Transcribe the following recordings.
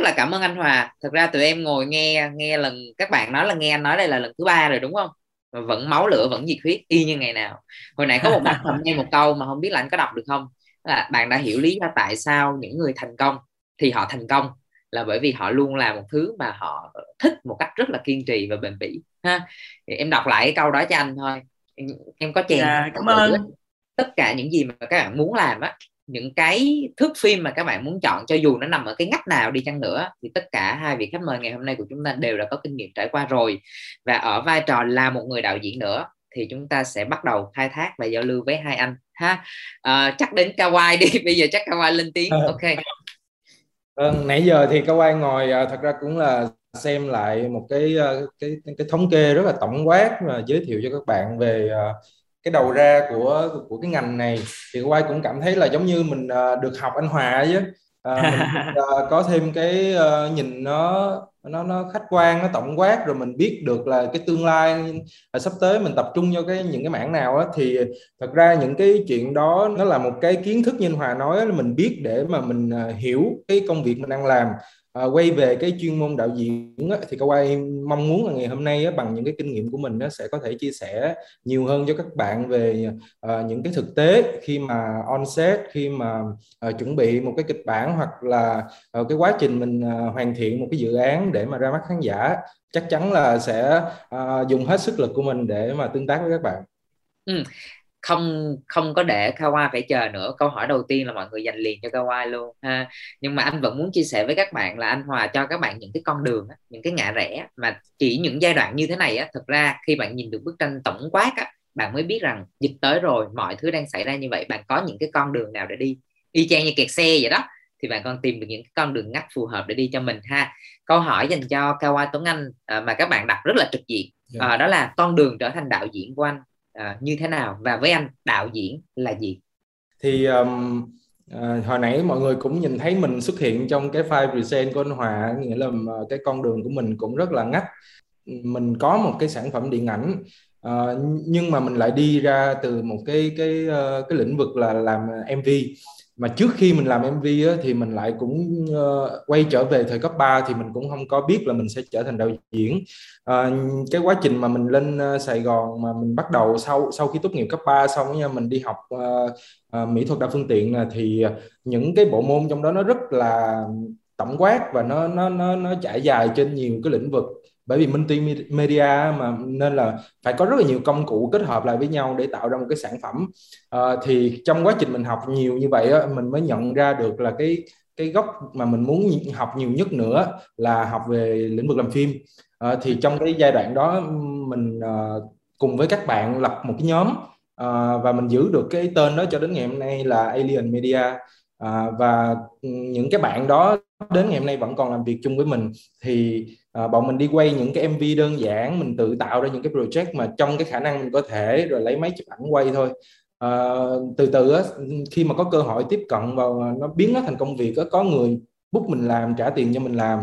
rất là cảm ơn anh Hòa. Thật ra tụi em ngồi nghe nghe lần các bạn nói là nghe anh nói đây là lần thứ ba rồi đúng không? Mà vẫn máu lửa vẫn nhiệt huyết y như ngày nào. Hồi nãy có một bạn comment một câu mà không biết là anh có đọc được không? Là bạn đã hiểu lý do tại sao những người thành công thì họ thành công. Là bởi vì họ luôn làm một thứ mà họ thích một cách rất là kiên trì và bền bỉ ha? Thì em đọc lại cái câu đó cho anh thôi. Em, em có chèn dạ, cảm ơn. tất cả những gì mà các bạn muốn làm á những cái thước phim mà các bạn muốn chọn cho dù nó nằm ở cái ngách nào đi chăng nữa thì tất cả hai vị khách mời ngày hôm nay của chúng ta đều đã có kinh nghiệm trải qua rồi. Và ở vai trò là một người đạo diễn nữa thì chúng ta sẽ bắt đầu khai thác và giao lưu với hai anh ha? À, chắc đến Kawai đi bây giờ chắc Kawai lên tiếng ok. Vâng nãy giờ thì Kawai ngồi à, thật ra cũng là xem lại một cái à, cái cái thống kê rất là tổng quát và giới thiệu cho các bạn về à, cái đầu ra của của cái ngành này thì quay cũng cảm thấy là giống như mình uh, được học anh Hòa chứ uh, mình uh, có thêm cái uh, nhìn nó nó nó khách quan nó tổng quát rồi mình biết được là cái tương lai là sắp tới mình tập trung cho cái những cái mảng nào á. Thì thật ra những cái chuyện đó nó là một cái kiến thức như anh Hòa nói là mình biết để mà mình hiểu cái công việc mình đang làm à, quay về cái chuyên môn đạo diễn á, thì cao quay mong muốn là ngày hôm nay á, bằng những cái kinh nghiệm của mình nó sẽ có thể chia sẻ nhiều hơn cho các bạn về à, những cái thực tế khi mà on set khi mà à, chuẩn bị một cái kịch bản hoặc là à, cái quá trình mình à, hoàn thiện một cái dự án để mà ra mắt khán giả chắc chắn là sẽ à, dùng hết sức lực của mình để mà tương tác với các bạn. Ừ không không có để Kawai phải chờ nữa. Câu hỏi đầu tiên là mọi người dành liền cho Kawai luôn ha. Nhưng mà anh vẫn muốn chia sẻ với các bạn là anh Hòa cho các bạn những cái con đường những cái ngã rẽ mà chỉ những giai đoạn như thế này á thực ra khi bạn nhìn được bức tranh tổng quát á bạn mới biết rằng dịch tới rồi mọi thứ đang xảy ra như vậy bạn có những cái con đường nào để đi? Y chang như kẹt xe vậy đó thì bạn còn tìm được những cái con đường ngắt phù hợp để đi cho mình ha. Câu hỏi dành cho Kawai Tuấn Anh à, mà các bạn đặt rất là trực diện. À, đó là con đường trở thành đạo diễn của anh à, như thế nào và với anh đạo diễn là gì? Thì um, à, hồi nãy mọi người cũng nhìn thấy mình xuất hiện trong cái file present của anh Hòa nghĩa là à, cái con đường của mình cũng rất là ngách mình có một cái sản phẩm điện ảnh uh, nhưng mà mình lại đi ra từ một cái cái uh, cái lĩnh vực là làm MV mà trước khi mình làm MV á, thì mình lại cũng uh, quay trở về thời cấp 3 thì mình cũng không có biết là mình sẽ trở thành đạo diễn. Uh, cái quá trình mà mình lên uh, Sài Gòn mà mình bắt đầu sau sau khi tốt nghiệp cấp 3 xong nha mình đi học uh, uh, mỹ thuật đa phương tiện thì những cái bộ môn trong đó nó rất là tổng quát và nó nó nó nó trải dài trên nhiều cái lĩnh vực bởi vì multimedia mà nên là phải có rất là nhiều công cụ kết hợp lại với nhau để tạo ra một cái sản phẩm. À, thì trong quá trình mình học nhiều như vậy á, mình mới nhận ra được là cái cái gốc mà mình muốn học nhiều nhất nữa là học về lĩnh vực làm phim. À, thì trong cái giai đoạn đó mình à, cùng với các bạn lập một cái nhóm à, và mình giữ được cái tên đó cho đến ngày hôm nay là Alien Media. À, và những cái bạn đó đến ngày hôm nay vẫn còn làm việc chung với mình. Thì à, bọn mình đi quay những cái MV đơn giản mình tự tạo ra những cái project mà trong cái khả năng mình có thể rồi lấy máy chụp ảnh quay thôi. À, từ từ á, khi mà có cơ hội tiếp cận vào nó biến nó thành công việc á, có người bút mình làm trả tiền cho mình làm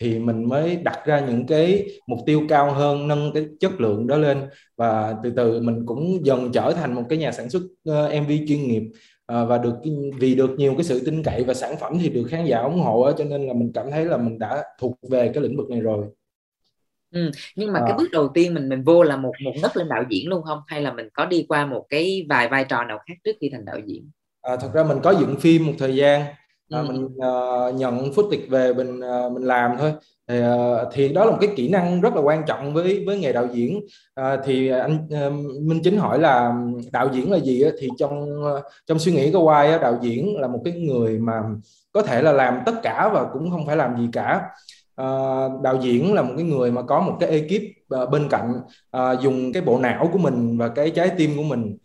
thì mình mới đặt ra những cái mục tiêu cao hơn nâng cái chất lượng đó lên. Và từ từ mình cũng dần trở thành một cái nhà sản xuất ờ, uh, MV chuyên nghiệp uh, và được vì được nhiều cái sự tin cậy và sản phẩm thì được khán giả ủng hộ cho nên là mình cảm thấy là mình đã thuộc về cái lĩnh vực này rồi Ừ, nhưng mà à. cái bước đầu tiên mình mình vô là một một nấc lên đạo diễn luôn không hay là mình có đi qua một cái vài vai trò nào khác trước khi thành đạo diễn? À, thật ra mình có dựng phim một thời gian à, mình uh, nhận footage về mình uh, mình làm thôi thì, ờ, thì đó là một cái kỹ năng rất là quan trọng với với nghề đạo diễn. À, thì anh ờ, Minh Chính hỏi là đạo diễn là gì thì trong trong suy nghĩ của Quay đạo diễn là một cái người mà có thể là làm tất cả và cũng không phải làm gì cả. Uh, đạo diễn là một cái người mà có một cái ekip uh, bên cạnh uh, dùng cái bộ não của mình và cái trái tim của mình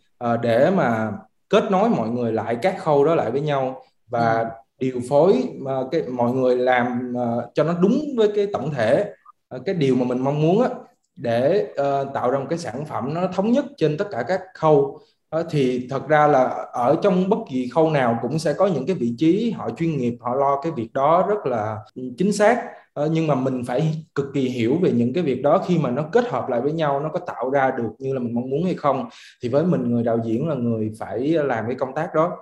để mà kết nối mọi người lại các khâu đó lại với nhau. Và ừ điều phối mà cái mọi người làm uh, cho nó đúng với cái tổng thể uh, cái điều mà mình mong muốn á, để uh, tạo ra một cái sản phẩm nó thống nhất trên tất cả các khâu. Uh, thì thật ra là ở trong bất kỳ khâu nào cũng sẽ có những cái vị trí họ chuyên nghiệp họ lo cái việc đó rất là chính xác. Uh, nhưng mà mình phải cực kỳ hiểu về những cái việc đó khi mà nó kết hợp lại với nhau nó có tạo ra được như là mình mong muốn hay không. Thì với mình người đạo diễn là người phải làm cái công tác đó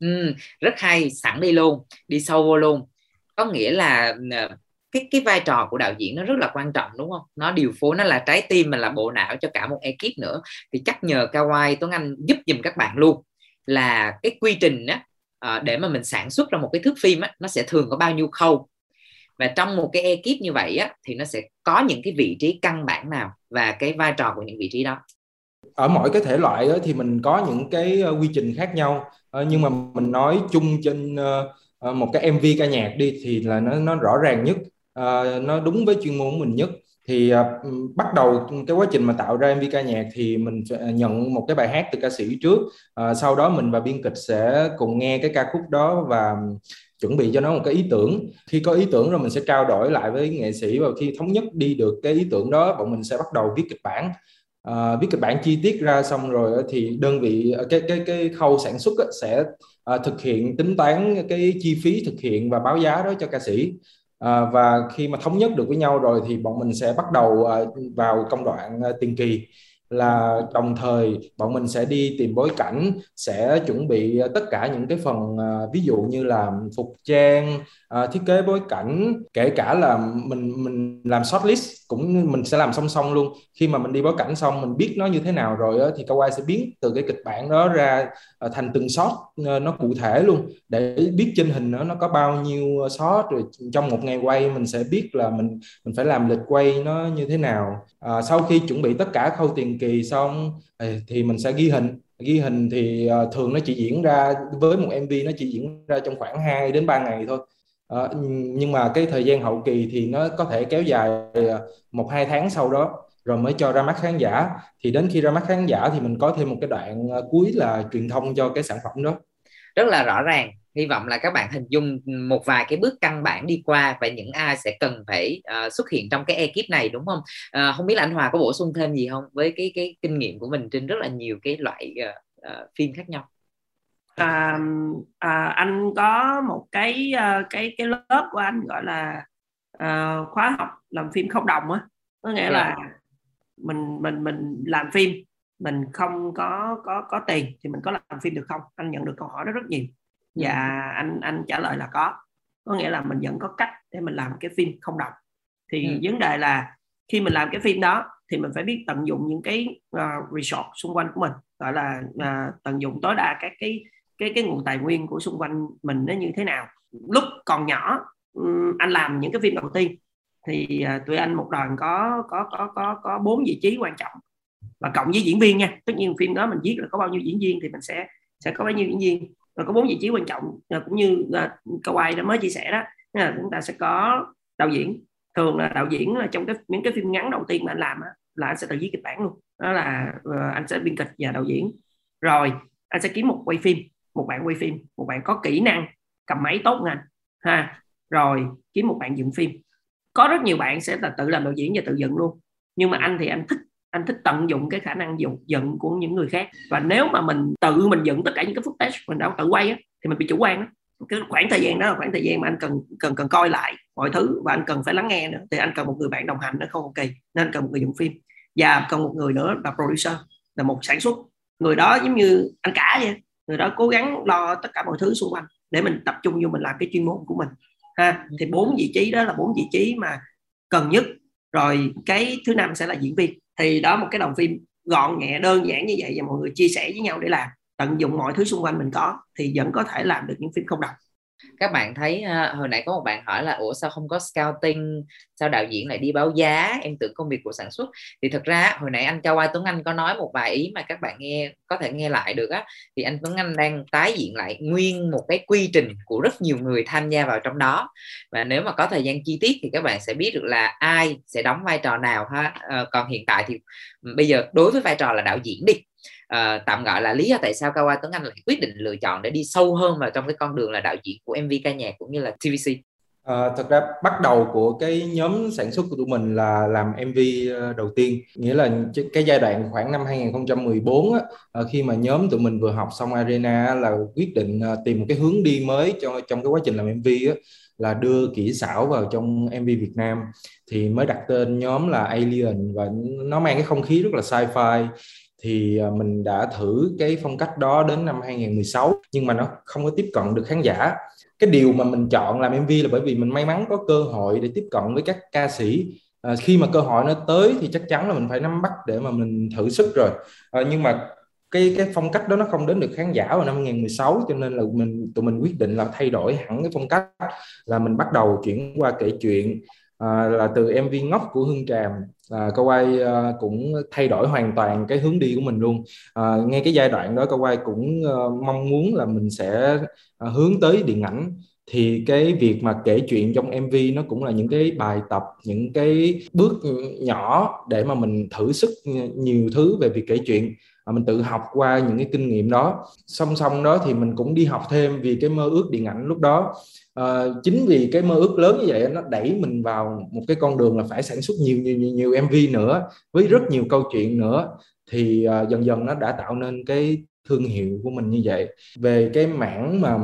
ừ, rất hay sẵn đi luôn đi sâu vô luôn. Có nghĩa là ờ, cái cái vai trò của đạo diễn nó rất là quan trọng đúng không? Nó điều phối nó là trái tim mà là bộ não cho cả một ekip nữa. Thì chắc nhờ Kawai Tuấn Anh giúp giùm các bạn luôn. Là cái quy trình á à, để mà mình sản xuất ra một cái thước phim á nó sẽ thường có bao nhiêu khâu. Và trong một cái ekip như vậy á thì nó sẽ có những cái vị trí căn bản nào và cái vai trò của những vị trí đó ở mỗi cái thể loại thì mình có những cái ờ, quy trình khác nhau. Ờ, nhưng mà mình nói chung trên ờ, một cái MV ca nhạc đi thì là nó nó rõ ràng nhất. Nó đúng với chuyên môn của mình nhất. Thì uh, bắt đầu cái quá trình mà tạo ra MV ca nhạc thì mình nhận một cái bài hát từ ca sĩ trước. Uh, sau đó mình và biên kịch sẽ cùng nghe cái ca khúc đó và chuẩn bị cho nó một cái ý tưởng. Khi có ý tưởng rồi mình sẽ trao đổi lại với nghệ sĩ và khi thống nhất đi được cái ý tưởng đó bọn mình sẽ bắt đầu viết kịch bản à, viết kịch bản chi tiết ra xong rồi thì đơn vị ờ, cái cái cái khâu sản xuất sẽ à, thực hiện tính toán cái chi phí thực hiện và báo giá đó cho ca sĩ. À, và khi mà thống nhất được với nhau rồi thì bọn mình sẽ bắt đầu à, vào công đoạn à, tiền kỳ. Là đồng thời bọn mình sẽ đi tìm bối cảnh sẽ chuẩn bị tất cả những cái phần ví dụ như là phục trang thiết kế bối cảnh kể cả là mình mình làm shortlist cũng mình sẽ làm song song luôn. Khi mà mình đi bối cảnh xong mình biết nó như thế nào rồi đó, thì Kawai sẽ biến từ cái kịch bản đó ra ờ, thành từng shot ờ, nó cụ thể luôn. Để biết trên hình nó nó có bao nhiêu ờ, shot rồi trong một ngày quay mình sẽ biết là mình mình phải làm lịch quay nó như thế nào. À, sau khi chuẩn bị tất cả khâu tiền kỳ xong thì mình sẽ ghi hình. Ghi hình thì thường nó chỉ diễn ra với một MV nó chỉ diễn ra trong khoảng 2 đến 3 ngày thôi à, nhưng mà cái thời gian hậu kỳ thì nó có thể kéo dài ờ, một hai tháng sau đó rồi mới cho ra mắt khán giả. Thì đến khi ra mắt khán giả thì mình có thêm một cái đoạn ờ, cuối là truyền thông cho cái sản phẩm đó. Rất là rõ ràng. Hy vọng là các bạn hình dung một vài cái bước căn bản đi qua và những ai sẽ cần phải uh, xuất hiện trong cái ekip này đúng không? Uh, không biết là anh Hòa có bổ sung thêm gì không? Với cái cái kinh nghiệm của mình trên rất là nhiều cái loại uh, uh, phim khác nhau à, à, anh có một cái uh, cái cái lớp của anh gọi là uh, khóa học làm phim không đồng á có nghĩa là dạ. mình mình mình làm phim mình không có có có tiền thì mình có làm phim được không anh nhận được câu hỏi đó rất nhiều và ừ. anh anh trả lời là có có nghĩa là mình vẫn có cách để mình làm cái phim không đồng thì ừ. vấn đề là khi mình làm cái phim đó thì mình phải biết tận dụng những cái uh, resort xung quanh của mình gọi là uh, tận dụng tối đa các cái cái cái nguồn tài nguyên của xung quanh mình nó như thế nào. Lúc còn nhỏ anh làm những cái phim đầu tiên thì à, tụi anh một đoàn có có có có có bốn vị trí quan trọng và cộng với diễn viên nha. Tất nhiên phim đó mình viết là có bao nhiêu diễn viên thì mình sẽ sẽ có bao nhiêu diễn viên. Và có bốn vị trí quan trọng à, cũng như à, câu ai đã mới chia sẻ đó là chúng ta sẽ có đạo diễn. Thường là đạo diễn là trong cái, những cái phim ngắn đầu tiên mà anh làm là anh sẽ tự viết kịch bản luôn. Đó là ờ, anh sẽ biên kịch và đạo diễn. Rồi anh sẽ kiếm một quay phim một bạn quay phim một bạn có kỹ năng cầm máy tốt ngành ha. Rồi kiếm một bạn dựng phim. Có rất nhiều bạn sẽ là tự làm đạo diễn và tự dựng luôn. Nhưng mà anh thì anh thích anh thích tận dụng cái khả năng dựng dựng của những người khác. Và nếu mà mình tự mình dựng tất cả những cái footage mình đã tự quay á, thì mình bị chủ quan á. Cái khoảng thời gian đó là khoảng thời gian mà anh cần cần cần coi lại mọi thứ và anh cần phải lắng nghe nữa. Thì anh cần một người bạn đồng hành nó không ok nên anh cần một người dựng phim. Và cần một người nữa là producer là một sản xuất. Người đó giống như anh cả vậy người đó cố gắng lo tất cả mọi thứ xung quanh để mình tập trung vô mình làm cái chuyên môn của mình ha. Thì bốn vị trí đó là bốn vị trí mà cần nhất. Rồi cái thứ năm sẽ là diễn viên. Thì đó một cái đồng phim gọn nhẹ đơn giản như vậy và mọi người chia sẻ với nhau để làm tận dụng mọi thứ xung quanh mình có thì vẫn có thể làm được những phim không đồng các bạn thấy hồi nãy có một bạn hỏi là, ủa, sao không có scouting, sao đạo diễn lại đi báo giá? Em tưởng công việc của sản xuất. Thì thật ra hồi nãy anh Cao Ai Tuấn Anh có nói một vài ý mà các bạn nghe, có thể nghe lại được á, thì anh Tuấn Anh đang tái diện lại nguyên một cái quy trình của rất nhiều người tham gia vào trong đó. Và nếu mà có thời gian chi tiết thì các bạn sẽ biết được là ai sẽ đóng vai trò nào ha. Ờ, còn hiện tại thì ừ, bây giờ đối với vai trò là đạo diễn đi uh, tạm gọi là lý do tại sao Kawa Tuấn Anh lại quyết định lựa chọn để đi sâu hơn vào trong cái con đường là đạo diễn của MV ca nhạc cũng như là TVC À, ờ, thật ra bắt đầu của cái nhóm sản xuất của tụi mình là làm MV ờ, đầu tiên. Nghĩa là cái giai đoạn khoảng năm 2014 á, khi mà nhóm tụi mình vừa học xong Arena là quyết định tìm một cái hướng đi mới cho trong cái quá trình làm MV á, là đưa kỹ xảo vào trong MV Việt Nam. Thì mới đặt tên nhóm là Alien và nó mang cái không khí rất là sci-fi thì à, mình đã thử cái phong cách đó đến năm 2016 nhưng mà nó không có tiếp cận được khán giả. Cái điều mà mình chọn làm MV là bởi vì mình may mắn có cơ hội để tiếp cận với các ca sĩ. À, khi mà cơ hội nó tới thì chắc chắn là mình phải nắm bắt để mà mình thử sức rồi. À, nhưng mà cái cái phong cách đó nó không đến được khán giả vào năm 2016 cho nên là mình tụi mình quyết định là thay đổi hẳn cái phong cách là mình bắt đầu chuyển qua kể chuyện à, là từ MV ngốc của Hương Tràm. À, cô quay à, cũng thay đổi hoàn toàn cái hướng đi của mình luôn. À, ngay cái giai đoạn đó cô quay cũng à, mong muốn là mình sẽ à, hướng tới điện ảnh. Thì cái việc mà kể chuyện trong MV nó cũng là những cái bài tập những cái bước nhỏ để mà mình thử sức nhiều thứ về việc kể chuyện mình tự học qua những cái kinh nghiệm đó. Song song đó thì mình cũng đi học thêm vì cái mơ ước điện ảnh lúc đó. À, chính vì cái mơ ước lớn như vậy nó đẩy mình vào một cái con đường là phải sản xuất nhiều nhiều nhiều, nhiều MV nữa với rất nhiều câu chuyện nữa. Thì à, dần dần nó đã tạo nên cái thương hiệu của mình như vậy. Về cái mảng mà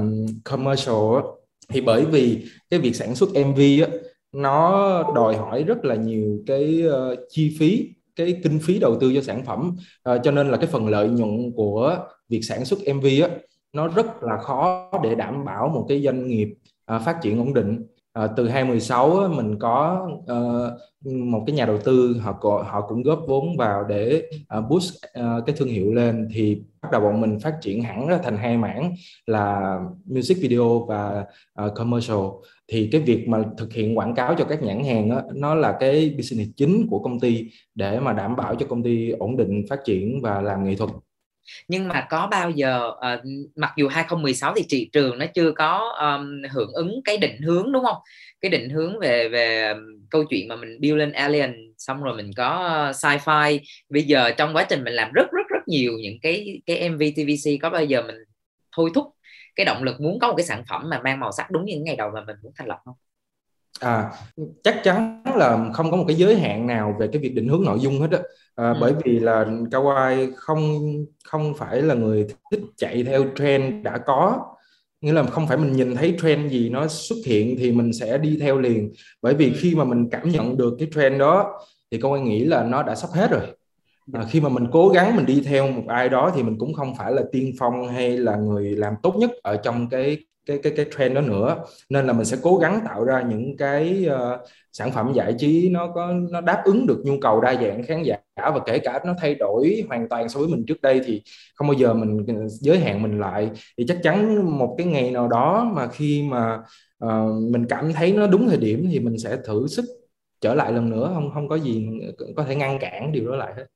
commercial thì bởi vì cái việc sản xuất MV á, nó đòi hỏi rất là nhiều cái uh, chi phí cái kinh phí đầu tư cho sản phẩm. À, cho nên là cái phần lợi nhuận của việc sản xuất MV á nó rất là khó để đảm bảo một cái doanh nghiệp à, phát triển ổn định à, từ 2016 mình có uh, một cái nhà đầu tư họ họ cũng góp vốn vào để uh, boost uh, cái thương hiệu lên. Thì bắt đầu bọn mình phát triển hẳn ra thành hai mảng là music video và uh, commercial. Thì cái việc mà thực hiện quảng cáo cho các nhãn hàng đó, nó là cái business chính của công ty để mà đảm bảo cho công ty ổn định phát triển và làm nghệ thuật nhưng mà có bao giờ uh, mặc dù 2016 thì thị trường nó chưa có um, hưởng ứng cái định hướng đúng không? Cái định hướng về về câu chuyện mà mình build lên alien xong rồi mình có uh, sci-fi. Bây giờ trong quá trình mình làm rất rất rất nhiều những cái cái MV TVC có bao giờ mình thôi thúc cái động lực muốn có một cái sản phẩm mà mang màu sắc đúng như những ngày đầu mà mình muốn thành lập không? À chắc chắn là không có một cái giới hạn nào về cái việc định hướng nội dung hết á à, ừ. bởi vì là kawaii không không phải là người thích chạy theo trend đã có. Nghĩa là không phải mình nhìn thấy trend gì nó xuất hiện thì mình sẽ đi theo liền. Bởi vì ừ. khi mà mình cảm nhận được cái trend đó thì an nghĩ là nó đã sắp hết rồi. À, khi mà mình cố gắng mình đi theo một ai đó thì mình cũng không phải là tiên phong hay là người làm tốt nhất ở trong cái cái cái cái trend đó nữa. Nên là mình sẽ cố gắng tạo ra những cái uh, sản phẩm giải trí nó có nó đáp ứng được nhu cầu đa dạng khán giả và kể cả nó thay đổi hoàn toàn so với mình trước đây thì không bao giờ mình giới hạn mình lại. Thì chắc chắn một cái ngày nào đó mà khi mà uh, mình cảm thấy nó đúng thời điểm thì mình sẽ thử sức trở lại lần nữa không không có gì có thể ngăn cản điều đó lại hết.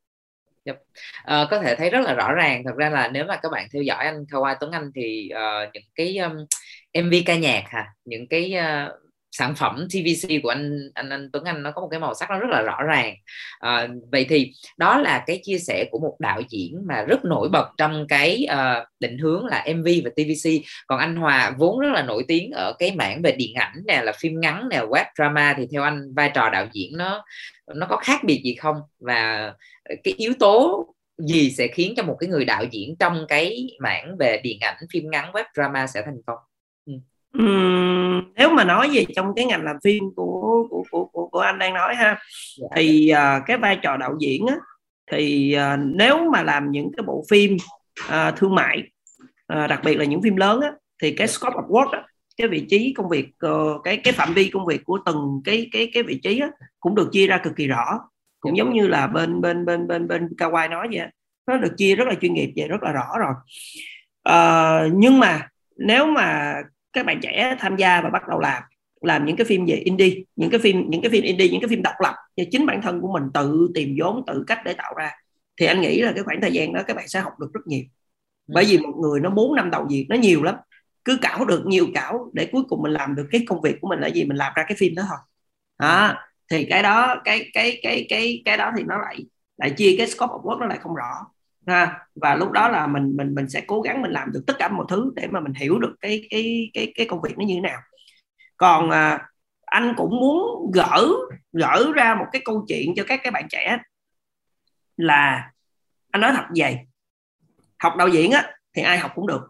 Yep. À, có thể thấy rất là rõ ràng. Thật ra là nếu mà các bạn theo dõi anh Kawai Tuấn Anh thì uh, những cái um, MV ca nhạc ha những cái uh, sản phẩm TVC của anh anh anh Tuấn Anh nó có một cái màu sắc nó rất là rõ ràng. À, vậy thì đó là cái chia sẻ của một đạo diễn mà rất nổi bật trong cái uh, định hướng là MV và TVC còn anh Hòa vốn rất là nổi tiếng ở cái mảng về điện ảnh nè là phim ngắn nè web drama thì theo anh vai trò đạo diễn nó nó có khác biệt gì không? Và cái yếu tố gì sẽ khiến cho một cái người đạo diễn trong cái mảng về điện ảnh phim ngắn web drama sẽ thành công. Uhm, nếu mà nói về trong cái ngành làm phim của của của của, của anh đang nói ha dạ. thì uh, cái vai trò đạo diễn á, thì uh, nếu mà làm những cái bộ phim uh, thương mại uh, đặc biệt là những phim lớn á, thì cái scope of work á, cái vị trí công việc uh, cái cái phạm vi công việc của từng cái cái cái vị trí á, cũng được chia ra cực kỳ rõ. Cũng giống như là bên bên bên bên bên Kawai nói vậy nó được chia rất là chuyên nghiệp vậy rất là rõ rồi. Uh, nhưng mà nếu mà các bạn trẻ tham gia và bắt đầu làm làm những cái phim về indie những cái phim những cái phim indie những cái phim độc lập và chính bản thân của mình tự tìm vốn tự cách để tạo ra. Thì anh nghĩ là cái khoảng thời gian đó các bạn sẽ học được rất nhiều. Ừ. bởi vì một người nó 4 năm đầu việc nó nhiều lắm. Cứ cảo được nhiều cảo để cuối cùng mình làm được cái công việc của mình là gì? Mình làm ra cái phim đó thôi. Đó. Thì cái đó cái cái cái cái cái đó thì nó lại lại chia cái scope of work nó lại không rõ ha? Và lúc đó là mình mình mình sẽ cố gắng mình làm được tất cả mọi thứ để mà mình hiểu được cái cái cái cái công việc nó như thế nào. Còn à, anh cũng muốn gỡ gỡ ra một cái câu chuyện cho các cái bạn trẻ là anh nói thật vậy học đạo diễn á thì ai học cũng được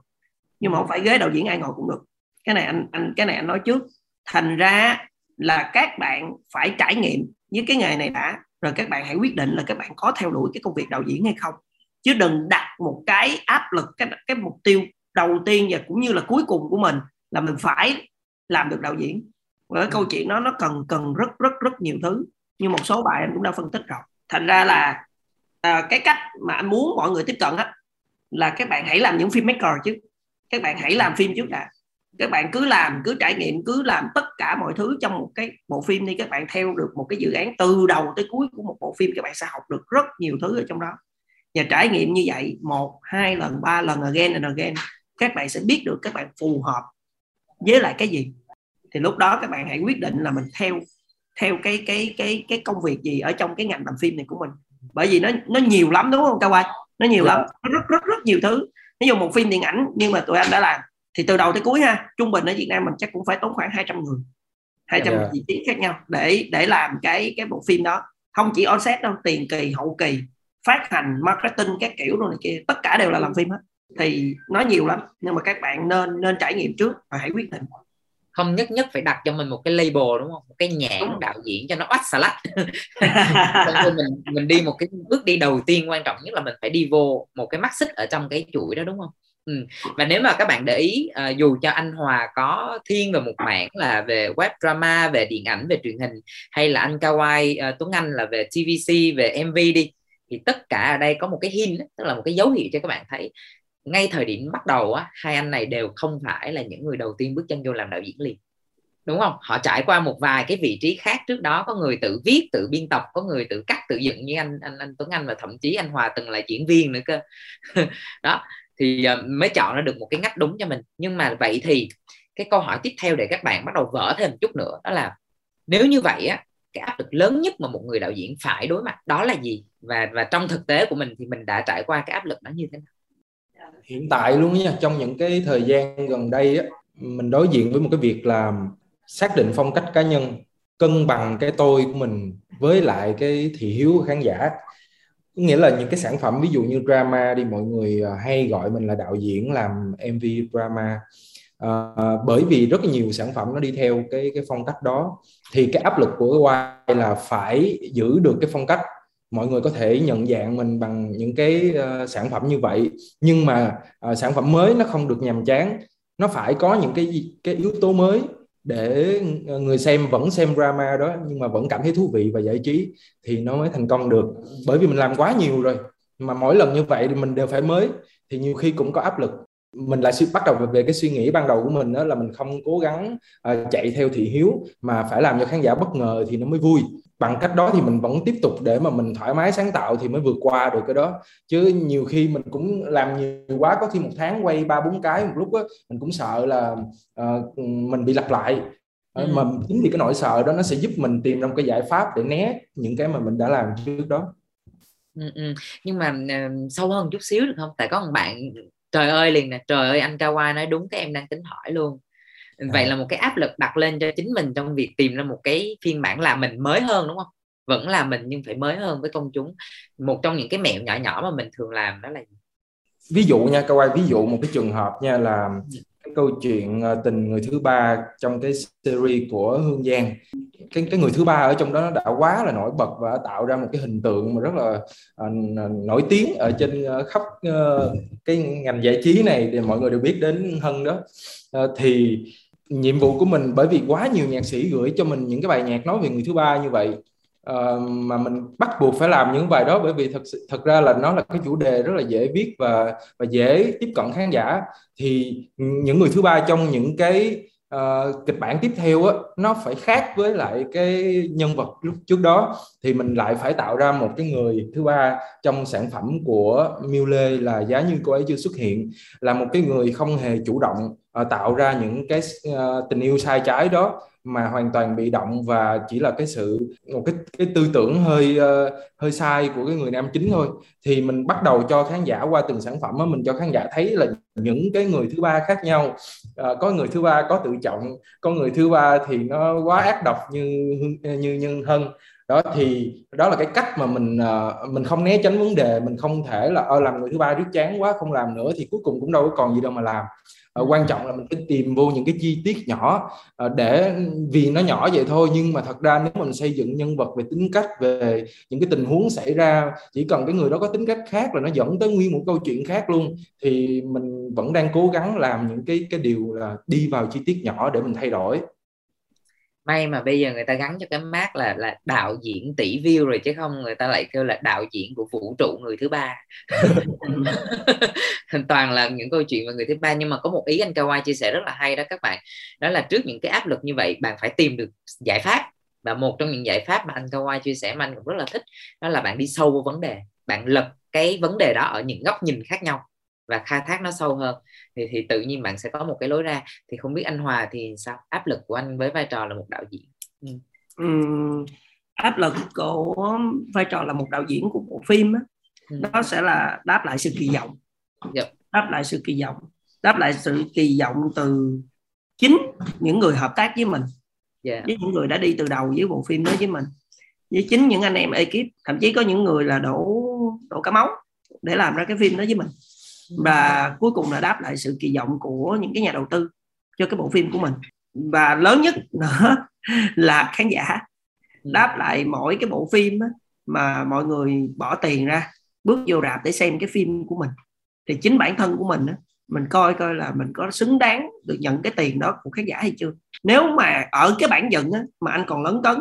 nhưng mà không phải ghế đạo diễn ai ngồi cũng được. Cái này anh anh cái này anh nói trước. Thành ra là các bạn phải trải nghiệm với cái nghề này đã rồi các bạn hãy quyết định là các bạn có theo đuổi cái công việc đạo diễn hay không chứ đừng đặt một cái áp lực cái cái mục tiêu đầu tiên và cũng như là cuối cùng của mình là mình phải làm được đạo diễn. Cái câu chuyện đó nó cần cần rất rất rất nhiều thứ. Như một số bài anh cũng đã phân tích rồi. Thành ra là à, cái cách mà anh muốn mọi người tiếp cận á là các bạn hãy làm những phim maker chứ. Các bạn hãy làm phim trước đã. Các bạn cứ làm cứ trải nghiệm cứ làm tất cả mọi thứ trong một cái bộ phim đi. Các bạn theo được một cái dự án từ đầu tới cuối của một bộ phim các bạn sẽ học được rất nhiều thứ ở trong đó và trải nghiệm như vậy một hai lần ba lần again and again các bạn sẽ biết được các bạn phù hợp với lại cái gì. Thì lúc đó các bạn hãy quyết định là mình theo theo cái cái cái cái công việc gì ở trong cái ngành làm phim này của mình. Bởi vì nó nó nhiều lắm đúng không cao quay nó nhiều lắm nó rất rất rất nhiều thứ. Ví dụ một phim điện ảnh nhưng mà tụi anh đã làm thì từ đầu tới cuối ha trung bình ở Việt Nam mình chắc cũng phải tốn khoảng 200 người 200 yeah. vị trí khác nhau để để làm cái cái bộ phim đó. Không chỉ on set đâu tiền kỳ hậu kỳ phát hành marketing các kiểu rồi này kia tất cả đều là làm phim hết. Thì nó nhiều lắm nhưng mà các bạn nên nên trải nghiệm trước và hãy quyết định. Không nhất nhất phải đặt cho mình một cái label đúng không? Một cái nhãn đạo diễn cho nó oách xà lách mình mình đi một cái bước đi đầu tiên quan trọng nhất là mình phải đi vô một cái mắt xích ở trong cái chuỗi đó đúng không? Ừ. và nếu mà các bạn để ý uh, dù cho anh Hòa có thiên về một mảng là về web drama về điện ảnh về truyền hình hay là anh Kawai uh, Tuấn Anh là về TVC về MV đi thì tất cả ở đây có một cái hint tức là một cái dấu hiệu cho các bạn thấy. Ngay thời điểm bắt đầu á, hai anh này đều không phải là những người đầu tiên bước chân vô làm đạo diễn liền. Đúng không? Họ trải qua một vài cái vị trí khác trước đó, có người tự viết, tự biên tập, có người tự cắt, tự dựng như anh anh anh Tuấn Anh và thậm chí anh Hòa từng là diễn viên nữa cơ. Đó, thì ờ, mới chọn ra được một cái ngách đúng cho mình. Nhưng mà vậy thì cái câu hỏi tiếp theo để các bạn bắt đầu vỡ thêm một chút nữa đó là, nếu như vậy á cái áp lực lớn nhất mà một người đạo diễn phải đối mặt đó là gì? Và và trong thực tế của mình thì mình đã trải qua cái áp lực đó như thế nào? Hiện tại luôn nha, trong những cái thời gian gần đây á, mình đối diện với một cái việc là xác định phong cách cá nhân, cân bằng cái tôi của mình với lại cái thị hiếu của khán giả. Có nghĩa là những cái sản phẩm, ví dụ như drama đi, mọi người à, hay gọi mình là đạo diễn, làm mv drama à, bởi vì rất nhiều sản phẩm nó đi theo cái cái phong cách đó. Thì cái áp lực của cái Y là phải giữ được cái phong cách. Mọi người có thể nhận dạng mình bằng những cái uh, sản phẩm như vậy. Nhưng mà uh, sản phẩm mới nó không được nhàm chán. Nó phải có những cái cái yếu tố mới để người xem vẫn xem drama đó nhưng mà vẫn cảm thấy thú vị và giải trí thì nó mới thành công được. Bởi vì mình làm quá nhiều rồi mà mỗi lần như vậy thì mình đều phải mới. Thì nhiều khi cũng có áp lực mình lại bắt đầu về cái suy nghĩ ban đầu của mình đó là mình không cố gắng uh, chạy theo thị hiếu mà phải làm cho khán giả bất ngờ thì nó mới vui. Bằng cách đó thì mình vẫn tiếp tục để mà mình thoải mái sáng tạo thì mới vượt qua được cái đó. Chứ nhiều khi mình cũng làm nhiều quá có khi một tháng quay ba bốn cái một lúc á mình cũng sợ là uh, mình bị lặp lại. Ừ. mà chính vì cái nỗi sợ đó nó sẽ giúp mình tìm ra một cái giải pháp để né những cái mà mình đã làm trước đó. Ừ, ừ. nhưng mà uh, sâu hơn chút xíu được không? Tại có một bạn trời ơi liền nè trời ơi anh Kawa nói đúng cái em đang tính hỏi luôn. Vậy à. là một cái áp lực đặt lên cho chính mình trong việc tìm ra một cái phiên bản là mình mới hơn đúng không? Vẫn là mình nhưng phải mới hơn với công chúng. Một trong những cái mẹo nhỏ nhỏ mà mình thường làm đó là ví dụ nha quay ví dụ một cái trường hợp nha là cái câu chuyện ờ, tình người thứ ba trong cái series của Hương Giang. Cái cái người thứ ba ở trong đó nó đã quá là nổi bật và tạo ra một cái hình tượng mà rất là uh, nổi tiếng ở trên uh, khắp uh, cái ngành giải trí này thì mọi người đều biết đến Hân đó. Uh, thì nhiệm vụ của mình bởi vì quá nhiều nhạc sĩ gửi cho mình những cái bài nhạc nói về người thứ ba như vậy uh, mà mình bắt buộc phải làm những bài đó bởi vì thật sự thật ra là nó là cái chủ đề rất là dễ viết và và dễ tiếp cận khán giả. Thì những người thứ ba trong những cái uh, kịch bản tiếp theo á nó phải khác với lại cái nhân vật lúc trước đó. Thì mình lại phải tạo ra một cái người thứ ba trong sản phẩm của Miu Lê là giá như cô ấy chưa xuất hiện là một cái người không hề chủ động uh, tạo ra những cái uh, tình yêu sai trái đó mà hoàn toàn bị động và chỉ là cái sự một cái cái tư tưởng hơi uh, hơi sai của cái người nam chính thôi. Thì mình bắt đầu cho khán giả qua từng sản phẩm đó, mình cho khán giả thấy là những cái người thứ ba khác nhau. Uh, có người thứ ba có tự trọng có người thứ ba thì nó quá ác độc như như như hân đó thì đó là cái cách mà mình uh, mình không né tránh vấn đề mình không thể là ơ làm người thứ ba riết chán quá không làm nữa thì cuối cùng cũng đâu có còn gì đâu mà làm. Uh, quan trọng là mình phải tìm vô những cái chi tiết nhỏ uh, để vì nó nhỏ vậy thôi nhưng mà thật ra nếu mình xây dựng nhân vật về tính cách về những cái tình huống xảy ra chỉ cần cái người đó có tính cách khác là nó dẫn tới nguyên một câu chuyện khác luôn thì mình vẫn đang cố gắng làm những cái cái điều là đi vào chi tiết nhỏ để mình thay đổi may mà bây giờ người ta gắn cho cái mát là là đạo diễn tỷ view rồi chứ không người ta lại kêu là đạo diễn của vũ trụ người thứ ba. Toàn là những câu chuyện về người thứ ba. Nhưng mà có một ý anh Kawai chia sẻ rất là hay đó các bạn. Đó là trước những cái áp lực như vậy bạn phải tìm được giải pháp. Và một trong những giải pháp mà anh Kawai chia sẻ mà anh cũng rất là thích đó là bạn đi sâu vào vấn đề. Bạn lật cái vấn đề đó ở những góc nhìn khác nhau và khai thác nó sâu hơn thì thì tự nhiên bạn sẽ có một cái lối ra thì không biết anh Hòa thì sao áp lực của anh với vai trò là một đạo diễn ừ. Uhm, áp lực của vai trò là một đạo diễn của bộ phim á, ừ. nó sẽ là đáp lại sự kỳ vọng yep. Dạ. đáp lại sự kỳ vọng đáp lại sự kỳ vọng từ chính những người hợp tác với mình yeah. Dạ. với những người đã đi từ đầu với bộ phim đó với mình với chính những anh em ekip thậm chí có những người là đổ đổ cả máu để làm ra cái phim đó với mình và cuối cùng là đáp lại sự kỳ vọng của những cái nhà đầu tư cho cái bộ phim của mình. Và lớn nhất nữa là khán giả đáp lại mỗi cái bộ phim mà mọi người bỏ tiền ra, bước vô rạp để xem cái phim của mình. Thì chính bản thân của mình mình coi coi là mình có xứng đáng được nhận cái tiền đó của khán giả hay chưa. Nếu mà ở cái bản dựng mà anh còn lớn cấn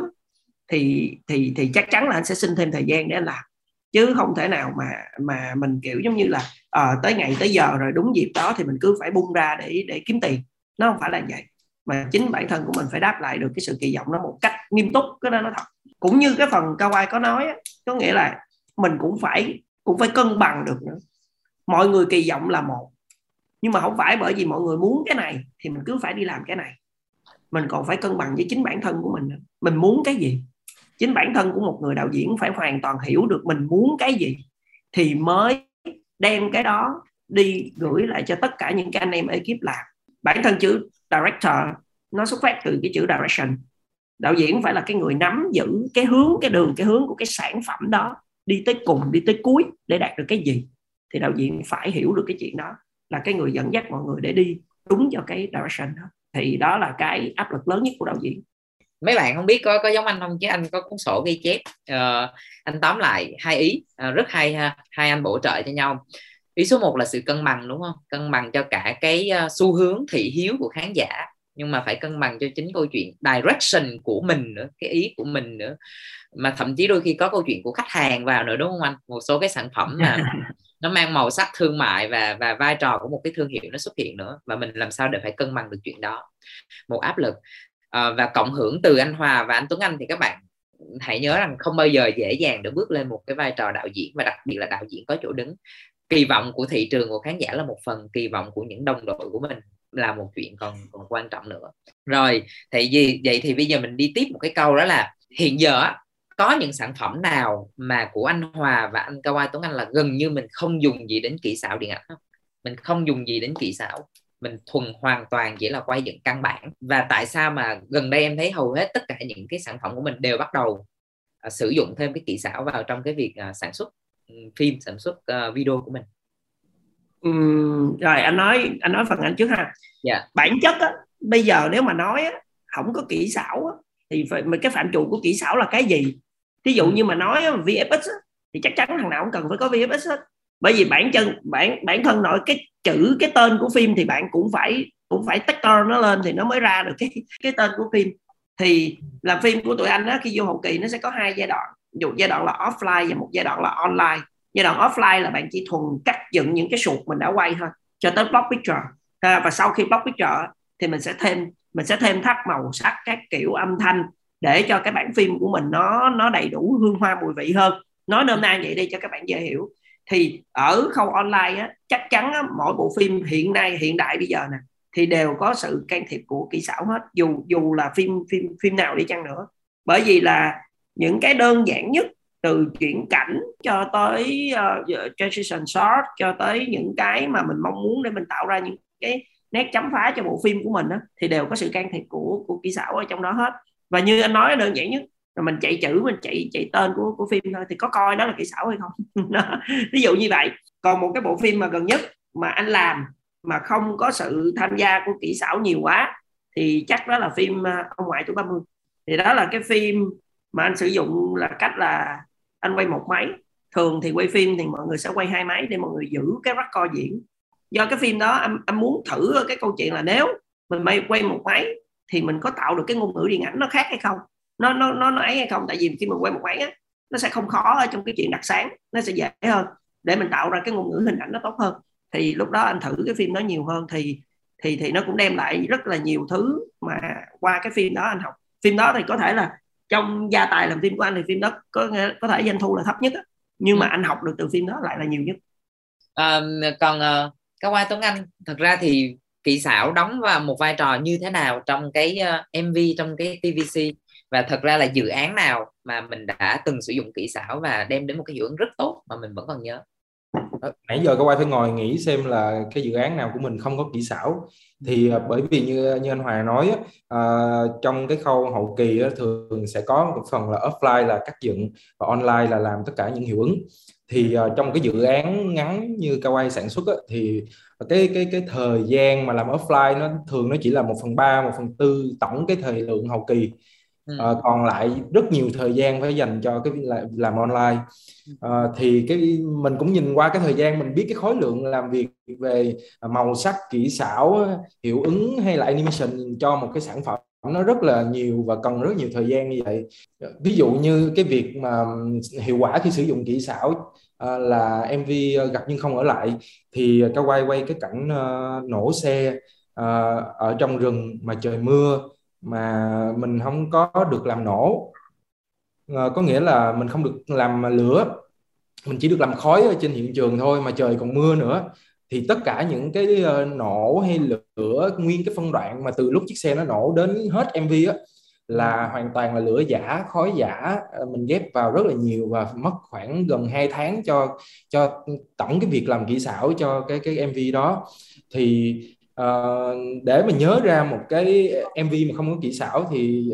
thì thì thì chắc chắn là anh sẽ xin thêm thời gian để anh làm. Chứ không thể nào mà mà mình kiểu giống như là à, tới ngày tới giờ rồi đúng dịp đó thì mình cứ phải bung ra để để kiếm tiền. Nó không phải là vậy. Mà chính bản thân của mình phải đáp lại được cái sự kỳ vọng nó một cách nghiêm túc cái đó nó thật. Cũng như cái phần cao ai có nói có nghĩa là mình cũng phải cũng phải cân bằng được nữa. Mọi người kỳ vọng là một nhưng mà không phải bởi vì mọi người muốn cái này thì mình cứ phải đi làm cái này. Mình còn phải cân bằng với chính bản thân của mình mình muốn cái gì? Chính bản thân của một người đạo diễn phải hoàn toàn hiểu được mình muốn cái gì thì mới đem cái đó đi gửi lại cho tất cả những cái anh em ekip làm. Bản thân chữ director, nó xuất phát từ cái chữ direction. Đạo diễn phải là cái người nắm giữ cái hướng, cái đường, cái hướng của cái sản phẩm đó đi tới cùng, đi tới cuối để đạt được cái gì. Thì đạo diễn phải hiểu được cái chuyện đó, là cái người dẫn dắt mọi người để đi đúng cho cái direction đó. Thì đó là cái áp lực lớn nhất của đạo diễn mấy bạn không biết có có giống anh không? Chứ anh có cuốn sổ ghi chép uh, anh tóm lại hai ý uh, rất hay ha hai anh bổ trợ cho nhau. Ý số 1 là sự cân bằng đúng không? Cân bằng cho cả cái uh, xu hướng thị hiếu của khán giả nhưng mà phải cân bằng cho chính câu chuyện direction của mình nữa cái ý của mình nữa. Mà thậm chí đôi khi có câu chuyện của khách hàng vào nữa đúng không anh? Một số cái sản phẩm mà nó mang màu sắc thương mại và và vai trò của một cái thương hiệu nó xuất hiện nữa và mình làm sao để phải cân bằng được chuyện đó. Một áp lực à, và cộng hưởng từ anh Hòa và anh Tuấn Anh thì các bạn hãy nhớ rằng không bao giờ dễ dàng để bước lên một cái vai trò đạo diễn và đặc biệt là đạo diễn có chỗ đứng. Kỳ vọng của thị trường của khán giả là một phần kỳ vọng của những đồng đội của mình là một chuyện còn còn quan trọng nữa. Rồi thì gì vậy thì bây giờ mình đi tiếp một cái câu đó là hiện giờ có những sản phẩm nào mà của anh Hòa và anh Kawai Tuấn Anh là gần như mình không dùng gì đến kỹ xảo điện ảnh không? Mình không dùng gì đến kỹ xảo mình thuần hoàn toàn chỉ là quay dựng căn bản. Và tại sao mà gần đây em thấy hầu hết tất cả những cái sản phẩm của mình đều bắt đầu uh, sử dụng thêm cái kỹ xảo vào trong cái việc uh, sản xuất um, phim sản xuất uh, video của mình? Uhm, rồi anh nói anh nói phần anh trước ha. Yeah. Dạ. bản chất á, bây giờ nếu mà nói á, không có kỹ xảo á, thì phải cái phạm trù của kỹ xảo là cái gì? Ví dụ như mà nói VFX á, thì chắc chắn thằng nào cũng cần phải có VFX hết bởi vì bản chân bản bản thân nội cái chữ cái tên của phim thì bạn cũng phải cũng phải tách nó lên thì nó mới ra được cái cái tên của phim. Thì làm phim của tụi anh á khi vô hậu kỳ nó sẽ có hai giai đoạn. Một giai đoạn là offline và một giai đoạn là online. Giai đoạn offline là bạn chỉ thuần cắt dựng những cái suột mình đã quay thôi cho tới block picture. À, và sau khi block picture thì mình sẽ thêm mình sẽ thêm thắt màu sắc các kiểu âm thanh để cho cái bản phim của mình nó nó đầy đủ hương hoa mùi vị hơn. Nói nôm na vậy đi cho các bạn dễ hiểu thì ở khâu online á, chắc chắn á, mỗi bộ phim hiện nay hiện đại bây giờ nè thì đều có sự can thiệp của kỹ xảo hết. Dù dù là phim phim phim nào đi chăng nữa. Bởi vì là những cái đơn giản nhất từ chuyển cảnh cho tới uh, transition shot cho tới những cái mà mình mong muốn để mình tạo ra những cái nét chấm phá cho bộ phim của mình đó, thì đều có sự can thiệp của của kỹ xảo ở trong đó hết. Và như anh nói đơn giản nhất rồi mình chạy chữ mình chạy chạy tên của của phim thôi thì có coi đó là kỹ xảo hay không? Ví dụ như vậy. Còn một cái bộ phim mà gần nhất mà anh làm mà không có sự tham gia của kỹ xảo nhiều quá thì chắc đó là phim à, ông ngoại tuổi 30 thì đó là cái phim mà anh sử dụng là cách là anh quay một máy. Thường thì quay phim thì mọi người sẽ quay hai máy để mọi người giữ cái record diễn. Do cái phim đó anh, anh muốn thử cái câu chuyện là nếu mình may quay một máy thì mình có tạo được cái ngôn ngữ điện ảnh nó khác hay không? Nó nó nó nó ấy hay không? Tại vì khi mình quay một máy á nó sẽ không khó ở trong cái chuyện đặt sáng nó sẽ dễ hơn. Để mình tạo ra cái ngôn ngữ hình ảnh nó tốt hơn. Thì lúc đó anh thử cái phim đó nhiều hơn. Thì thì thì nó cũng đem lại rất là nhiều thứ mà qua cái phim đó anh học. Phim đó thì có thể là trong gia tài làm phim của anh thì phim đó có có thể doanh thu là thấp nhất á. Nhưng mà ừ. anh học được từ phim đó lại là nhiều nhất. À, còn uh, cao qua tuấn anh thật ra thì kỹ xảo đóng vào một vai trò như thế nào trong cái uh, ờ, mv trong cái tvc và thật ra là dự án nào mà mình đã từng sử dụng kỹ xảo và đem đến một cái hiệu ứng rất tốt mà mình vẫn còn nhớ? Nãy giờ các quay phải ngồi nghĩ xem là cái dự án nào của mình không có kỹ xảo. Thì uh, bởi vì như như anh Hòa nói uh, trong cái khâu hậu kỳ uh, thường sẽ có một phần là offline là cắt dựng và online là làm tất cả những hiệu ứng. Thì uh, trong cái dự án ngắn như Kawaii sản xuất á, thì cái cái cái thời gian mà làm offline nó thường nó chỉ là một phần ba một phần tư tổng cái thời lượng hậu kỳ ừ. uh, còn lại rất nhiều thời gian phải dành cho cái làm, làm online. Uh, thì cái mình cũng nhìn qua cái thời gian mình biết cái khối lượng làm việc về màu sắc kỹ xảo hiệu ứng hay là animation cho một cái sản phẩm nó rất là nhiều và cần rất nhiều thời gian như vậy. Ví dụ như cái việc mà hiệu quả khi sử dụng kỹ xảo uh, là MV gặp nhưng không ở lại thì cao quay quay cái cảnh uh, nổ xe uh, ở trong rừng mà trời mưa mà mình không có được làm nổ. Ờ, có nghĩa là mình không được làm lửa. Mình chỉ được làm khói ở trên hiện trường thôi, mà trời còn mưa nữa. Thì tất cả những cái ờ, nổ hay lửa, nguyên cái phân đoạn mà từ lúc chiếc xe nó nổ đến hết MV á, là hoàn toàn là lửa giả, khói giả. Ờ, mình ghép vào rất là nhiều và mất khoảng gần 2 tháng cho cho tổng cái việc làm kỹ xảo cho cái cái MV đó. Thì uh, để mà nhớ ra một cái MV mà không có kỹ xảo thì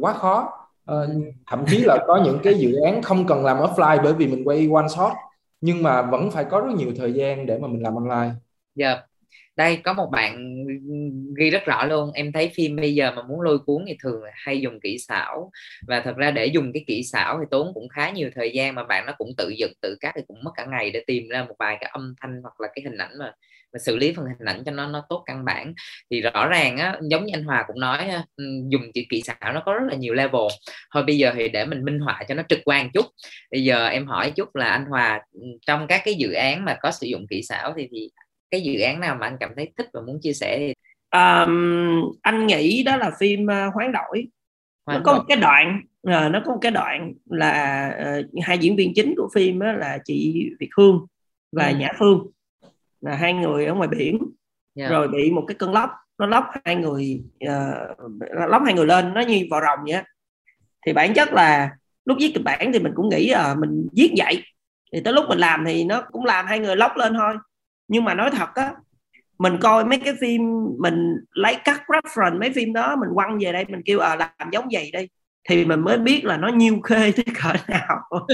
quá khó uh, thậm chí là có những cái dự án không cần làm offline bởi vì mình quay one shot nhưng mà vẫn phải có rất nhiều thời gian để mà mình làm online. Dạ. Yeah đây có một bạn ghi rất rõ luôn em thấy phim bây giờ mà muốn lôi cuốn thì thường hay dùng kỹ xảo và thật ra để dùng cái kỹ xảo thì tốn cũng khá nhiều thời gian mà bạn nó cũng tự dựng tự cắt thì cũng mất cả ngày để tìm ra một vài cái âm thanh hoặc là cái hình ảnh mà và xử lý phần hình ảnh cho nó nó tốt căn bản. Thì rõ ràng á giống như anh Hòa cũng nói dùng chữ kỹ xảo nó có rất là nhiều level. Thôi bây giờ thì để mình minh họa cho nó trực quan chút. Bây giờ em hỏi chút là anh Hòa trong các cái dự án mà có sử dụng kỹ xảo thì thì cái dự án nào mà anh cảm thấy thích và muốn chia sẻ thì? Um, anh nghĩ đó là phim uh, hoán đổi. Hoán nó có đổi. một cái đoạn uh, nó có một cái đoạn là uh, hai diễn viên chính của phim đó là chị Việt Hương và ừ. Nhã Phương là hai người ở ngoài biển yeah. Dạ. rồi bị một cái cơn lốc nó lốc hai người uh, lốc hai người lên nó như vào rồng vậy thì bản chất là lúc viết kịch bản thì mình cũng nghĩ là uh, mình viết vậy thì tới lúc mình làm thì nó cũng làm hai người lóc lên thôi nhưng mà nói thật á mình coi mấy cái phim mình lấy cắt reference mấy phim đó mình quăng về đây mình kêu à làm giống vậy đi thì mình mới biết là nó nhiêu khê tới cỡ nào.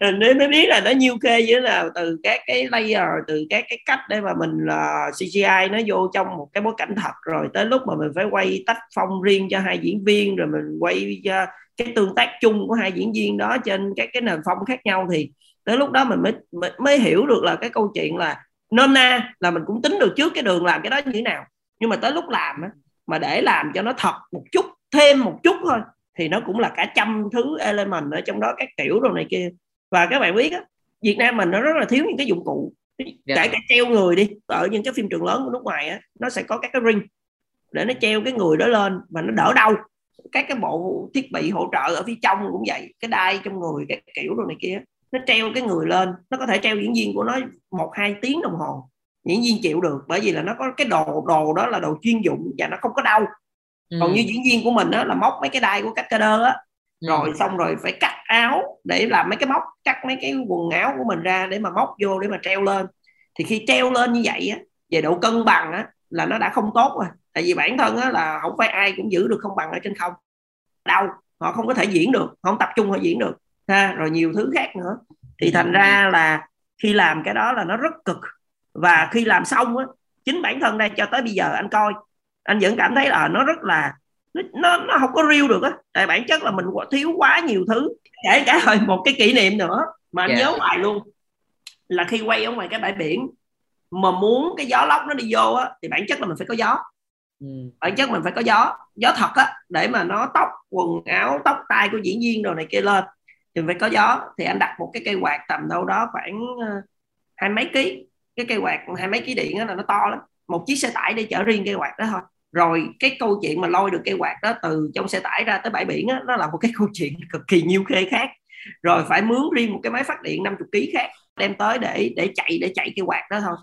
Nên mới biết là nó nhiêu khê như thế nào từ các cái layer từ các cái cách để mà mình là uh, CGI nó vô trong một cái bối cảnh thật. Rồi tới lúc mà mình phải quay tách phong riêng cho hai diễn viên rồi mình quay uh, cái tương tác chung của hai diễn viên đó trên các cái nền phong khác nhau thì tới lúc đó mình mới mới hiểu được là cái câu chuyện là nôm na là mình cũng tính được trước cái đường làm cái đó như thế nào. Nhưng mà tới lúc làm á, mà để làm cho nó thật một chút thêm một chút thôi thì nó cũng là cả trăm thứ element ở trong đó các kiểu đồ này kia và các bạn biết á Việt Nam mình nó rất là thiếu những cái dụng cụ yeah. Dạ. kể cả treo người đi ở những cái phim trường lớn của nước ngoài á nó sẽ có các cái ring để nó treo cái người đó lên mà nó đỡ đau các cái bộ thiết bị hỗ trợ ở phía trong cũng vậy cái đai trong người cái kiểu đồ này kia nó treo cái người lên nó có thể treo diễn viên của nó một hai tiếng đồng hồ diễn viên chịu được bởi vì là nó có cái đồ đồ đó là đồ chuyên dụng và nó không có đau ừ. còn như diễn viên của mình đó là móc mấy cái đai của các ca đơ á ừ. rồi xong rồi phải cắt áo để làm mấy cái móc cắt mấy cái quần áo của mình ra để mà móc vô để mà treo lên. Thì khi treo lên như vậy á về độ cân bằng á là nó đã không tốt rồi. Tại vì bản thân á là không phải ai cũng giữ được không bằng ở trên không. Đau họ không có thể diễn được không tập trung họ diễn được. Ha rồi nhiều thứ khác nữa. Thì thành ra là khi làm cái đó là nó rất cực. Và khi làm xong á chính bản thân đây cho tới bây giờ anh coi anh vẫn cảm thấy là nó rất là nó nó không có real được á tại bản chất là mình thiếu quá nhiều thứ kể cả hồi một cái kỷ niệm nữa mà anh yeah. Dạ. nhớ hoài luôn là khi quay ở ngoài cái bãi biển mà muốn cái gió lốc nó đi vô á thì bản chất là mình phải có gió ừ. bản chất mình phải có gió gió thật á để mà nó tóc quần áo tóc tai của diễn viên đồ này kia lên thì phải có gió thì anh đặt một cái cây quạt tầm đâu đó khoảng uh, hai mấy ký cái cây quạt hai mấy ký điện đó là nó to lắm một chiếc xe tải để chở riêng cây quạt đó thôi. Rồi cái câu chuyện mà lôi được cây quạt đó từ trong xe tải ra tới bãi biển đó, nó là một cái câu chuyện cực kỳ nhiều khê khác. Rồi phải mướn riêng một cái máy phát điện 50 kg khác đem tới để để chạy để chạy cây quạt đó thôi.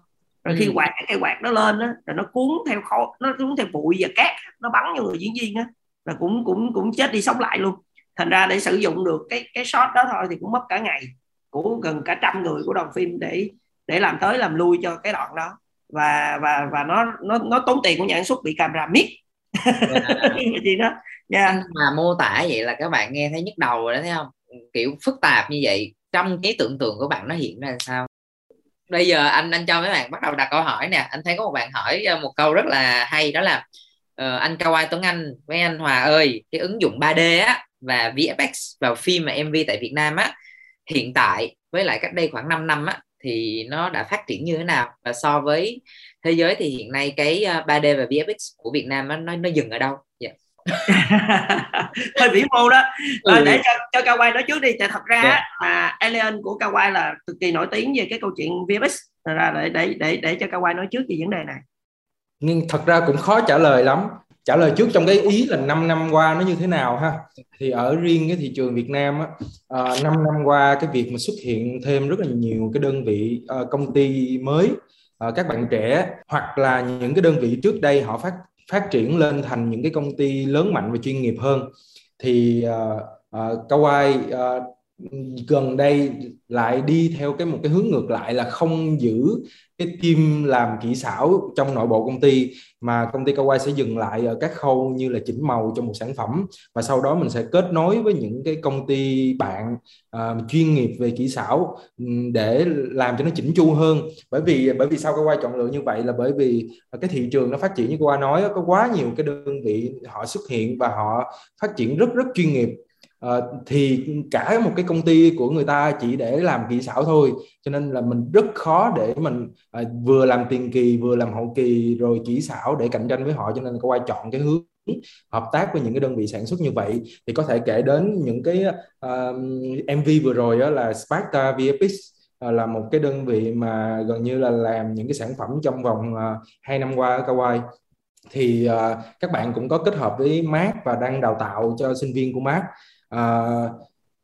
Rồi khi ừ. quạt cái cây quạt nó lên đó, rồi nó cuốn theo khô nó cuốn theo bụi và cát nó bắn vô người diễn viên á là cũng cũng cũng chết đi sống lại luôn. Thành ra để sử dụng được cái cái shot đó thôi thì cũng mất cả ngày của gần cả trăm người của đoàn phim để để làm tới làm lui cho cái đoạn đó và và và nó nó nó tốn tiền của nhà sản xuất bị camera miết gì đó. Yeah. mà mô tả vậy là các bạn nghe thấy nhức đầu rồi đó thấy không? Kiểu phức tạp như vậy trong trí tưởng tượng của bạn nó hiện ra sao? Bây giờ anh anh cho mấy bạn bắt đầu đặt câu hỏi nè. Anh thấy có một bạn hỏi ờ, một câu rất là hay đó là uh, anh Kawai Tuấn Anh với anh Hòa ơi cái ứng dụng 3D á và VFX vào phim và MV tại Việt Nam á hiện tại với lại cách đây khoảng 5 năm á thì nó đã phát triển như thế nào và so với thế giới thì hiện nay cái 3D ờ, và VFX của Việt Nam nó nó, nó dừng ở đâu? Yeah. Dạ. hơi vĩ mô đó ừ. à, để cho cho Kawai nói trước đi tại thật ra yeah. Dạ. là Alien của Kawai là cực kỳ nổi tiếng về cái câu chuyện VFX thật ra để để để để cho Kawai nói trước về vấn đề này nhưng thật ra cũng khó trả lời lắm trả lời trước trong cái ý là 5 năm qua nó như thế nào ha? Thì ở riêng cái thị trường Việt Nam á à, uh, 5 năm qua cái việc mà xuất hiện thêm rất là nhiều cái đơn vị uh, công ty mới uh, các bạn trẻ hoặc là những cái đơn vị trước đây họ phát phát triển lên thành những cái công ty lớn mạnh và chuyên nghiệp hơn. Thì uh, uh, Kawai uh, gần đây lại đi theo cái một cái hướng ngược lại là không giữ cái team làm kỹ xảo trong nội bộ công ty mà công ty Kawai sẽ dừng lại ở các khâu như là chỉnh màu cho một sản phẩm và sau đó mình sẽ kết nối với những cái công ty bạn uh, chuyên nghiệp về kỹ xảo ừ, để làm cho nó chỉnh chu hơn. Bởi vì bởi vì sao Kawai chọn lựa như vậy là bởi vì cái thị trường nó phát triển như Kawai nói có quá nhiều cái đơn vị họ xuất hiện và họ phát triển rất rất chuyên nghiệp à, thì cả một cái công ty của người ta chỉ để làm kỹ xảo thôi cho nên là mình rất khó để mình à, vừa làm tiền kỳ vừa làm hậu kỳ rồi kỹ xảo để cạnh tranh với họ cho nên có ai chọn cái hướng hợp tác với những cái đơn vị sản xuất như vậy thì có thể kể đến những cái ờ, uh, MV vừa rồi đó là Sparta VFX uh, là một cái đơn vị mà gần như là làm những cái sản phẩm trong vòng uh, 2 năm qua ở Kawaii thì uh, các bạn cũng có kết hợp với Mát và đang đào tạo cho sinh viên của Mát à,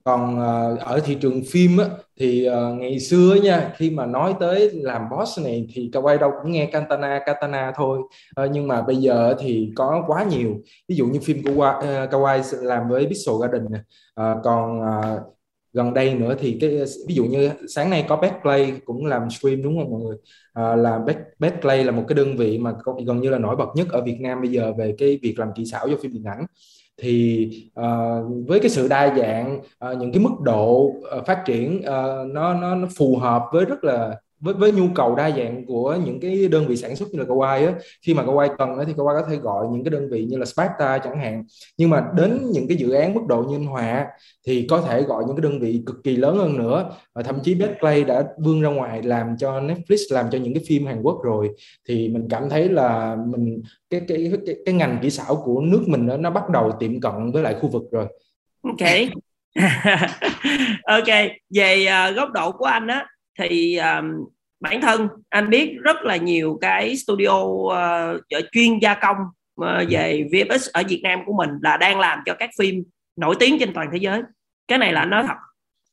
còn à, ở thị trường phim á, thì à, ngày xưa nha khi mà nói tới làm boss này thì Kawai đâu cũng nghe Katana Katana thôi. À, nhưng mà bây giờ thì có quá nhiều. Ví dụ như phim của ờ, Kawai làm với Pixel Garden à, còn à, gần đây nữa thì cái ví dụ như sáng nay có Betplay cũng làm stream đúng không mọi người? À, là Betplay là một cái đơn vị mà gần như là nổi bật nhất ở Việt Nam bây giờ về cái việc làm kỹ xảo cho phim điện ảnh thì uh, với cái sự đa dạng uh, những cái mức độ uh, phát triển uh, nó, nó nó phù hợp với rất là với với nhu cầu đa dạng của những cái đơn vị sản xuất như là Kawai á khi mà Kawai cần thì Kawai có thể gọi những cái đơn vị như là Sparta chẳng hạn. Nhưng mà đến những cái dự án mức độ như Hòa thì có thể gọi những cái đơn vị cực kỳ lớn hơn nữa. Và thậm chí Betplay đã vươn ra ngoài làm cho Netflix làm cho những cái phim Hàn Quốc rồi. Thì mình cảm thấy là mình cái cái cái, cái ngành kỹ xảo của nước mình đó, nó bắt đầu tiệm cận với lại khu vực rồi. Ok. Ok về uh, góc độ của anh á thì um, bản thân anh biết rất là nhiều cái studio uh, chuyên gia công uh, về VFX ở Việt Nam của mình là đang làm cho các phim nổi tiếng trên toàn thế giới. Cái này là anh nói thật.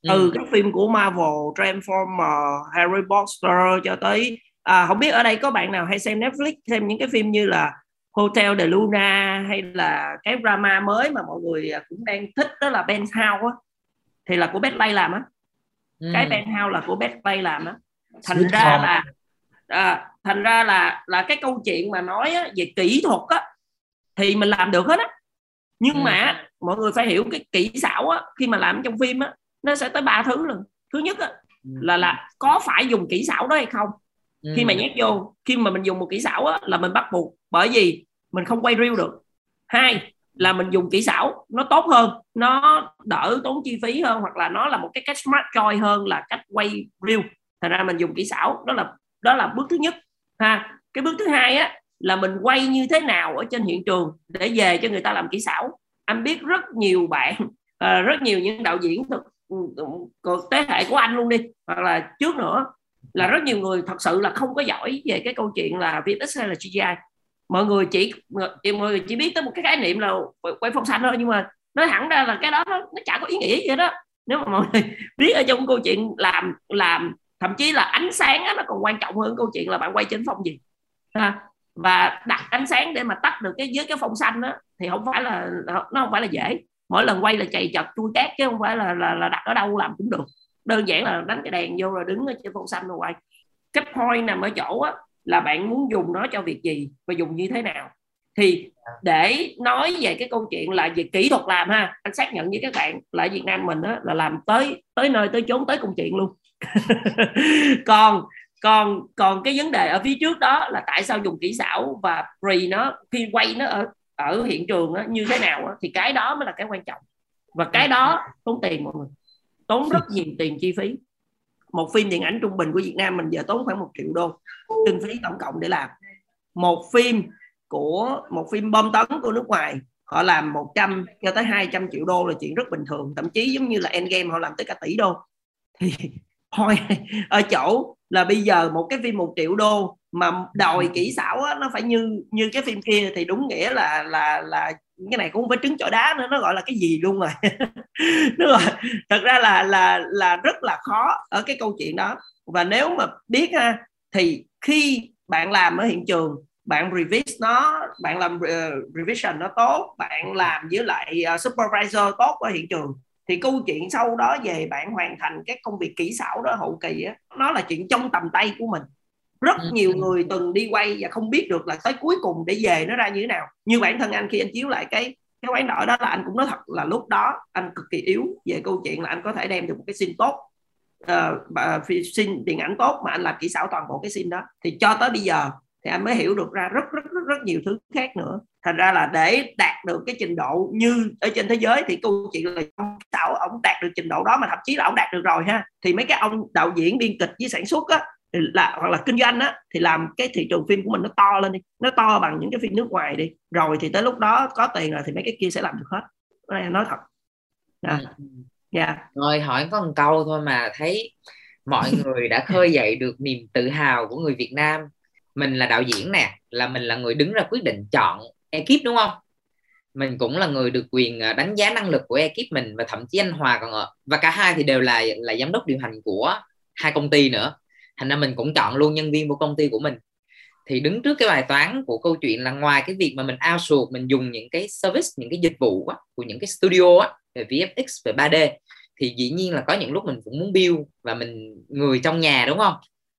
Từ ừ. các phim của Marvel, Transformer, Harry Potter cho tới à, không biết ở đây có bạn nào hay xem Netflix xem những cái phim như là Hotel de Luna hay là cái drama mới mà mọi người cũng đang thích đó là Penthouse á. Thì là của Betplay làm á ừ. cái Penthouse là của Betplay làm á thành Sweet ra là à, thành ra là là cái câu chuyện mà nói á, về kỹ thuật á thì mình làm được hết á nhưng ừ. mà mọi người phải hiểu cái kỹ xảo á khi mà làm trong phim á nó sẽ tới ba thứ lần thứ nhất á, ừ. là là có phải dùng kỹ xảo đó hay không ừ. khi mà nhét vô khi mà mình dùng một kỹ xảo á, là mình bắt buộc bởi vì mình không quay reel được hai là mình dùng kỹ xảo, nó tốt hơn, nó đỡ tốn chi phí hơn, hoặc là nó là một cái cách smart choice hơn là cách quay reel thành ra mình dùng kỹ xảo, đó là đó là bước thứ nhất, ha. Cái bước thứ hai á, là mình quay như thế nào ở trên hiện trường để về cho người ta làm kỹ xảo. Anh biết rất nhiều bạn ờ, rất nhiều những đạo diễn thực ừ, ừ, thế hệ của anh luôn đi, hoặc là trước nữa, là rất nhiều người thật sự là không có giỏi về cái câu chuyện là VFX hay là CGI mọi người chỉ mọi người chỉ biết tới một cái khái niệm là quay phong xanh thôi nhưng mà nói thẳng ra là cái đó nó, nó chả có ý nghĩa gì đó nếu mà mọi người biết ở trong câu chuyện làm làm thậm chí là ánh sáng đó, nó còn quan trọng hơn câu chuyện là bạn quay trên phong gì. Ha và đặt ánh sáng để mà tắt được cái dưới cái phong xanh đó thì không phải là nó không phải là dễ. Mỗi lần quay là chạy chật chui cát chứ không phải là, là là đặt ở đâu làm cũng được. Đơn giản là đánh cái đèn vô rồi đứng ở trên phong xanh rồi quay. Cái point nằm ở chỗ á, là bạn muốn dùng nó cho việc gì và dùng như thế nào. Thì để nói về cái câu chuyện là về kỹ thuật làm ha anh xác nhận với các bạn là ở Việt Nam mình á, là làm tới tới nơi tới chốn tới công chuyện luôn. Còn còn còn cái vấn đề ở phía trước đó là tại sao dùng kỹ xảo và pre nó khi quay nó ở ở hiện trường á, như thế nào á, thì cái đó mới là cái quan trọng. Và cái đó tốn tiền mọi người tốn rất nhiều tiền chi phí một phim điện ảnh trung bình của Việt Nam mình giờ tốn khoảng một triệu đô. Kinh phí tổng cộng để làm. Một phim của một phim bom tấn của nước ngoài họ làm 100 cho tới 200 triệu đô là chuyện rất bình thường. Thậm chí giống như là Endgame họ làm tới cả tỷ đô. Thì thôi ở chỗ là bây giờ một cái phim một triệu đô mà đòi kỹ xảo á, nó phải như như cái phim kia thì đúng nghĩa là là là cái này cũng không phải trứng chọi đá nữa nó gọi là cái gì luôn rồi. Đúng rồi. Thật ra là là là rất là khó ở cái câu chuyện đó. Và nếu mà biết ha thì khi bạn làm ở hiện trường bạn revise nó bạn làm uh, revision nó tốt bạn làm với lại uh, supervisor tốt ở hiện trường thì câu chuyện sau đó về bạn hoàn thành các công việc kỹ xảo đó hậu kỳ á nó là chuyện trong tầm tay của mình rất nhiều người từng đi quay và không biết được là tới cuối cùng để về nó ra như thế nào. Như bản thân anh khi anh chiếu lại cái cái quán đỏ đó là anh cũng nói thật là lúc đó anh cực kỳ yếu về câu chuyện là anh có thể đem được một cái xin tốt uh, xin điện ảnh tốt mà anh làm kỹ xảo toàn bộ cái xin đó. Thì cho tới bây giờ thì anh mới hiểu được ra rất rất rất rất nhiều thứ khác nữa. Thành ra là để đạt được cái trình độ như ở trên thế giới thì câu chuyện là ông tạo ông đạt được trình độ đó mà thậm chí là ông đạt được rồi ha. Thì mấy cái ông đạo diễn biên kịch với sản xuất á là hoặc là kinh doanh á thì làm cái thị trường phim của mình nó to lên đi nó to bằng những cái phim nước ngoài đi. Rồi thì tới lúc đó có tiền rồi thì mấy cái kia sẽ làm được hết. Này nói thật. À. yeah. rồi hỏi có một câu thôi mà thấy mọi người đã khơi dậy được niềm tự hào của người Việt Nam. Mình là đạo diễn nè là mình là người đứng ra quyết định chọn ekip đúng không? Mình cũng là người được quyền à, đánh giá năng lực của ekip mình và thậm chí anh Hòa còn ở và cả hai thì đều là là giám đốc điều hành của hai công ty nữa thành ra mình cũng chọn luôn nhân viên của công ty của mình. Thì đứng trước cái bài toán của câu chuyện là ngoài cái việc mà mình outsource mình dùng những cái service những cái dịch vụ á, của những cái studio á, về VFX về 3D thì dĩ nhiên là có những lúc mình cũng muốn build và mình người trong nhà đúng không?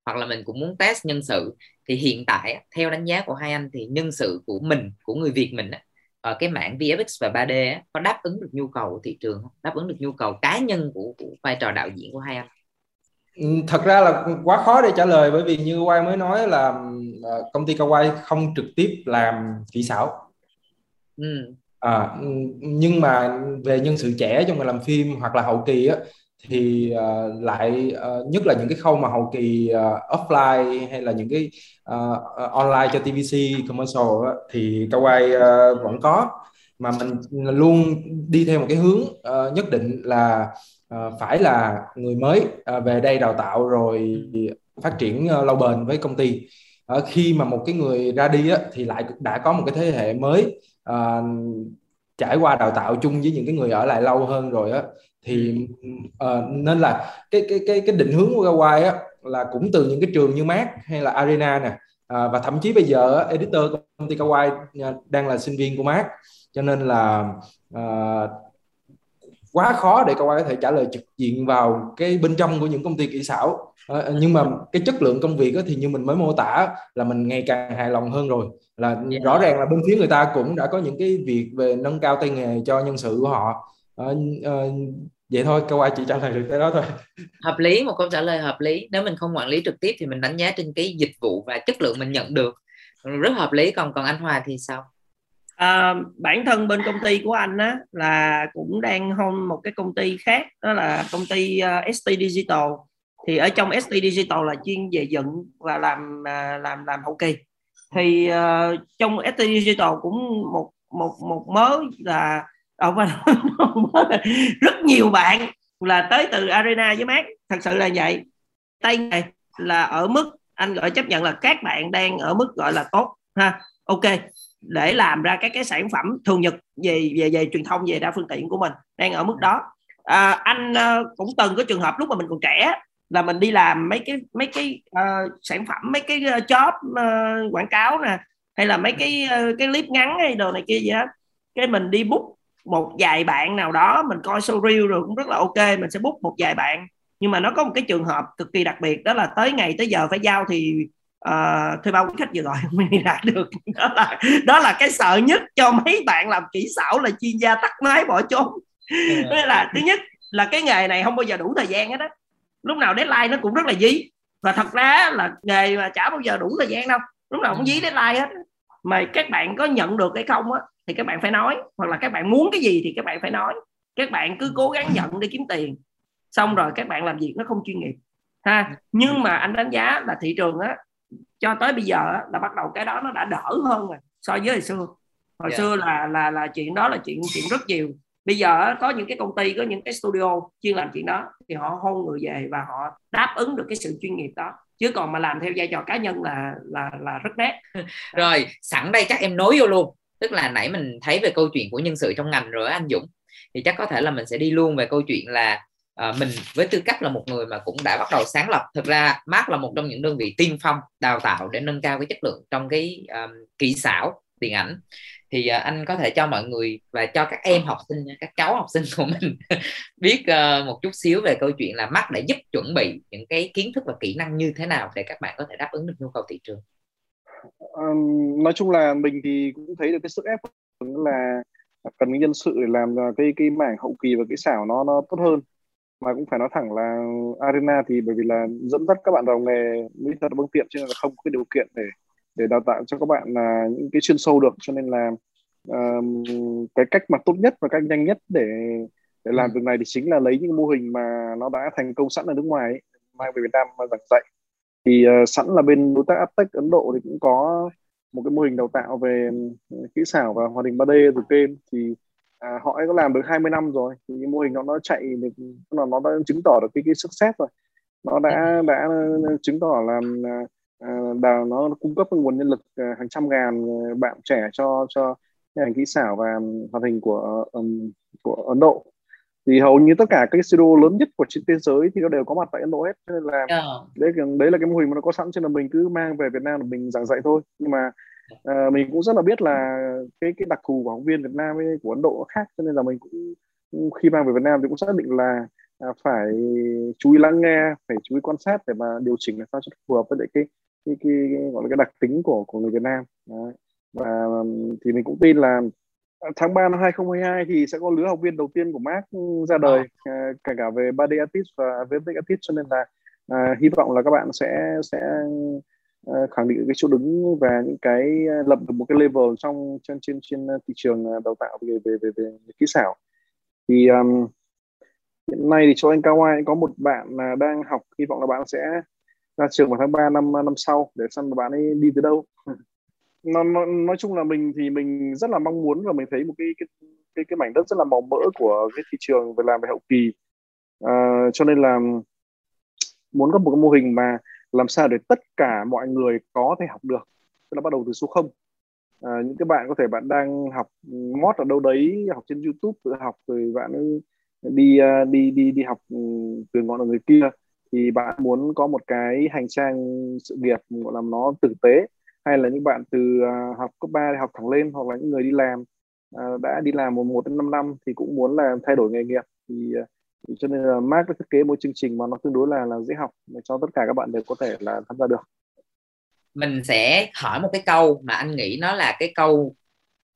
Hoặc là mình cũng muốn test nhân sự. Thì hiện tại theo đánh giá của hai anh thì nhân sự của mình của người Việt mình ở cái mảng VFX và 3D có đáp ứng được nhu cầu của thị trường đáp ứng được nhu cầu cá nhân của, của vai trò đạo diễn của hai anh? Thật ra là quá khó để trả lời bởi vì như Quay mới nói là ờ, công ty Kawai không trực tiếp làm kỹ xảo ừ. à, nhưng mà về nhân sự trẻ trong ngành làm phim hoặc là hậu kỳ á thì uh, lại uh, nhất là những cái khâu mà hậu kỳ uh, offline hay là những cái uh, online cho TVC commercial đó, thì Kawai uh, vẫn có mà mình luôn đi theo một cái hướng uh, nhất định là uh, phải là người mới uh, về đây đào tạo rồi phát triển uh, lâu bền với công ty. Uh, khi mà một cái người ra đi á, thì lại đã có một cái thế hệ mới uh, trải qua đào tạo chung với những cái người ở lại lâu hơn rồi á thì uh, nên là cái cái cái cái định hướng của Gawai á là cũng từ những cái trường như Mát hay là Arena nè à, và thậm chí bây giờ editor công ty Kawai đang là sinh viên của Mát cho nên là uh, quá khó để Kawhi có thể trả lời trực diện vào cái bên trong của những công ty kỹ xảo. À, nhưng mà cái chất lượng công việc thì như mình mới mô tả là mình ngày càng hài lòng hơn rồi. Là yeah. Dạ. rõ ràng là bên phía người ta cũng đã có những cái việc về nâng cao tay nghề cho nhân sự của họ. À, à, vậy thôi câu ai chỉ trả lời được cái đó thôi. Hợp lý một câu trả lời hợp lý. Nếu mình không quản lý trực tiếp thì mình đánh giá trên cái dịch vụ và chất lượng mình nhận được. Rất hợp lý còn còn anh Hòa thì sao à, bản thân bên công ty của anh á là cũng đang hôn một cái công ty khác đó là công ty ờ, uh, ST Digital. Thì ở trong ST Digital là chuyên về dựng và làm uh, làm làm hậu kỳ. Thì uh, trong ST Digital cũng một một một mớ là không rất nhiều bạn là tới từ arena với mát thật sự là vậy. Tay này là ở mức anh gọi chấp nhận là các bạn đang ở mức gọi là tốt ha. Ok để làm ra các cái sản phẩm thường nhật về về về truyền thông về đa phương tiện của mình đang ở mức đó. À, anh uh, cũng từng có trường hợp lúc mà mình còn trẻ là mình đi làm mấy cái mấy cái uh, sản phẩm mấy cái uh, job uh, quảng cáo nè hay là mấy cái uh, cái clip ngắn hay đồ này kia gì hết. Cái mình đi book một vài bạn nào đó mình coi show reel rồi cũng rất là ok mình sẽ book một vài bạn. Nhưng mà nó có một cái trường hợp cực kỳ đặc biệt đó là tới ngày tới giờ phải giao thì uh, thuê bao khách vừa gọi không đi đạt được. Đó là đó là cái sợ nhất cho mấy bạn làm kỹ xảo là chuyên gia tắt máy bỏ trốn. Ừ. là thứ nhất là cái nghề này không bao giờ đủ thời gian hết á. Lúc nào deadline nó cũng rất là dí. Và thật ra là nghề mà chả bao giờ đủ thời gian đâu. Lúc nào cũng dí ừ. deadline hết. Mà các bạn có nhận được hay không á thì các bạn phải nói. Hoặc là các bạn muốn cái gì thì các bạn phải nói. Các bạn cứ cố gắng nhận để kiếm tiền. Xong rồi các bạn làm việc nó không chuyên nghiệp. Ha nhưng mà anh đánh giá là thị trường á cho tới bây giờ là bắt đầu cái đó nó đã đỡ hơn rồi so với hồi xưa. Hồi yeah. Dạ. xưa là là là chuyện đó là chuyện chuyện rất nhiều. Bây giờ có những cái công ty có những cái studio chuyên làm chuyện đó thì họ hôn người về và họ đáp ứng được cái sự chuyên nghiệp đó. Chứ còn mà làm theo vai trò cá nhân là là là rất nét. Rồi sẵn đây chắc em nối vô luôn. Tức là nãy mình thấy về câu chuyện của nhân sự trong ngành rồi anh Dũng. Thì chắc có thể là mình sẽ đi luôn về câu chuyện là à, mình với tư cách là một người mà cũng đã bắt đầu sáng lập thực ra Mark là một trong những đơn vị tiên phong đào tạo để nâng cao cái chất lượng trong cái um, kỹ xảo điện ảnh. Thì uh, anh có thể cho mọi người và cho các em học sinh các cháu học sinh của mình biết uh, một chút xíu về câu chuyện là Mark đã giúp chuẩn bị những cái kiến thức và kỹ năng như thế nào để các bạn có thể đáp ứng được nhu cầu thị trường? Um, nói chung là mình thì cũng thấy được cái sức ép là cần cái nhân sự để làm cái cái mảng hậu kỳ và kỹ xảo nó nó tốt hơn mà cũng phải nói thẳng là arena thì bởi vì là dẫn dắt các bạn vào nghề mỹ thuật phương tiện cho nên là không có cái điều kiện để để đào tạo cho các bạn là những cái chuyên sâu được. Cho nên là um, cái cách mà tốt nhất và cách nhanh nhất để để làm ừ. việc này thì chính là lấy những mô hình mà nó đã thành công sẵn ở nước ngoài ấy, mang về Việt Nam mà giảng dạy. Thì uh, sẵn là bên đối tác Aptech Ấn Độ thì cũng có một cái mô hình đào tạo về kỹ xảo và hoạt hình 3D từ kênh thì à, họ có làm được 20 năm rồi thì cái mô hình nó nó chạy được nó nó đã chứng tỏ được cái cái success rồi nó đã đã chứng tỏ là à, đào nó cung cấp nguồn nhân lực à, hàng trăm ngàn bạn trẻ cho cho ngành kỹ xảo và hoạt hình của um, của Ấn Độ thì hầu như tất cả các studio lớn nhất của trên thế giới thì nó đều có mặt tại Ấn Độ hết nên là yeah. Ờ. đấy đấy là cái mô hình mà nó có sẵn cho nên là mình cứ mang về Việt Nam là mình giảng dạy thôi nhưng mà uh, mình cũng rất là biết là cái cái đặc thù của học viên Việt Nam với của Ấn Độ khác cho nên là mình cũng khi mang về Việt Nam thì cũng xác định là à, phải chú ý lắng nghe phải chú ý quan sát để mà điều chỉnh làm sao cho phù hợp với lại cái cái, cái, cái gọi là cái đặc tính của của người Việt Nam đấy. và thì mình cũng tin là tháng 3 năm 2022 thì sẽ có lứa học viên đầu tiên của Mark ra đời à. uh, cả cả về 3D artist và VFX artist cho nên là uh, hy vọng là các bạn sẽ sẽ Ờ, khẳng định cái chỗ đứng và những cái ờ, lập được một cái level trong trên trên trên ờ, thị trường đào tạo về về về, về, về kỹ xảo. Thì um, hiện nay thì cho anh cao Kawai có một bạn là đang học hy vọng là bạn sẽ ra trường vào tháng 3 năm năm sau để xem bạn ấy đi tới đâu. Nó, nó nói chung là mình thì mình rất là mong muốn và mình thấy một cái cái cái, cái mảnh đất rất là màu mỡ của cái thị trường về làm về hậu kỳ. À, cho nên là muốn có một cái mô hình mà làm sao để tất cả mọi người có thể học được? Tức là bắt đầu từ số không. À, những cái bạn có thể bạn đang học mót ở đâu đấy học trên YouTube tự học rồi bạn ấy đi à, đi đi đi học ừ, từ ngọn ở người kia thì bạn muốn có một cái hành trang sự nghiệp gọi là nó tử tế hay là những bạn từ à, học cấp 3 học thẳng lên hoặc là những người đi làm à, đã đi làm một một đến năm năm thì cũng muốn là thay đổi nghề nghiệp thì, thì cho nên là Mark đã thiết kế một chương trình mà nó tương đối là là dễ học để cho tất cả các bạn đều có thể là tham gia được. Mình sẽ hỏi một cái câu mà anh nghĩ nó là cái câu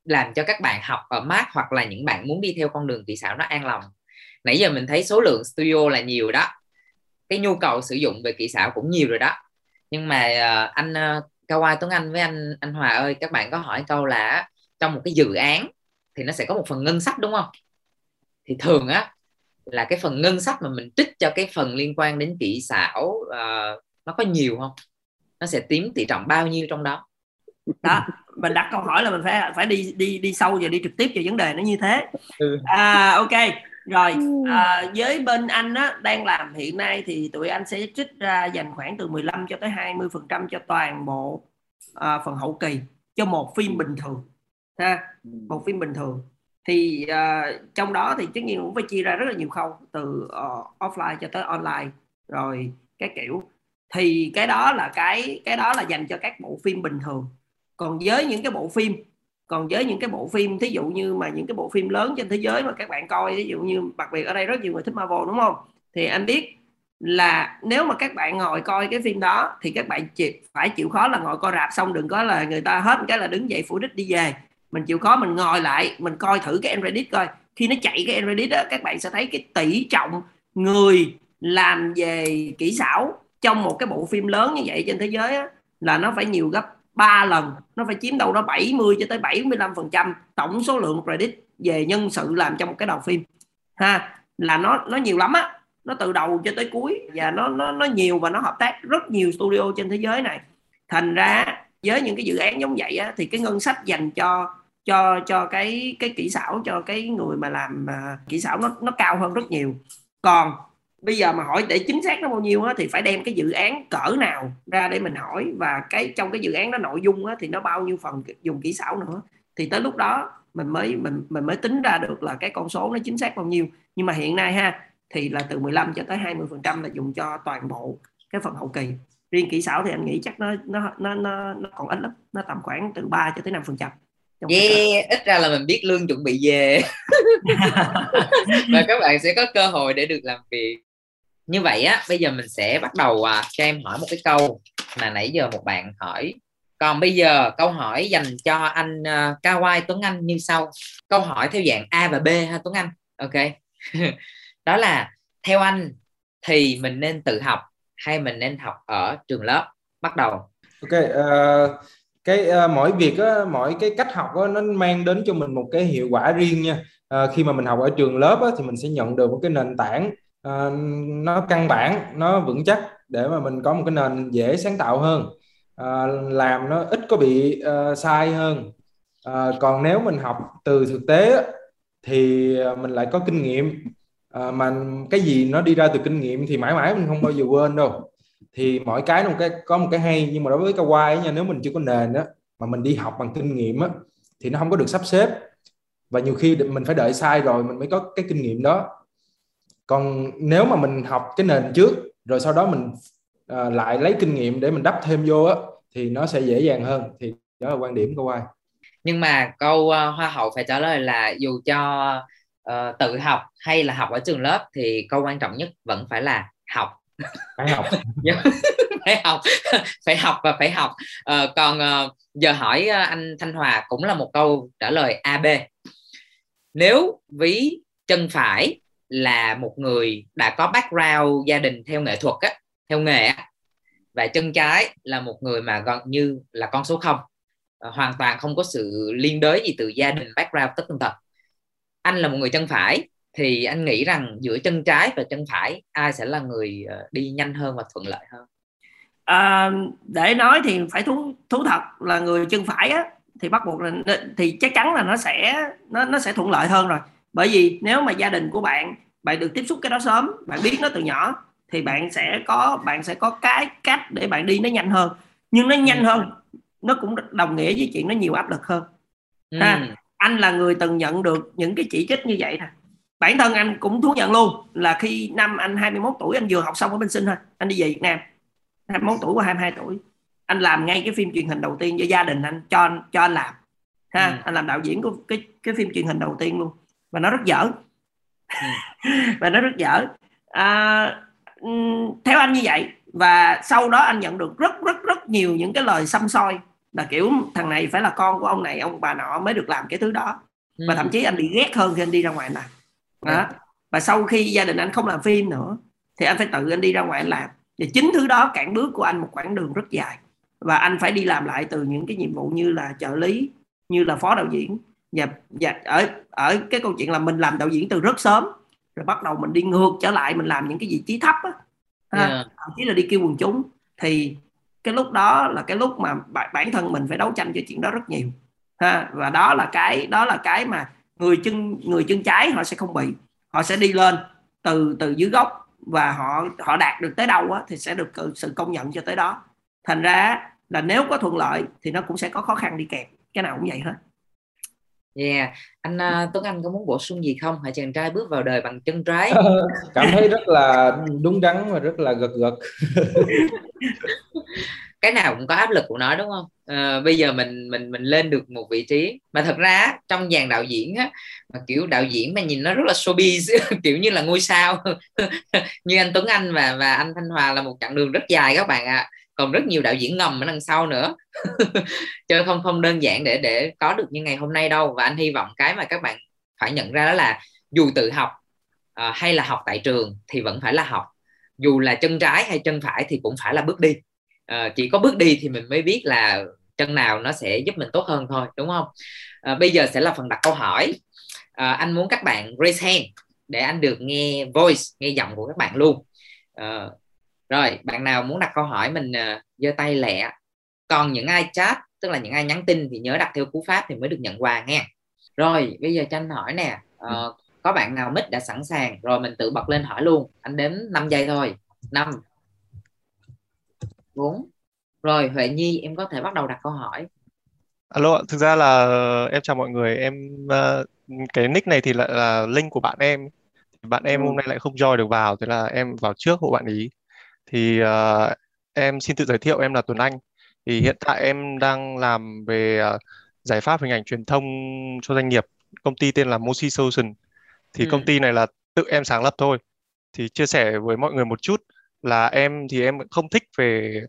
làm cho các bạn học ở Mark hoặc là những bạn muốn đi theo con đường kỹ xảo nó an lòng. Nãy giờ mình thấy số lượng studio là nhiều đó. Cái nhu cầu sử dụng về kỹ xảo cũng nhiều rồi đó. Nhưng mà uh, anh ờ, uh, Kawai Tuấn Anh với anh anh Hòa ơi các bạn có hỏi câu là trong một cái dự án thì nó sẽ có một phần ngân sách đúng không? Thì thường á là cái phần ngân sách mà mình trích cho cái phần liên quan đến kỹ xảo uh, nó có nhiều không? Nó sẽ tiếm tỷ trọng bao nhiêu trong đó? Đó mình đặt câu hỏi là mình phải phải đi đi đi sâu và đi trực tiếp vào vấn đề nó như thế. Ừ. à ok rồi à, với bên anh á đang làm hiện nay thì tụi anh sẽ trích ra dành khoảng từ 15 cho tới 20 phần trăm cho toàn bộ à, phần hậu kỳ cho một phim bình thường ha? Một phim bình thường thì uh, trong đó thì tất nhiên cũng phải chia ra rất là nhiều khâu từ uh, offline cho tới online. Rồi các kiểu. Thì cái đó là cái cái đó là dành cho các bộ phim bình thường. Còn với những cái bộ phim còn với những cái bộ phim thí dụ như mà những cái bộ phim lớn trên thế giới mà các bạn coi ví dụ như đặc biệt ở đây rất nhiều người thích Marvel đúng không? Thì anh biết là nếu mà các bạn ngồi coi cái phim đó thì các bạn chịu, phải chịu khó là ngồi coi rạp xong đừng có là người ta hết cái là đứng dậy phủ đích đi về mình chịu khó mình ngồi lại mình coi thử cái end credit coi. Khi nó chạy cái end credit đó các bạn sẽ thấy cái tỷ trọng người làm về kỹ xảo trong một cái bộ phim lớn như vậy trên thế giới á, là nó phải nhiều gấp 3 lần. Nó phải chiếm đâu đó 70 cho tới 75 phần trăm tổng số lượng credit về nhân sự làm trong một cái đầu phim. Ha là nó nó nhiều lắm á. Nó từ đầu cho tới cuối và nó nó nó nhiều và nó hợp tác rất nhiều studio trên thế giới này. Thành ra với những cái dự án giống vậy á, thì cái ngân sách dành cho cho cho cái cái kỹ xảo cho cái người mà làm uh, kỹ xảo nó nó cao hơn rất nhiều. Còn bây giờ mà hỏi để chính xác nó bao nhiêu á, thì phải đem cái dự án cỡ nào ra để mình hỏi và cái trong cái dự án đó nội dung á, thì nó bao nhiêu phần dùng kỹ xảo nữa. Thì tới lúc đó mình mới mình mình mới tính ra được là cái con số nó chính xác bao nhiêu. Nhưng mà hiện nay ha thì là từ 15 cho tới 20 phần trăm là dùng cho toàn bộ cái phần hậu kỳ. Riêng kỹ xảo thì anh nghĩ chắc nó nó nó nó, nó còn ít lắm nó tầm khoảng từ 3 cho tới 5 phần trăm yeah ít ra là mình biết lương chuẩn bị về. Và các bạn sẽ có cơ hội để được làm việc. Như vậy á bây giờ mình sẽ bắt đầu à, cho em hỏi một cái câu mà nãy giờ một bạn hỏi. Còn bây giờ câu hỏi dành cho anh uh, Kawai Tuấn Anh như sau. Câu hỏi theo dạng A và B ha Tuấn Anh? Ok. Đó là theo anh thì mình nên tự học hay mình nên học ở trường lớp? Bắt đầu. Ok uh, cái uh, mỗi việc á, mỗi cái cách học á, nó mang đến cho mình một cái hiệu quả riêng nha. Uh, khi mà mình học ở trường lớp á, thì mình sẽ nhận được một cái nền tảng uh, nó căn bản nó vững chắc để mà mình có một cái nền dễ sáng tạo hơn. Uh, làm nó ít có bị uh, sai hơn. Uh, còn nếu mình học từ thực tế thì mình lại có kinh nghiệm. Uh, mà cái gì nó đi ra từ kinh nghiệm thì mãi mãi mình không bao giờ quên đâu thì mỗi cái một cái có một cái hay nhưng mà đối với Kawai nha nếu mình chưa có nền đó mà mình đi học bằng kinh nghiệm á thì nó không có được sắp xếp. Và nhiều khi mình phải đợi sai rồi mình mới có cái kinh nghiệm đó. Còn nếu mà mình học cái nền trước rồi sau đó mình uh, lại lấy kinh nghiệm để mình đắp thêm vô á thì nó sẽ dễ dàng hơn. Thì đó là quan điểm của Quai nhưng mà câu uh, hoa hậu phải trả lời là dù cho uh, tự học hay là học ở trường lớp thì câu quan trọng nhất vẫn phải là học phải học. Dạ. Phải học. Phải học và phải học. À, còn à, giờ hỏi ờ, anh Thanh Hòa cũng là một câu trả lời AB nếu ví chân phải là một người đã có background gia đình theo nghệ thuật á, theo nghề á, và chân trái là một người mà gần như là con số không à, hoàn toàn không có sự liên đới gì từ gia đình background tất tần tật anh là một người chân phải thì anh nghĩ rằng giữa chân trái và chân phải ai sẽ là người ờ, đi nhanh hơn và thuận lợi hơn? À, để nói thì phải thú thú thật là người chân phải á thì bắt buộc là thì chắc chắn là nó sẽ nó nó sẽ thuận lợi hơn rồi. Bởi vì nếu mà gia đình của bạn bạn được tiếp xúc cái đó sớm bạn biết nó từ nhỏ thì bạn sẽ có bạn sẽ có cái cách để bạn đi nó nhanh hơn. Nhưng nó nhanh hơn nó cũng đồng nghĩa với chuyện nó nhiều áp lực hơn. Ừ. ha anh là người từng nhận được những cái chỉ trích như vậy thôi bản thân anh cũng thú nhận luôn là khi năm anh 21 tuổi anh vừa học xong ở bên sinh thôi. Anh đi về Việt Nam. 21 tuổi qua 22 tuổi. Anh làm ngay cái phim truyền hình đầu tiên cho gia đình anh cho anh cho anh làm. Ha ừ. anh làm đạo diễn của cái cái phim truyền hình đầu tiên luôn. Và nó rất dở. Ừ. và nó rất dở. À, theo anh như vậy và sau đó anh nhận được rất rất rất nhiều những cái lời xăm soi là kiểu thằng này phải là con của ông này ông bà nọ mới được làm cái thứ đó. Ừ. và thậm chí anh bị ghét hơn khi anh đi ra ngoài làm đó. Và sau khi gia đình anh không làm phim nữa thì anh phải tự anh đi ra ngoài anh làm. Và chính thứ đó cản bước của anh một quãng đường rất dài. Và anh phải đi làm lại từ những cái nhiệm vụ như là trợ lý như là phó đạo diễn. Và, và ở ở cái câu chuyện là mình làm đạo diễn từ rất sớm rồi bắt đầu mình đi ngược trở lại mình làm những cái vị trí thấp á. Ha. Yeah. chỉ là đi kêu quần chúng. Thì cái lúc đó là cái lúc mà bản thân mình phải đấu tranh cho chuyện đó rất nhiều. Ha. Và đó là cái đó là cái mà người chân người chân trái họ sẽ không bị họ sẽ đi lên từ từ dưới gốc và họ họ đạt được tới đâu á, thì sẽ được sự công nhận cho tới đó thành ra là nếu có thuận lợi thì nó cũng sẽ có khó khăn đi kèm cái nào cũng vậy hết Yeah, anh uh, Tuấn Anh có muốn bổ sung gì không? Hãy chàng trai bước vào đời bằng chân trái. Cảm thấy rất là đúng đắn và rất là gật gật. cái nào cũng có áp lực của nó đúng không? À, bây giờ mình mình mình lên được một vị trí. Mà thật ra trong dàn đạo diễn á mà kiểu đạo diễn mà nhìn nó rất là showbiz kiểu như là ngôi sao. Như anh Tuấn Anh và và anh Thanh Hòa là một chặng đường rất dài các bạn ạ. À còn rất nhiều đạo diễn ngầm ở đằng sau nữa. Chứ không không đơn giản để để có được như ngày hôm nay đâu. Và anh hy vọng cái mà các bạn phải nhận ra đó là dù tự học uh, hay là học tại trường thì vẫn phải là học. Dù là chân trái hay chân phải thì cũng phải là bước đi uh, chỉ có bước đi thì mình mới biết là chân nào nó sẽ giúp mình tốt hơn thôi đúng không? Uh, bây giờ sẽ là phần đặt câu hỏi. Uh, anh muốn các bạn raise hand để anh được nghe voice nghe giọng của các bạn luôn. Uh, rồi bạn nào muốn đặt câu hỏi mình uh, giơ tay lẹ. Còn những ai chat tức là những ai nhắn tin thì nhớ đặt theo cú pháp thì mới được nhận quà nghe rồi bây giờ cho anh hỏi nè. Uh, có bạn nào mic đã sẵn sàng? Rồi mình tự bật lên hỏi luôn. Anh đếm 5 giây thôi. 5 4 rồi Huệ Nhi em có thể bắt đầu đặt câu hỏi Alo, thực ra là em chào mọi người em uh, cái nick này thì lại là link của bạn em bạn em ừ. hôm nay lại không join được vào thế là em vào trước hộ bạn ý thì uh, em xin tự giới thiệu em là Tuấn Anh. Thì hiện tại em đang làm về uh, giải pháp hình ảnh truyền thông cho doanh nghiệp. Công ty tên là Mosi Solution. Thì ừ. công ty này là tự em sáng lập thôi. Thì chia sẻ với mọi người một chút là em thì em không thích về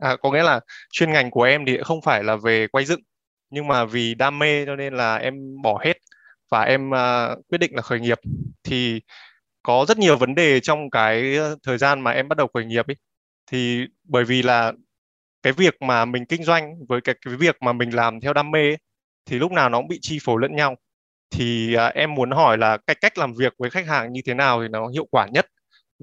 à, có nghĩa là chuyên ngành của em thì không phải là về quay dựng nhưng mà vì đam mê cho nên là em bỏ hết và em uh, quyết định là khởi nghiệp. Thì có rất nhiều vấn đề trong cái ờ, thời gian mà em bắt đầu khởi nghiệp ấy. Thì bởi vì là cái việc mà mình kinh doanh với cái, cái việc mà mình làm theo đam mê ấy, thì lúc nào nó cũng bị chi phối lẫn nhau. Thì à, em muốn hỏi là cách cách làm việc với khách hàng như thế nào thì nó hiệu quả nhất?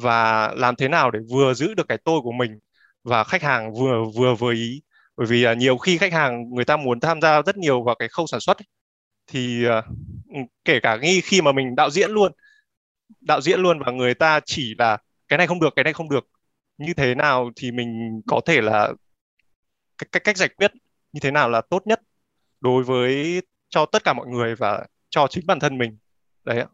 Và làm thế nào để vừa giữ được cái tôi của mình và khách hàng vừa vừa vừa ý? Bởi vì à, nhiều khi khách hàng người ta muốn tham gia rất nhiều vào cái khâu sản xuất ấy, thì à, kể cả nghi khi mà mình đạo diễn luôn đạo diễn luôn và người ta chỉ là cái này không được cái này không được. Như thế nào thì mình có thể là cách cách cách giải quyết như thế nào là tốt nhất đối với cho tất cả mọi người và cho chính bản thân mình? Đấy ạ.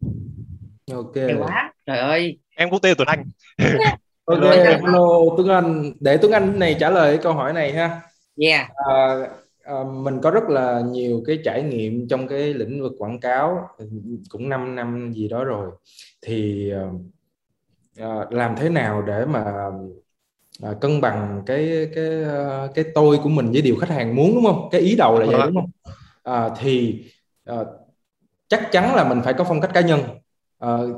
Ok. Quá. Trời ơi em quốc tế tuấn anh. Ok hello tuấn anh. Để tuấn anh này trả lời câu hỏi này ha. Yeah. À, à, mình có rất là nhiều cái trải nghiệm trong cái lĩnh vực quảng cáo cũng 5 năm gì đó rồi. Thì à, làm thế nào để mà à, cân bằng cái cái cái tôi của mình với điều khách hàng muốn đúng không? Cái ý đầu là vậy đúng không? À, thì à, chắc chắn là mình phải có phong cách cá nhân Ờ,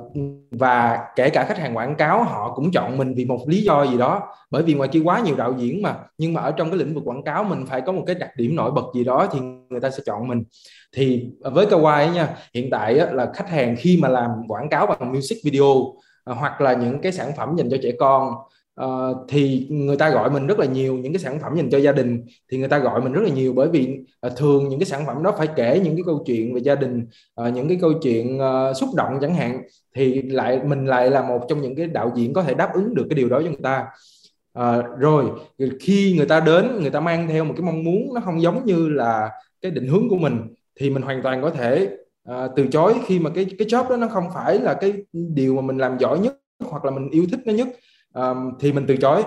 và kể cả khách hàng quảng cáo họ cũng chọn mình vì một lý do gì đó. Bởi vì ngoài kia quá nhiều đạo diễn mà nhưng mà ở trong cái lĩnh vực quảng cáo mình phải có một cái đặc điểm nổi bật gì đó thì người ta sẽ chọn mình. Thì với Kawaii nha hiện tại á, là khách hàng khi mà làm quảng cáo bằng music video à, hoặc là những cái sản phẩm dành cho trẻ con uh, thì người ta gọi mình rất là nhiều những cái sản phẩm dành cho gia đình. Thì người ta gọi mình rất là nhiều bởi vì uh, thường những cái sản phẩm đó phải kể những cái câu chuyện về gia đình uh, những cái câu chuyện uh, xúc động chẳng hạn. Thì lại mình lại là một trong những cái đạo diễn có thể đáp ứng được cái điều đó cho người ta. Uh, rồi khi người ta đến người ta mang theo một cái mong muốn nó không giống như là cái định hướng của mình thì mình hoàn toàn có thể uh, từ chối khi mà cái cái job đó nó không phải là cái điều mà mình làm giỏi nhất hoặc là mình yêu thích nó nhất um, thì mình từ chối.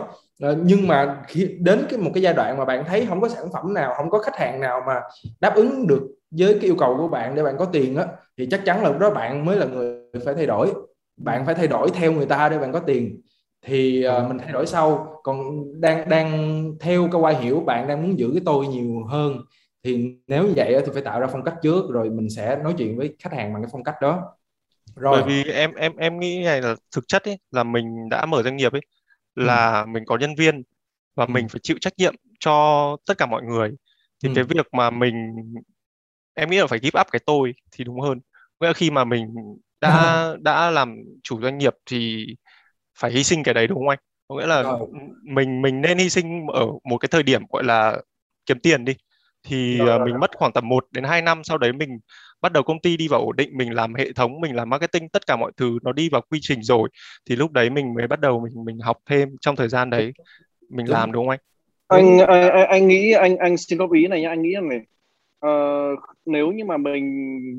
Uh, nhưng mà khi đến cái một cái giai đoạn mà bạn thấy không có sản phẩm nào không có khách hàng nào mà đáp ứng được với cái yêu cầu của bạn để bạn có tiền á thì chắc chắn là lúc đó bạn mới là người phải thay đổi. Bạn phải thay đổi theo người ta để bạn có tiền. Thì uh, mình thay đổi sau. Còn đang đang theo cái quay hiểu bạn đang muốn giữ cái tôi nhiều hơn thì nếu như vậy thì phải tạo ra phong cách trước rồi mình sẽ nói chuyện với khách hàng bằng cái phong cách đó rồi bởi vì em em em nghĩ này là thực chất ấy là mình đã mở doanh nghiệp ấy là ừ. mình có nhân viên và ừ. mình phải chịu trách nhiệm cho tất cả mọi người thì ừ. cái việc mà mình em nghĩ là phải give up cái tôi thì đúng hơn nghĩa là khi mà mình đã à. đã làm chủ doanh nghiệp thì phải hy sinh cái đấy đúng không anh có nghĩa là Rồi. mình mình nên hy sinh ở một cái thời điểm gọi là kiếm tiền đi thì Rồi. Uh, mình mất khoảng tầm 1 đến 2 năm sau đấy mình bắt đầu công ty đi vào ổn định mình làm hệ thống mình làm marketing tất cả mọi thứ nó đi vào quy trình rồi thì lúc đấy mình mới bắt đầu mình mình học thêm trong thời gian đấy. Mình đúng. làm đúng không anh? Anh anh, anh nghĩ anh anh xin góp ý này nhá anh nghĩ là này uh, nếu như mà mình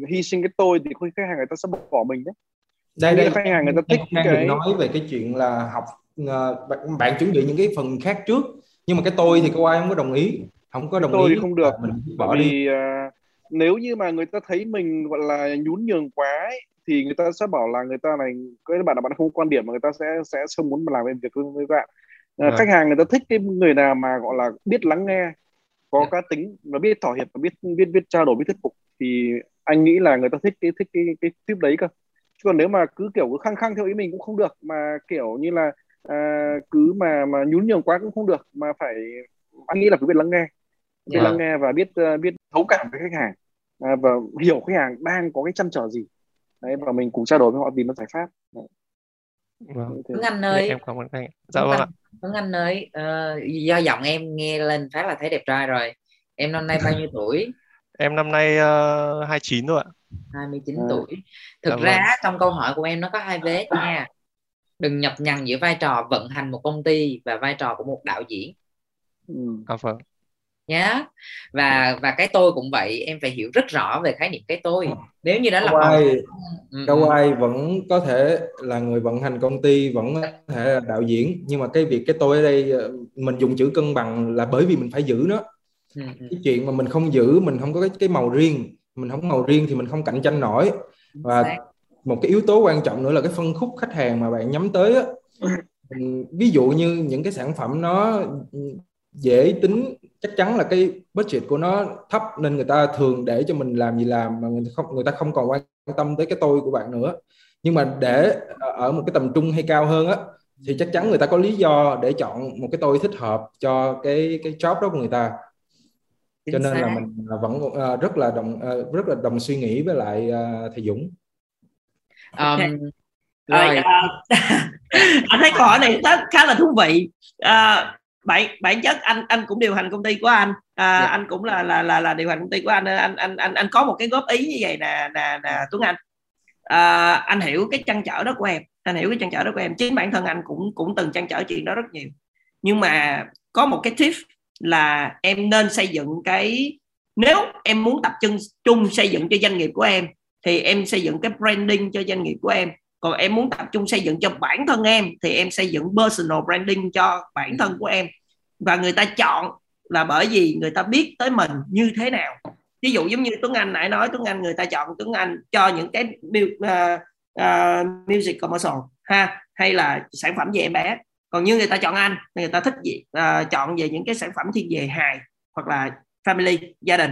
hy sinh cái tôi thì khách hàng người ta sẽ bỏ mình đấy. Đây đây. khách hàng người ta thích đang cái... nói về cái chuyện là học uh, bạn, bạn chuẩn bị những cái phần khác trước nhưng mà cái tôi thì cô ai không có đồng ý? Không có đồng tôi ý thì không được mình bỏ vì đi. Uh, nếu như mà người ta thấy mình gọi là nhún nhường quá ấy, thì người ta sẽ bảo là người ta này cái bạn là bạn không quan điểm mà người ta sẽ sẽ không muốn làm việc với bạn à, khách hàng người ta thích cái người nào mà gọi là biết lắng nghe có yeah. cá tính và biết thỏa hiệp và biết biết biết trao đổi biết thuyết phục thì anh nghĩ là người ta thích cái thích cái cái tiếp đấy cơ chứ còn nếu mà cứ kiểu cứ khăng khăng theo ý mình cũng không được mà kiểu như là à, cứ mà mà nhún nhường quá cũng không được mà phải anh nghĩ là phải biết lắng nghe biết yeah. lắng nghe và biết uh, biết thấu cảm với khách hàng à, và hiểu khách hàng đang có cái chăn trở gì. Đấy và mình cùng trao đổi với họ tìm ra giải pháp. Đấy. Vâng. Tuấn Anh ơi em cảm ơn anh dạ vâng ạ. Tuấn Anh ơi uh, do giọng em nghe lên phát là thấy đẹp trai rồi. Em năm nay bao nhiêu tuổi? Em năm nay uh, 29 rồi ạ. 29 à. tuổi. Thực dạ ra vâng. trong câu hỏi của em nó có hai vế nha. Đừng nhập nhằng giữa vai trò vận hành một công ty và vai trò của một đạo diễn. Ừ. à, vâng nhá. Và và cái tôi cũng vậy em phải hiểu rất rõ về khái niệm cái tôi. Nếu như đó là ai ừ, đâu ừ. ai vẫn có thể là người vận hành công ty vẫn có thể là đạo diễn. Nhưng mà cái việc cái tôi ở đây ờ, mình dùng chữ cân bằng là bởi vì mình phải giữ nó. Ừ, cái chuyện mà mình không giữ mình không có cái cái màu riêng mình không màu riêng thì mình không cạnh tranh nổi. Và một cái yếu tố quan trọng nữa là cái phân khúc khách hàng mà bạn nhắm tới á. Ví dụ như những cái sản phẩm nó dễ tính chắc chắn là cái budget của nó thấp nên người ta thường để cho mình làm gì làm mà người ta không người ta không còn quan tâm tới cái tôi của bạn nữa. Nhưng mà để ở một cái tầm trung hay cao hơn á thì chắc chắn người ta có lý do để chọn một cái tôi thích hợp cho cái cái job đó của người ta. Cho nên là mình vẫn uh, rất là đồng uh, rất là đồng suy nghĩ với lại uh, thầy Dũng. Um, rồi. Uh, anh thấy câu hỏi này khá là thú vị. Uh, bản bản chất anh anh cũng điều hành công ty của anh. À, yeah. Dạ. anh cũng là là là là điều hành công ty của anh anh anh anh anh có một cái góp ý như vậy nè nè nè Tuấn Anh. À, anh hiểu cái trăn trở đó của em. Anh hiểu cái trăn trở đó của em. Chính bản thân anh cũng cũng từng trăn trở chuyện đó rất nhiều. Nhưng mà có một cái tip là em nên xây dựng cái nếu em muốn tập trung chung xây dựng cho doanh nghiệp của em thì em xây dựng cái branding cho doanh nghiệp của em còn em muốn tập trung xây dựng cho bản thân em thì em xây dựng personal branding cho bản thân của em. Và người ta chọn là bởi vì người ta biết tới mình như thế nào. Ví dụ giống như Tuấn Anh nãy nói Tuấn Anh người ta chọn Tuấn Anh cho những cái uh, uh, music commercial ha hay là sản phẩm về em bé. Còn như người ta chọn anh người ta thích gì uh, chọn về những cái sản phẩm thiên về hài hoặc là family gia đình.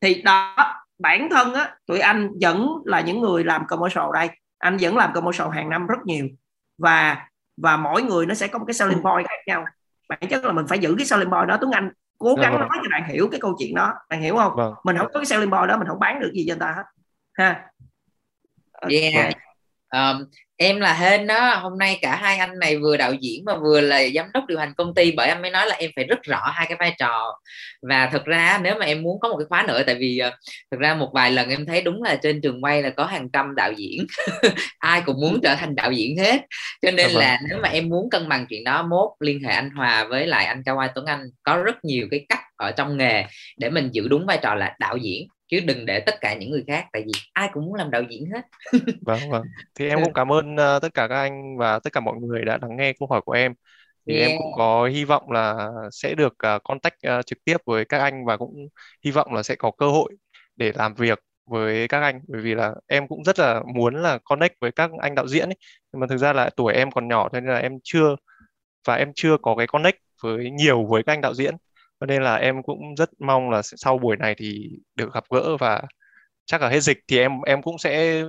Thì đó bản thân á tụi anh vẫn là những người làm commercial đây anh vẫn làm commercial hàng năm rất nhiều. Và và mỗi người nó sẽ có một cái selling point khác nhau. Bản chất là mình phải giữ cái selling point đó. Tuấn Anh cố gắng nói cho bạn hiểu cái câu chuyện đó. Bạn hiểu không? Vâng. mình không có cái selling point đó mình không bán được gì cho người ta hết. Ha. Yeah. Um, em là hên đó hôm nay cả hai anh này vừa đạo diễn và vừa là giám đốc điều hành công ty bởi em mới nói là em phải rất rõ hai cái vai trò. Và thực ra nếu mà em muốn có một cái khóa nữa tại vì uh, thực ra một vài lần em thấy đúng là trên trường quay là có hàng trăm đạo diễn. Ai cũng muốn trở thành đạo diễn hết. Cho nên dạ là vâng. nếu mà em muốn cân bằng chuyện đó mốt liên hệ anh Hòa với lại anh Cao Ai Tuấn Anh. Có rất nhiều cái cách ở trong nghề để mình giữ đúng vai trò là đạo diễn chứ đừng để tất cả những người khác tại vì ai cũng muốn làm đạo diễn hết. Vâng vâng. Thì em cũng cảm ơn uh, tất cả các anh và tất cả mọi người đã lắng nghe câu hỏi của em. Thì yeah. em cũng có hy vọng là sẽ được uh, contact uh, trực tiếp với các anh và cũng hy vọng là sẽ có cơ hội để làm việc với các anh. Bởi vì là em cũng rất là muốn là connect với các anh đạo diễn ấy. Nhưng mà thực ra là tuổi em còn nhỏ nên là em chưa và em chưa có cái connect với nhiều với các anh đạo diễn cho nên là em cũng rất mong là sau buổi này thì được gặp gỡ và chắc là hết dịch thì em em cũng sẽ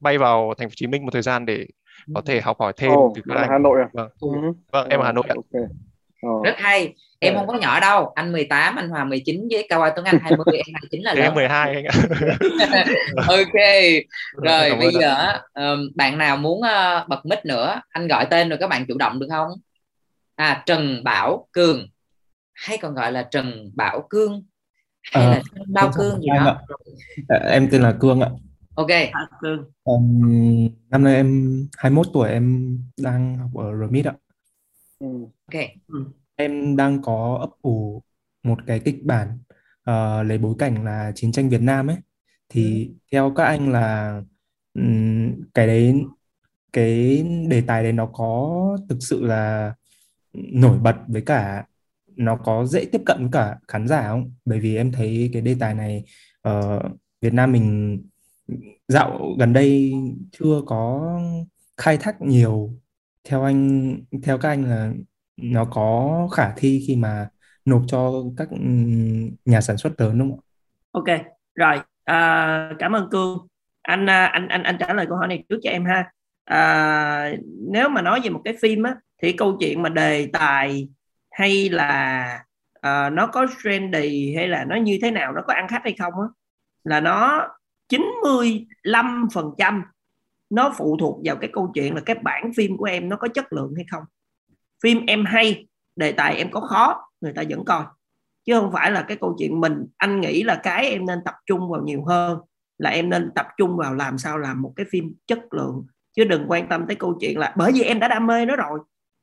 bay vào thành phố Hồ Chí Minh một thời gian để có thể học hỏi thêm Ồ, từ các anh. Hà Nội à? Vâng, Ừ. vâng em ở Hà Nội ạ. Ok. Ờ. rất hay em Ờ. không có nhỏ đâu anh 18 anh Hòa 19 với Cao Tuấn Anh 20 em 29 là lớn 12 anh ạ. ok rồi Cảm bây giờ bạn nào muốn ờ, bật mic nữa anh gọi tên rồi các bạn chủ động được không à Trần Bảo Cường hay còn gọi là Trần Bảo Cương hay Ờ, là Trần Bao Cương gì đó. Ờ, Em tên là Cương ạ. ok À, Cương. Ừm, năm nay em 21 tuổi, em đang học ở RMIT ạ. Ừ. ok Em đang có ấp ủ một cái kịch bản ờ, lấy bối cảnh là chiến tranh Việt Nam ấy. Thì theo các anh là ừm, cái đấy cái đề tài đấy nó có thực sự là nổi bật với cả nó có dễ tiếp cận với cả khán giả không? Bởi vì em thấy cái đề tài này ở Việt Nam mình dạo gần đây chưa có khai thác nhiều. Theo anh, theo các anh là nó có khả thi khi mà nộp cho các ừ, nhà sản xuất lớn đúng không ok rồi à, cảm ơn cương anh à, anh anh anh trả lời câu hỏi này trước cho em ha à, nếu mà nói về một cái phim á thì câu chuyện mà đề tài hay là uh, nó có trendy hay là nó như thế nào nó có ăn khách hay không á là nó 95% nó phụ thuộc vào cái câu chuyện là cái bản phim của em nó có chất lượng hay không. Phim em hay đề tài em có khó người ta vẫn coi. Chứ không phải là cái câu chuyện mình anh nghĩ là cái em nên tập trung vào nhiều hơn là em nên tập trung vào làm sao làm một cái phim chất lượng. Chứ đừng quan tâm tới câu chuyện là bởi vì em đã đam mê nó rồi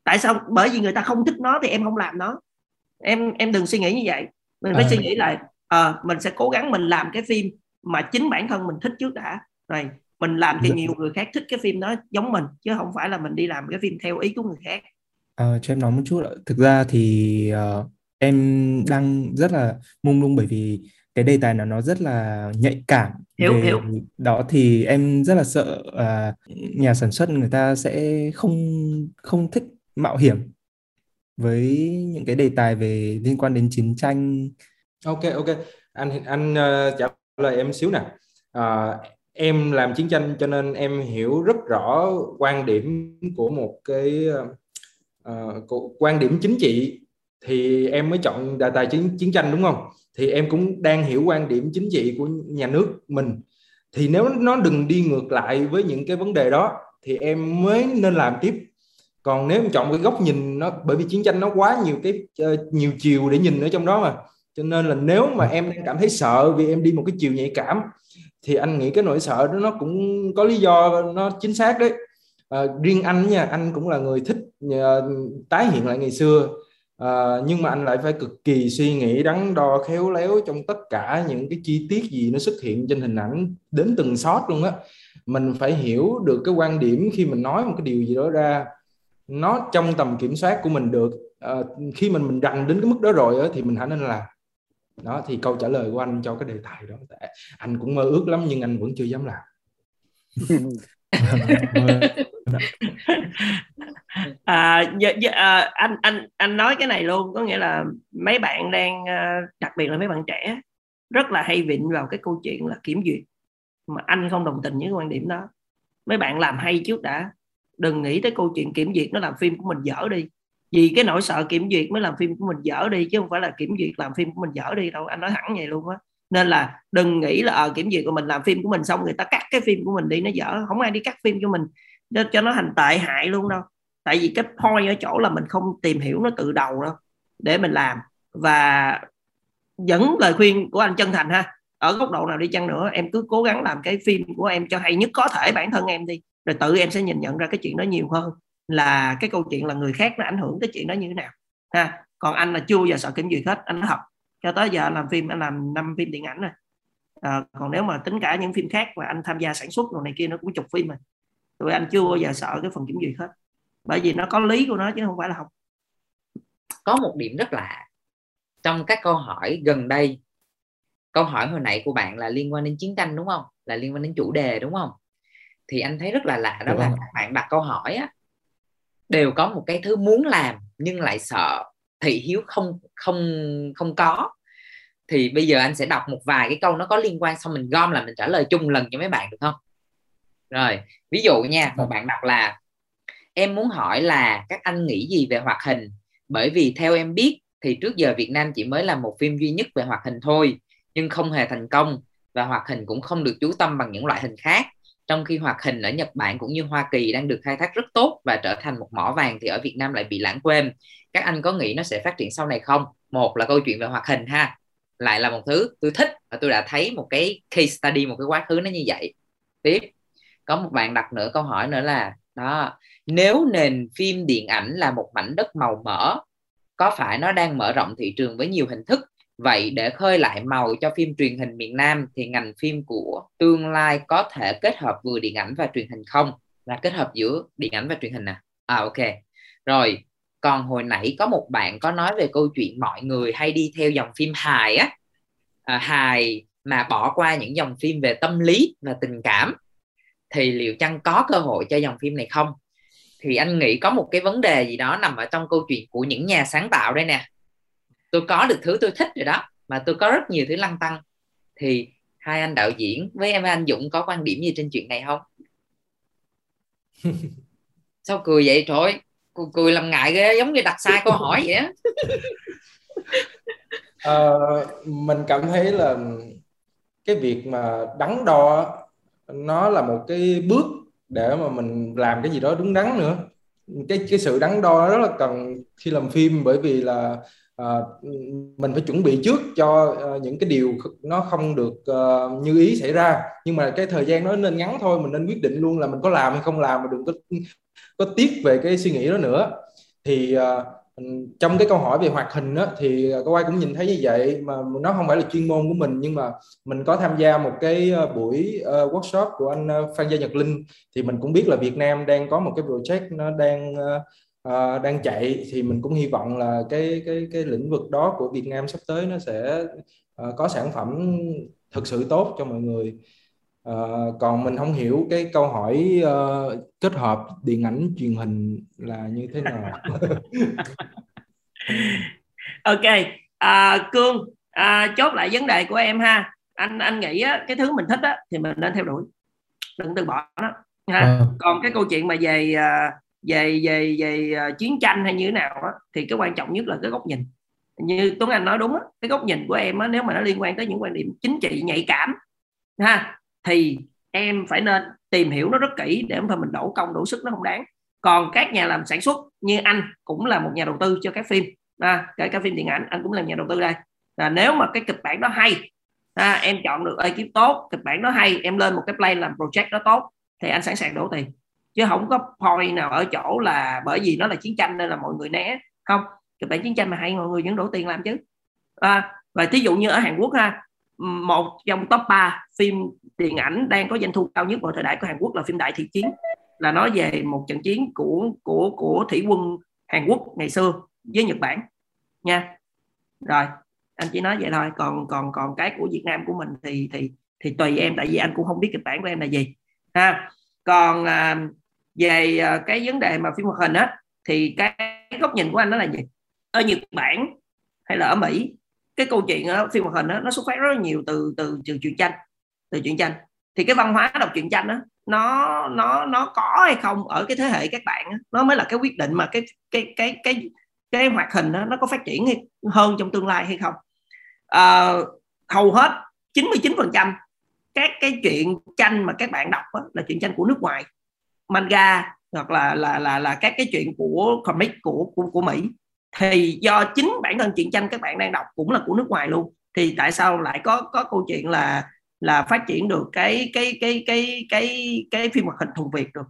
tại sao bởi vì người ta không thích nó thì em không làm nó em em đừng suy nghĩ như vậy mình phải À. suy nghĩ lại ờ, mình sẽ cố gắng mình làm cái phim mà chính bản thân mình thích trước đã rồi mình làm thì Dạ. nhiều người khác thích cái phim đó giống mình chứ không phải là mình đi làm cái phim theo ý của người khác Ờ, cho em nói một chút ạ. Thực ra thì ờ, em đang rất là mông lung bởi vì cái đề tài nào nó rất là nhạy cảm Hiểu, về hiểu. đó thì em rất là sợ à, nhà sản xuất người ta sẽ không không thích mạo hiểm với những cái đề tài về liên quan đến chiến tranh. Ok ok. Anh anh uh, trả lời em xíu nè. Uh, em làm chiến tranh cho nên em hiểu rất rõ quan điểm của một cái uh, của, quan điểm chính trị thì em mới chọn đề tài chiến chiến tranh đúng không? Thì em cũng đang hiểu quan điểm chính trị của nhà nước mình. Thì nếu nó đừng đi ngược lại với những cái vấn đề đó thì em mới nên làm tiếp còn nếu em chọn cái góc nhìn nó bởi vì chiến tranh nó quá nhiều cái ờ, nhiều chiều để nhìn ở trong đó mà. Cho nên là nếu mà em đang cảm thấy sợ vì em đi một cái chiều nhạy cảm thì anh nghĩ cái nỗi sợ đó nó cũng có lý do nó chính xác đấy. À, riêng anh nha anh cũng là người thích uh, tái hiện lại ngày xưa. À, nhưng mà anh lại phải cực kỳ suy nghĩ đắn đo khéo léo trong tất cả những cái chi tiết gì nó xuất hiện trên hình ảnh đến từng shot luôn á. Mình phải hiểu được cái quan điểm khi mình nói một cái điều gì đó ra nó trong tầm kiểm soát của mình được à, khi mình mình rành đến cái mức đó rồi đó, thì mình hãy nên làm. Đó thì câu trả lời của anh cho cái đề tài đó anh cũng mơ ước lắm nhưng anh vẫn chưa dám làm. À, dạ, dạ, à, anh anh anh nói cái này luôn có nghĩa là mấy bạn đang ờ, đặc biệt là mấy bạn trẻ rất là hay vịn vào cái câu chuyện là kiểm duyệt mà anh không đồng tình với cái quan điểm đó. Mấy bạn làm hay trước đã đừng nghĩ tới câu chuyện kiểm duyệt nó làm phim của mình dở đi. Vì cái nỗi sợ kiểm duyệt mới làm phim của mình dở đi chứ không phải là kiểm duyệt làm phim của mình dở đi đâu. Anh nói hẳn vậy luôn á. Nên là đừng nghĩ là ở kiểm duyệt của mình làm phim của mình xong người ta cắt cái phim của mình đi nó dở. Không ai đi cắt phim cho mình cho, cho nó thành tệ hại luôn đâu. Tại vì cái point ở chỗ là mình không tìm hiểu nó từ đầu đâu để mình làm. Và dẫn lời khuyên của anh chân thành ha ở góc độ nào đi chăng nữa em cứ cố gắng làm cái phim của em cho hay nhất có thể bản thân em đi rồi tự em sẽ nhìn nhận ra cái chuyện đó nhiều hơn là cái câu chuyện là người khác nó ảnh hưởng tới chuyện đó như thế nào ha. Còn anh là chưa bao giờ sợ kiểm duyệt hết anh học cho tới giờ anh làm phim anh làm năm phim điện ảnh rồi. À, còn nếu mà tính cả những phim khác mà anh tham gia sản xuất rồi này kia nó cũng chục phim rồi tụi anh chưa bao giờ sợ cái phần kiểm duyệt hết. Bởi vì nó có lý của nó chứ không phải là học có một điểm rất lạ trong các câu hỏi gần đây. Câu hỏi hồi nãy của bạn là liên quan đến chiến tranh đúng không? Là liên quan đến chủ đề đúng không? Thì anh thấy rất là lạ đó đúng là các bạn đặt câu hỏi á, đều có một cái thứ muốn làm nhưng lại sợ thị hiếu không không không có. Thì bây giờ anh sẽ đọc một vài cái câu nó có liên quan xong mình gom là mình trả lời chung lần cho mấy bạn được không? Rồi ví dụ nha một bạn đọc là em muốn hỏi là các anh nghĩ gì về hoạt hình? Bởi vì theo em biết thì trước giờ Việt Nam chỉ mới là một phim duy nhất về hoạt hình thôi nhưng không hề thành công và hoạt hình cũng không được chú tâm bằng những loại hình khác trong khi hoạt hình ở Nhật Bản cũng như Hoa Kỳ đang được khai thác rất tốt và trở thành một mỏ vàng thì ở Việt Nam lại bị lãng quên. Các anh có nghĩ nó sẽ phát triển sau này không? Một là câu chuyện về hoạt hình ha. Lại là một thứ tôi thích và tôi đã thấy một cái case study, một cái quá khứ nó như vậy. Tiếp. Có một bạn đặt nữa câu hỏi nữa là, đó, nếu nền phim điện ảnh là một mảnh đất màu mỡ, có phải nó đang mở rộng thị trường với nhiều hình thức vậy để khơi lại màu cho phim truyền hình miền Nam thì ngành phim của tương lai có thể kết hợp vừa điện ảnh và truyền hình không? Là kết hợp giữa điện ảnh và truyền hình à? À ok. Rồi còn hồi nãy có một bạn có nói về câu chuyện mọi người hay đi theo dòng phim hài á. À, hài mà bỏ qua những dòng phim về tâm lý và tình cảm. Thì liệu chăng có cơ hội cho dòng phim này không? Thì anh nghĩ có một cái vấn đề gì đó nằm ở trong câu chuyện của những nhà sáng tạo đây nè tôi có được thứ tôi thích rồi đó mà tôi có rất nhiều thứ lăng tăng. Thì hai anh đạo diễn với em anh Dũng có quan điểm gì trên chuyện này không? Sao cười vậy? Trời cười, cười làm ngại ghê giống như đặt sai câu hỏi vậy á. Ờ, mình cảm thấy là cái việc mà đắn đo nó là một cái bước để mà mình làm cái gì đó đúng đắn nữa. Cái cái sự đắn đo rất là cần khi làm phim bởi vì là à, mình phải chuẩn bị trước cho à, những cái điều nó không được à, như ý xảy ra. Nhưng mà cái thời gian nó nên ngắn thôi mình nên quyết định luôn là mình có làm hay không làm mà đừng có có tiếc về cái suy nghĩ đó nữa. Thì à, trong cái câu hỏi về hoạt hình đó, thì cô ai cũng nhìn thấy như vậy mà nó không phải là chuyên môn của mình nhưng mà mình có tham gia một cái buổi uh, workshop của anh Phan Gia Nhật Linh. Thì mình cũng biết là Việt Nam đang có một cái project nó đang uh, đang chạy thì mình cũng hy vọng là cái cái cái lĩnh vực đó của Việt Nam sắp tới nó sẽ uh, có sản phẩm thực sự tốt cho mọi người. Uh, còn mình không hiểu cái câu hỏi uh, kết hợp điện ảnh truyền hình là như thế nào. Ok à, cương à, chốt lại vấn đề của em ha. Anh anh nghĩ á, cái thứ mình thích á, thì mình nên theo đuổi. Đừng từ bỏ nó ha. À. còn cái câu chuyện mà về về về về ờ, chiến tranh hay như thế nào á, thì cái quan trọng nhất là cái góc nhìn. Như Tuấn Anh nói đúng á, cái góc nhìn của em á, nếu mà nó liên quan tới những quan điểm chính trị nhạy cảm ha thì em phải nên tìm hiểu nó rất kỹ để không thôi mình đổ công đổ sức nó không đáng. Còn các nhà làm sản xuất như anh cũng là một nhà đầu tư cho các phim à, kể cả phim điện ảnh anh cũng là nhà đầu tư đây. Là nếu mà cái kịch bản đó hay à, em chọn được ekip tốt kịch bản đó hay em lên một cái plan làm project đó tốt thì anh sẵn sàng đổ tiền chứ không có point nào ở chỗ là bởi vì nó là chiến tranh nên là mọi người né. Không kịch bản chiến tranh mà hay mọi người vẫn đổ tiền làm chứ. À, và thí dụ như ở Hàn Quốc ha một trong top 3 phim điện ảnh đang có doanh thu cao nhất vào thời đại của Hàn Quốc là phim Đại Thị Chiến. Là nói về một trận chiến của của của thủy quân Hàn Quốc ngày xưa với Nhật Bản. Nha. Rồi anh chỉ nói vậy thôi. Còn còn còn cái của Việt Nam của mình thì thì thì tùy em tại vì anh cũng không biết kịch bản của em là gì. Ha. Còn à, về ờ, cái vấn đề mà phim hoạt hình á thì cái góc nhìn của anh đó là gì? Ở Nhật Bản hay là ở Mỹ? Cái câu chuyện đó, phim hoạt hình đó, nó xuất phát rất là nhiều từ từ từ truyện tranh từ truyện tranh. Thì cái văn hóa đọc truyện tranh đó nó nó nó có hay không ở cái thế hệ các bạn đó, nó mới là cái quyết định mà cái cái cái cái cái hoạt hình đó, nó có phát triển hơn trong tương lai hay không. À, hầu hết 99% các cái chuyện tranh mà các bạn đọc đó, là chuyện tranh của nước ngoài manga hoặc là là là là các cái chuyện của comic của của, của Mỹ. Thì do chính bản thân truyện tranh các bạn đang đọc cũng là của nước ngoài luôn. Thì tại sao lại có có câu chuyện là là phát triển được cái cái cái cái cái cái phim hoạt hình thuần Việt được?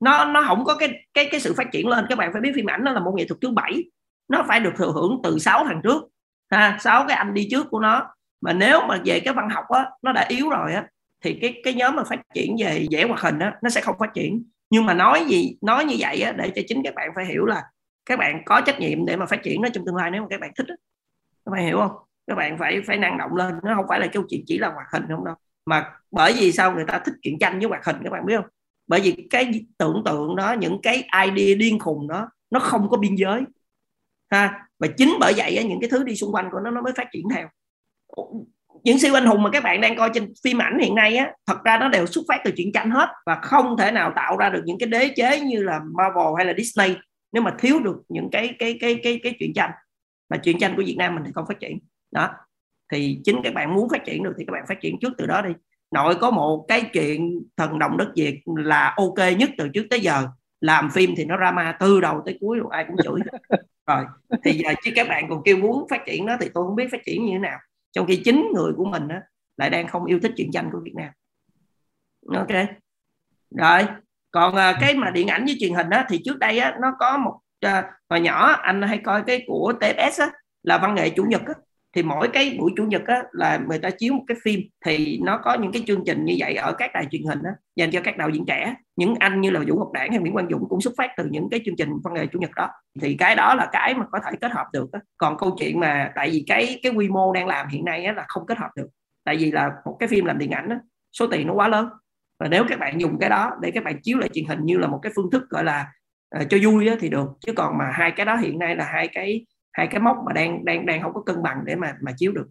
Nó nó không có cái cái cái sự phát triển lên. Các bạn phải biết phim ảnh nó là một nghệ thuật thứ bảy. Nó phải được thừa hưởng từ 6 thằng trước. Ha sáu cái anh đi trước của nó. Mà nếu mà về cái văn học á nó đã yếu rồi á thì cái cái nhóm mà phát triển về vẽ hoạt hình đó nó sẽ không phát triển. Nhưng mà nói gì, nói như vậy á, để cho chính các bạn phải hiểu là các bạn có trách nhiệm để mà phát triển nó trong tương lai nếu mà các bạn thích đó. các bạn hiểu không? Các bạn phải phải năng động lên, nó không phải là câu chuyện chỉ là hoạt hình không đâu. Mà bởi vì sao người ta thích truyện tranh với hoạt hình, các bạn biết không? Bởi vì cái tưởng tượng đó, những cái idea điên khùng đó, nó không có biên giới. Ha? Và chính bởi vậy những cái thứ đi xung quanh của nó nó mới phát triển theo những siêu anh hùng mà các bạn đang coi trên phim ảnh hiện nay á thật ra nó đều xuất phát từ truyện tranh hết và không thể nào tạo ra được những cái đế chế như là Marvel hay là Disney nếu mà thiếu được những cái cái cái cái cái truyện tranh. Mà truyện tranh của Việt Nam mình thì không phát triển. Đó. Thì chính các bạn muốn phát triển được thì các bạn phát triển trước từ đó đi. Nội có một cái chuyện thần đồng đất việt là ok nhất từ trước tới giờ. Làm phim thì nó drama từ đầu tới cuối rồi ai cũng chửi. Rồi thì giờ chứ các bạn còn kêu muốn phát triển nó thì tôi không biết phát triển như thế nào trong khi chính người của mình đó, lại đang không yêu thích truyện tranh của Việt Nam. Ok. Rồi còn uh, cái mà điện ảnh với truyền hình đó thì trước đây á, nó có một uh, hồi nhỏ anh hay coi cái của TBS á, là văn nghệ chủ nhật á, thì mỗi cái buổi chủ nhật á, là người ta chiếu một cái phim thì nó có những cái chương trình như vậy ở các đài truyền hình á, dành cho các đạo diễn trẻ. Những anh như là Vũ Ngọc Đảng hay Nguyễn Quang Dũng cũng xuất phát từ những cái chương trình văn nghệ chủ nhật đó. Thì cái đó là cái mà có thể kết hợp được á. còn câu chuyện mà tại vì cái cái quy mô đang làm hiện nay á, là không kết hợp được. Tại vì là một cái phim làm điện ảnh á, số tiền nó quá lớn. Và nếu các bạn dùng cái đó để các bạn chiếu lại truyền hình như là một cái phương thức gọi là uh, cho vui á, thì được. Chứ còn mà hai cái đó hiện nay là hai cái hai cái mốc mà đang đang đang không có cân bằng để mà mà chiếu được.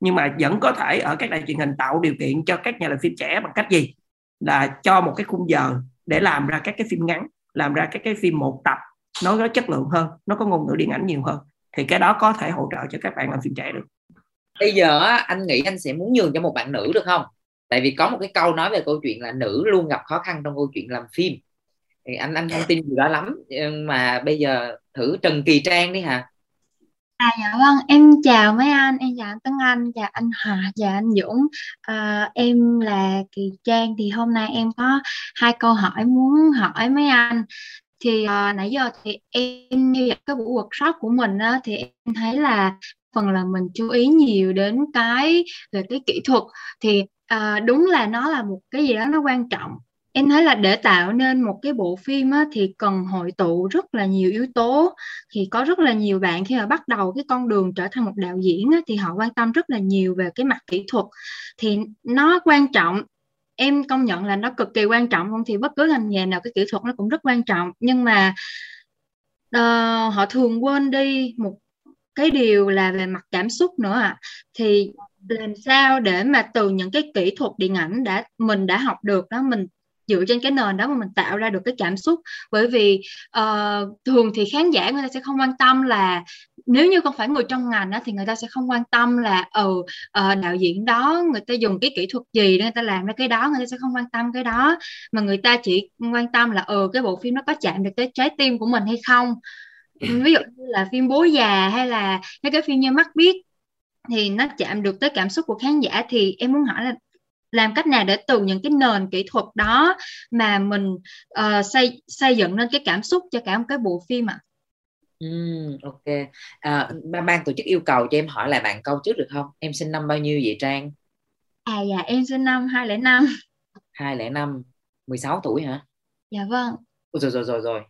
Nhưng mà vẫn có thể ở các đài truyền hình tạo điều kiện cho các nhà làm phim trẻ bằng cách gì? Là cho một cái khung giờ để làm ra các cái phim ngắn làm ra các cái phim một tập. Nó có chất lượng hơn nó có ngôn ngữ điện ảnh nhiều hơn. Thì cái đó có thể hỗ trợ cho các bạn làm phim trẻ được. Bây giờ anh nghĩ anh sẽ muốn nhường cho một bạn nữ được không? Tại vì có một cái câu nói về câu chuyện là nữ luôn gặp khó khăn trong câu chuyện làm phim. Thì anh anh không tin gì đó lắm. Mà bây giờ thử Trần Kỳ Trang đi hả À dạ vâng, em chào mấy anh, em chào anh Tấn Anh, chào anh Hòa, chào anh Dũng. À, em là Kỳ Trang thì hôm nay em có hai câu hỏi muốn hỏi mấy anh. Thì à, nãy giờ thì em như cái buổi workshop của mình á, thì em thấy là phần là mình chú ý nhiều đến cái về cái kỹ thuật thì à, đúng là nó là một cái gì đó nó quan trọng em thấy là để tạo nên một cái bộ phim á, thì cần hội tụ rất là nhiều yếu tố. Thì có rất là nhiều bạn khi mà bắt đầu cái con đường trở thành một đạo diễn á, thì họ quan tâm rất là nhiều về cái mặt kỹ thuật. Thì nó quan trọng em công nhận là nó cực kỳ quan trọng không thì bất cứ ngành nghề nào cái kỹ thuật nó cũng rất quan trọng. Nhưng mà uh, họ thường quên đi một cái điều là về mặt cảm xúc nữa ạ. À. thì làm sao để mà từ những cái kỹ thuật điện ảnh đã mình đã học được đó mình dựa trên cái nền đó mà mình tạo ra được cái cảm xúc. Bởi vì uh, thường thì khán giả người ta sẽ không quan tâm là nếu như không phải người trong ngành đó, thì người ta sẽ không quan tâm là ừ uh, đạo diễn đó người ta dùng cái kỹ thuật gì để người ta làm ra cái đó người ta sẽ không quan tâm cái đó. Mà người ta chỉ quan tâm là ừ cái bộ phim nó có chạm được tới trái tim của mình hay không. Ví dụ như là phim bố già hay là mấy cái phim như mắt biết thì nó chạm được tới cảm xúc của khán giả thì em muốn hỏi là làm cách nào để từ những cái nền kỹ thuật đó mà mình uh, xây xây dựng nên cái cảm xúc cho cả một cái bộ phim ạ à? Ừ, ok. À, ban tổ chức yêu cầu cho em hỏi lại bạn câu trước được không? Em sinh năm bao nhiêu vậy Trang? À dạ em sinh năm 2005. 2005, 16 tuổi hả? Dạ vâng. Ôi, rồi rồi rồi rồi.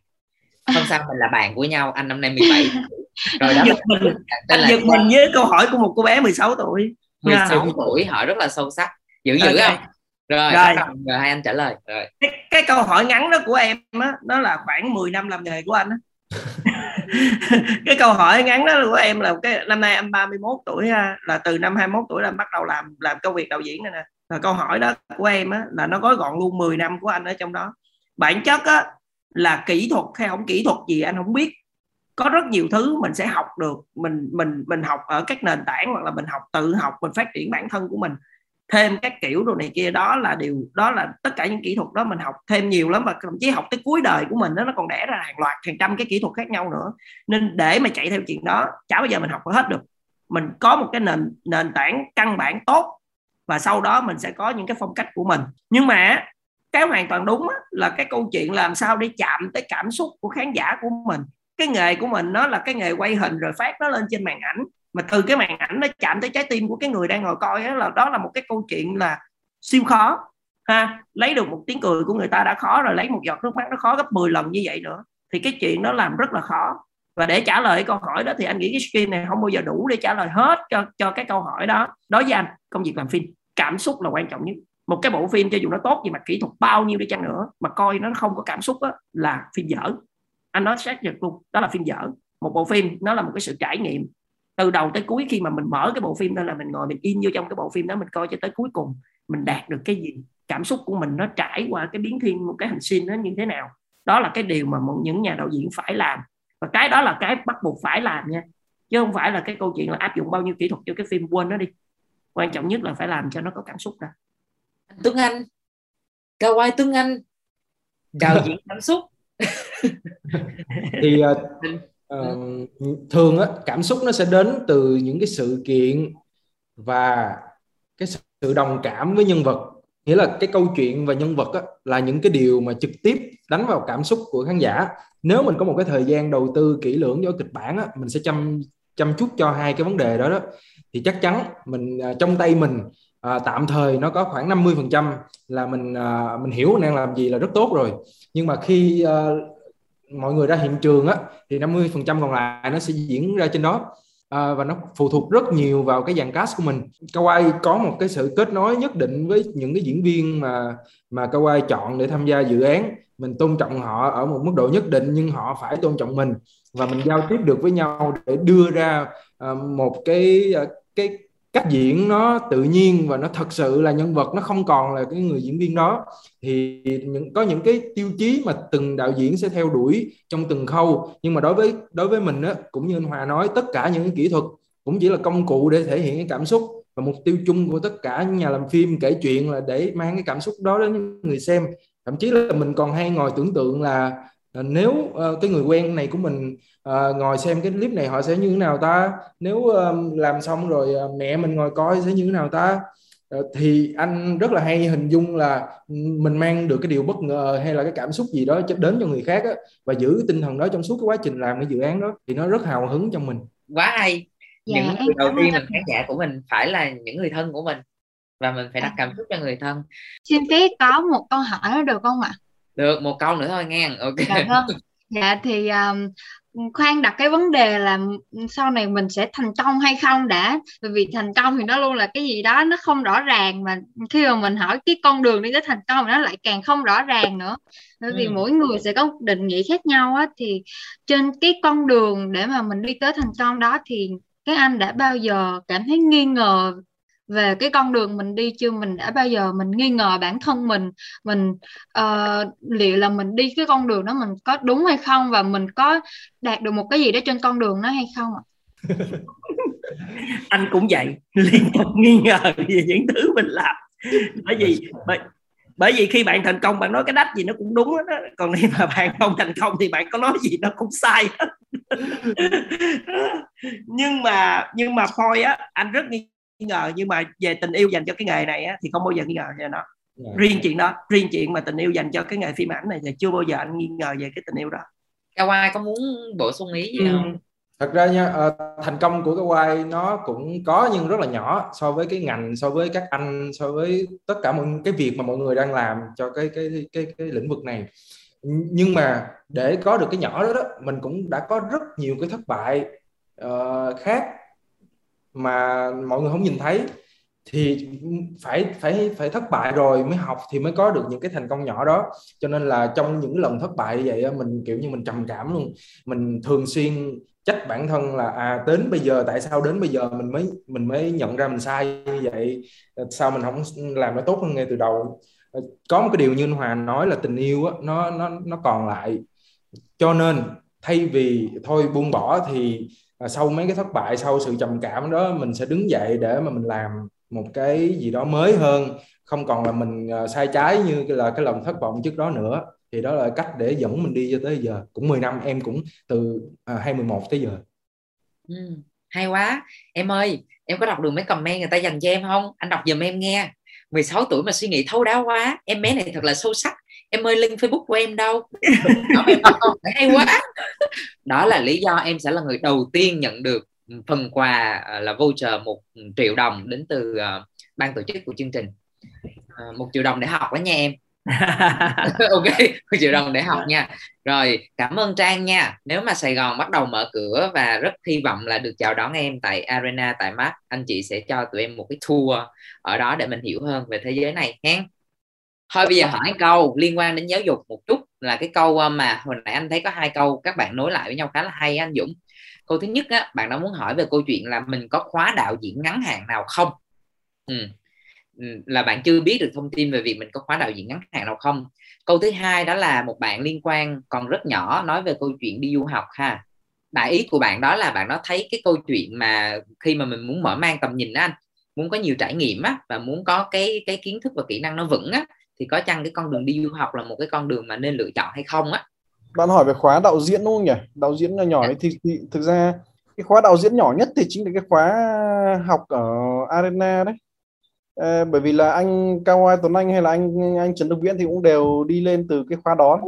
Không sao mình là bạn của nhau, anh năm nay 17 Rồi đó. Giật mình, anh giật mình với câu hỏi của một cô bé 16 tuổi. 16 yeah. tuổi hỏi rất là sâu sắc dữ dữ okay. không? Rồi rồi. rồi hai anh trả lời. Rồi. Cái, cái câu hỏi ngắn đó của em á nó là khoảng 10 năm làm nghề của anh á. Cái câu hỏi ngắn đó của em là cái năm nay anh 31 tuổi ha, là từ năm 21 tuổi là bắt đầu làm làm công việc đạo diễn này nè. Và câu hỏi đó của em á là nó gói gọn luôn 10 năm của anh ở trong đó. Bản chất á là kỹ thuật hay không kỹ thuật gì anh không biết. Có rất nhiều thứ mình sẽ học được. Mình mình mình học ở các nền tảng hoặc là mình học tự học mình phát triển bản thân của mình thêm các kiểu đồ này kia. Đó là điều, đó là tất cả những kỹ thuật đó mình học thêm nhiều lắm và thậm chí học tới cuối đời của mình đó, nó còn đẻ ra hàng loạt, hàng trăm cái kỹ thuật khác nhau nữa. Nên để mà chạy theo chuyện đó, chả bao giờ mình học hết được. Mình có một cái nền nền tảng căn bản tốt và sau đó mình sẽ có những cái phong cách của mình. Nhưng mà cái hoàn toàn đúng là cái câu chuyện làm sao để chạm tới cảm xúc của khán giả của mình. Cái nghề của mình nó là cái nghề quay hình rồi phát nó lên trên màn ảnh mà từ cái màn ảnh nó chạm tới trái tim của cái người đang ngồi coi đó là đó là một cái câu chuyện là siêu khó ha. Lấy được một tiếng cười của người ta đã khó rồi lấy một giọt nước mắt nó khó gấp 10 lần như vậy nữa thì cái chuyện đó làm rất là khó. Và để trả lời câu hỏi đó thì anh nghĩ cái stream này không bao giờ đủ để trả lời hết cho cho cái câu hỏi đó. Đối với anh công việc làm phim cảm xúc là quan trọng nhất. Một cái bộ phim cho dù nó tốt gì mà kỹ thuật bao nhiêu đi chăng nữa mà coi nó không có cảm xúc đó, là phim dở. Anh nói xác nhận luôn đó là phim dở. Một bộ phim nó là một cái sự trải nghiệm từ đầu tới cuối khi mà mình mở cái bộ phim đó là mình ngồi mình in vô trong cái bộ phim đó mình coi cho tới cuối cùng mình đạt được cái gì cảm xúc của mình nó trải qua cái biến thiên một cái hành sinh nó như thế nào. Đó là cái điều mà một những nhà đạo diễn phải làm. Và cái đó là cái bắt buộc phải làm nha. Chứ không phải là cái câu chuyện là áp dụng bao nhiêu kỹ thuật cho cái phim quên nó đi. Quan trọng nhất là phải làm cho nó có cảm xúc ra. Tuấn Anh. Kawaii Tuấn Anh. Đạo diễn cảm xúc. Thì uh, uh, thường á cảm xúc nó sẽ đến từ những cái sự kiện và cái sự đồng cảm với nhân vật. Nghĩa là cái câu chuyện và nhân vật á, là những cái điều mà trực tiếp đánh vào cảm xúc của khán giả. Nếu mình có một cái thời gian đầu tư kỹ lưỡng cho kịch bản á, mình sẽ chăm chăm chút cho hai cái vấn đề đó đó. Thì chắc chắn mình uh, trong tay mình à, tạm thời nó có khoảng 50 phần trăm là mình à, mình hiểu mình đang làm gì là rất tốt rồi. Nhưng mà khi à, mọi người ra hiện trường á thì 50 phần trăm còn lại nó sẽ diễn ra trên đó. À, và nó phụ thuộc rất nhiều vào cái dàn cast của mình. Kawai có một cái sự kết nối nhất định với những cái diễn viên mà mà Kawai chọn để tham gia dự án. Mình tôn trọng họ ở một mức độ nhất định nhưng họ phải tôn trọng mình. Và mình giao tiếp được với nhau để đưa ra uh, một cái uh, cái cách diễn nó tự nhiên và nó thật sự là nhân vật nó không còn là cái người diễn viên đó. Thì những có những cái tiêu chí mà từng đạo diễn sẽ theo đuổi trong từng khâu. Nhưng mà đối với đối với mình á cũng như anh Hòa nói tất cả những cái kỹ thuật cũng chỉ là công cụ để thể hiện cái cảm xúc. Và mục tiêu chung của tất cả những nhà làm phim kể chuyện là để mang cái cảm xúc đó đến người xem. Thậm chí là mình còn hay ngồi tưởng tượng là à, nếu uh, cái người quen này của mình uh, ngồi xem cái clip này họ sẽ như thế nào ta? Nếu uh, làm xong rồi uh, mẹ mình ngồi coi sẽ như thế nào ta? Uh, thì anh rất là hay hình dung là mình mang được cái điều bất ngờ hay là cái cảm xúc gì đó đến cho người khác á, và giữ tinh thần đó trong suốt cái quá trình làm cái dự án đó thì nó rất hào hứng trong mình. Quá hay. Dạ, những người đầu tiên mình khán giả của mình phải là những người thân của mình và mình phải đặt cảm xúc cho người thân. Xin phép có một câu hỏi được không ạ? Được một câu nữa thôi nghe. Ok. Dạ vâng. Dạ thì um, khoan đặt cái vấn đề là sau này mình sẽ thành công hay không đã bởi vì thành công thì nó luôn là cái gì đó nó không rõ ràng mà khi mà mình hỏi cái con đường đi tới thành công nó lại càng không rõ ràng nữa bởi vì ừ. mỗi người sẽ có định nghĩa khác nhau á thì trên cái con đường để mà mình đi tới thành công đó thì các anh đã bao giờ cảm thấy nghi ngờ về cái con đường mình đi chưa mình đã bao giờ mình nghi ngờ bản thân mình mình uh, liệu là mình đi cái con đường đó mình có đúng hay không và mình có đạt được một cái gì đó trên con đường đó hay không ạ? Anh cũng vậy liên tục nghi ngờ về những thứ mình làm. Bởi vì bởi, bởi vì khi bạn thành công bạn nói cái đách gì nó cũng đúng đó còn khi mà bạn không thành công thì bạn có nói gì nó cũng sai nhưng mà nhưng mà thôi á anh rất nghi ngờ nhưng mà về tình yêu dành cho cái nghề này á, thì không bao giờ nghi ngờ về nó yeah. Dạ. riêng chuyện đó riêng chuyện mà tình yêu dành cho cái nghề phim ảnh này thì chưa bao giờ anh nghi ngờ về cái tình yêu đó Kawaii có muốn bổ sung ý gì ừ. không? Thật ra nha, uh, thành công của Kawaii nó cũng có nhưng rất là nhỏ so với cái ngành, so với các anh, so với tất cả mọi cái việc mà mọi người đang làm cho cái cái cái cái, cái lĩnh vực này. Nhưng mà để có được cái nhỏ đó đó, mình cũng đã có rất nhiều cái thất bại uh, khác mà mọi người không nhìn thấy thì phải phải phải thất bại rồi mới học thì mới có được những cái thành công nhỏ đó. Cho nên là trong những lần thất bại như vậy mình kiểu như mình trầm cảm luôn. Mình thường xuyên trách bản thân là à đến bây giờ tại sao đến bây giờ mình mới mình mới nhận ra mình sai như vậy? Sao mình không làm nó tốt hơn ngay từ đầu? Có một cái điều như anh Hòa nói là tình yêu á, nó nó nó còn lại. Cho nên thay vì thôi buông bỏ thì sau mấy cái thất bại sau sự trầm cảm đó mình sẽ đứng dậy để mà mình làm một cái gì đó mới hơn. Không còn là mình ờ, sai trái như là cái lòng thất vọng trước đó nữa. Thì đó là cách để dẫn mình đi cho tới giờ. Cũng 10 năm em cũng từ à, 21 tới giờ. Ừ, hay quá. Em ơi em có đọc được mấy comment người ta dành cho em không? Anh đọc giùm em nghe. 16 tuổi mà suy nghĩ thấu đáo quá. Em bé này thật là sâu sắc em ơi link facebook của em đâu? Hay quá. Đó là lý do em sẽ là người đầu tiên nhận được phần quà à, là voucher một triệu đồng đến từ uh, ban tổ chức của chương trình. Uh, một triệu đồng để học đó nha em. Ok 10 triệu đồng để học nha. Rồi cảm ơn Trang nha. Nếu mà Sài Gòn bắt đầu mở cửa và rất hy vọng là được chào đón em tại Arena tại Mart anh chị sẽ cho tụi em một cái tour ở đó để mình hiểu hơn về thế giới này hen thôi bây giờ hỏi câu liên quan đến giáo dục một chút là cái câu ờ, mà hồi nãy anh thấy có hai câu các bạn nối lại với nhau khá là hay anh Dũng. Câu thứ nhất á, bạn đã muốn hỏi về câu chuyện là mình có khóa đạo diễn ngắn hạn nào không? Ừ. ừ. là bạn chưa biết được thông tin về việc mình có khóa đạo diễn ngắn hạn nào không? Câu thứ hai đó là một bạn liên quan còn rất nhỏ nói về câu chuyện đi du học ha. Đại ý của bạn đó là bạn nó thấy cái câu chuyện mà khi mà mình muốn mở mang tầm nhìn đó anh, muốn có nhiều trải nghiệm á, và muốn có cái cái kiến thức và kỹ năng nó vững á thì có chăng cái con đường đi du học là một cái con đường mà nên lựa chọn hay không á? Bạn hỏi về khóa đạo diễn đúng không nhỉ? Đạo diễn nhỏ nhỏ ấy thì, thì thực ra cái khóa đạo diễn nhỏ nhất thì chính là cái khóa học ở arena đấy. À, bởi vì là anh Cao Ai Tuấn Anh hay là anh anh Trần Đức Viễn thì cũng đều đi lên từ cái khóa đó.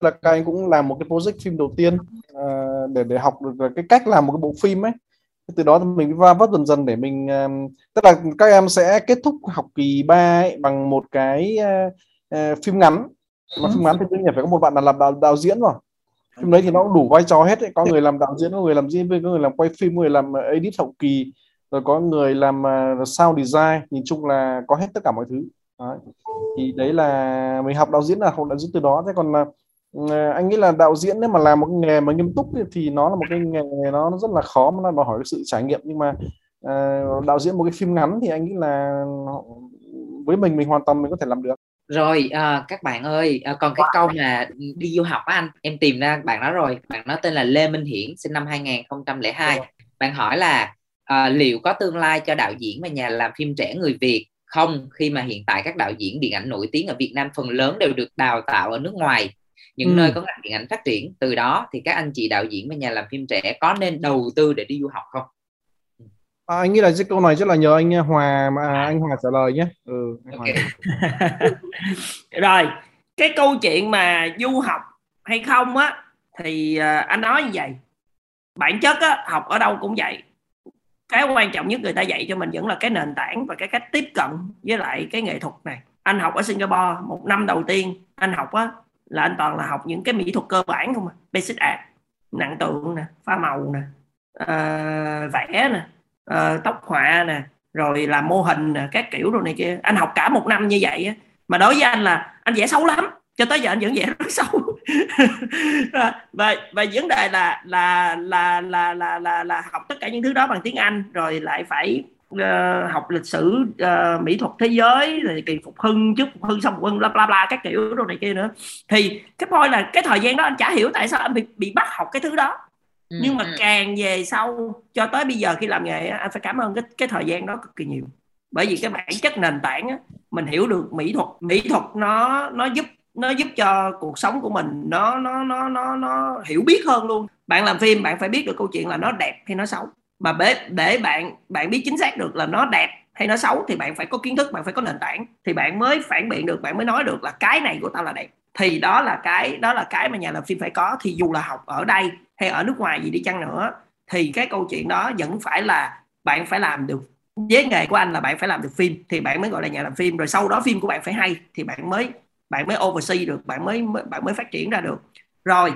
Là các anh cũng làm một cái project phim đầu tiên à, để để học được cái cách làm một cái bộ phim ấy từ đó thì mình va vấp dần dần để mình ờ, tức là các em sẽ kết thúc học kỳ 3 ấy, bằng một cái uh, uh, phim ngắn. Mà phim ngắn thì đương nhiên phải có một bạn là làm đạo, đạo diễn rồi. Phim đấy thì nó đủ vai trò hết ấy. có người làm đạo diễn có người làm diễn viên có người làm quay phim có người làm edit hậu kỳ rồi có người làm uh, sound design. Nhìn chung là có hết tất cả mọi thứ. Đấy. thì đấy là mình học đạo diễn là học đạo diễn từ đó. Thế còn uh, anh nghĩ là đạo diễn nếu mà làm một nghề mà nghiêm túc thì nó là một cái nghề nó rất là khó mà nó đòi hỏi sự trải nghiệm. Nhưng mà uh, đạo diễn một cái phim ngắn thì anh nghĩ là với mình mình hoàn toàn mình có thể làm được. Rồi à, các bạn ơi à, còn cái câu mà đi du học á anh em tìm ra bạn đó rồi. Bạn đó tên là Lê Minh Hiển sinh năm 2002 bạn hỏi là à, liệu có tương lai cho đạo diễn và nhà làm phim trẻ người Việt không khi mà hiện tại các đạo diễn điện ảnh nổi tiếng ở Việt Nam phần lớn đều được đào tạo ở nước ngoài những ừ. nơi có ngành điện ảnh phát triển từ đó thì các anh chị đạo diễn và nhà làm phim trẻ có nên đầu tư để đi du học không? À, anh nghĩ là cái câu này rất là nhờ anh Hòa mà anh Hòa trả lời nhé. Ừ, okay. rồi cái câu chuyện mà du học hay không á thì uh, anh nói như vậy. Bản chất á, học ở đâu cũng vậy. Cái quan trọng nhất người ta dạy cho mình vẫn là cái nền tảng và cái cách tiếp cận với lại cái nghệ thuật này. Anh học ở Singapore một năm đầu tiên anh học á là anh toàn là học những cái mỹ thuật cơ bản không à? Basic art nặng tượng nè pha màu nè uh, vẽ nè uh, tóc họa nè rồi làm mô hình nè các kiểu rồi này kia. Anh học cả một năm như vậy á mà đối với anh là anh vẽ xấu lắm cho tới giờ anh vẫn vẽ rất xấu. Và và vấn đề là là là là là là là học tất cả những thứ đó bằng tiếng Anh rồi lại phải uh, học lịch sử uh, mỹ thuật thế giới rồi kỳ phục hưng trước phục hưng xong phục hưng bla bla bla các kiểu rồi này kia nữa. Thì cái point là cái thời gian đó anh chả hiểu tại sao anh bị bị bắt học cái thứ đó. Ừ, nhưng mà ừ. càng về sau cho tới bây giờ khi làm nghề anh phải cảm ơn cái cái thời gian đó cực kỳ nhiều. Bởi vì cái bản chất nền tảng á, mình hiểu được mỹ thuật mỹ thuật nó nó giúp nó giúp cho cuộc sống của mình nó nó nó nó nó hiểu biết hơn luôn. Bạn làm phim bạn phải biết được câu chuyện là nó đẹp hay nó xấu mà để để bạn bạn biết chính xác được là nó đẹp hay nó xấu thì bạn phải có kiến thức, bạn phải có nền tảng. Thì bạn mới phản biện được, bạn mới nói được là cái này của tao là đẹp. Thì đó là cái, đó là cái mà nhà làm phim phải có. Thì dù là học ở đây hay ở nước ngoài gì đi chăng nữa, thì cái câu chuyện đó vẫn phải là bạn phải làm được. Với nghề của anh là bạn phải làm được phim, thì bạn mới gọi là nhà làm phim. Rồi sau đó phim của bạn phải hay, thì bạn mới bạn mới oversee được, bạn mới bạn mới phát triển ra được. Rồi,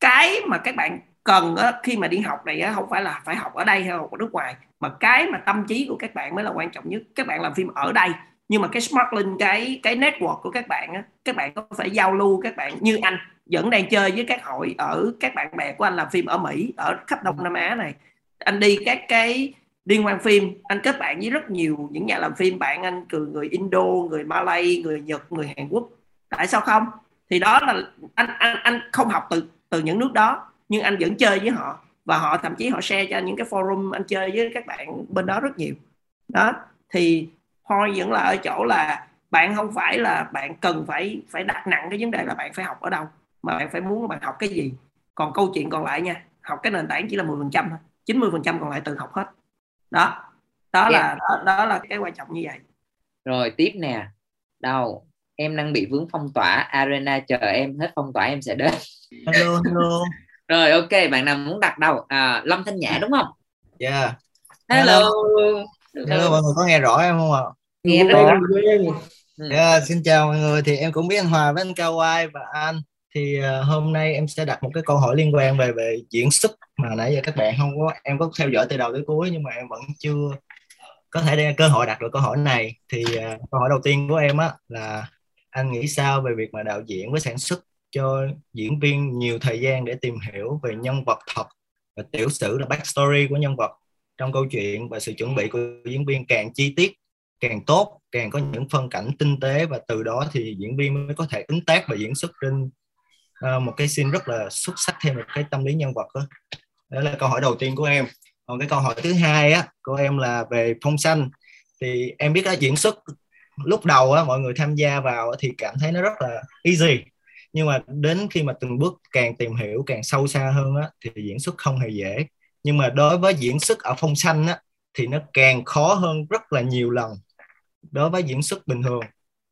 cái mà các bạn cần á, khi mà đi học này á, không phải là phải học ở đây hay học ở nước ngoài mà cái mà tâm trí của các bạn mới là quan trọng nhất. Các bạn làm phim ở đây nhưng mà cái smart link cái cái network của các bạn á, các bạn có phải giao lưu các bạn như anh vẫn đang chơi với các hội ở các bạn bè của anh làm phim ở Mỹ ở khắp Đông Nam Á này. Anh đi các cái liên quan phim anh kết bạn với rất nhiều những nhà làm phim bạn anh từ người Indo người Malay người Nhật người Hàn Quốc. Tại sao không? Thì đó là anh anh anh không học từ từ những nước đó nhưng anh vẫn chơi với họ. Và họ thậm chí họ share cho những cái forum anh chơi với các bạn bên đó rất nhiều. Đó thì thôi vẫn là ở chỗ là bạn không phải là bạn cần phải phải đặt nặng cái vấn đề là bạn phải học ở đâu mà bạn phải muốn bạn học cái gì. Còn câu chuyện còn lại nha học cái nền tảng chỉ là 10 phần trăm thôi 90 phần trăm còn lại tự học hết. Đó đó yeah. là đó, đó là cái quan trọng như vậy. Rồi tiếp nè. Đâu em đang bị vướng phong tỏa. Arena chờ em hết phong tỏa em sẽ đến. Hello hello rồi ok bạn nào muốn đặt đâu à, lâm thanh nhã đúng không? Yeah hello. Hello, hello. Mọi người có nghe rõ em không ạ? Nghe rõ. Ừ. Yeah, xin chào mọi người. Thì em cũng biết anh Hòa với anh Cao Kawai và anh. Thì uh, hôm nay em sẽ đặt một cái câu hỏi liên quan về về diễn xuất mà nãy giờ các bạn không có em có theo dõi từ đầu tới cuối nhưng mà em vẫn chưa có thể đem cơ hội đặt được câu hỏi này. Thì uh, câu hỏi đầu tiên của em á là anh nghĩ sao về việc mà đạo diễn với sản xuất cho diễn viên nhiều thời gian để tìm hiểu về nhân vật thật và tiểu sử là backstory của nhân vật trong câu chuyện và sự chuẩn bị của diễn viên. Càng chi tiết càng tốt càng có những phân cảnh tinh tế và từ đó thì diễn viên mới có thể ứng tác và diễn xuất trên uh, một cái scene rất là xuất sắc thêm một cái tâm lý nhân vật đó. đó là câu hỏi đầu tiên của em. Còn cái câu hỏi thứ hai á của em là về phong xanh thì em biết là diễn xuất lúc đầu á mọi người tham gia vào thì cảm thấy nó rất là easy nhưng mà đến khi mà từng bước càng tìm hiểu, càng sâu xa hơn á, thì diễn xuất không hề dễ. Nhưng mà đối với diễn xuất ở phong xanh á, thì nó càng khó hơn rất là nhiều lần. Đối với diễn xuất bình thường,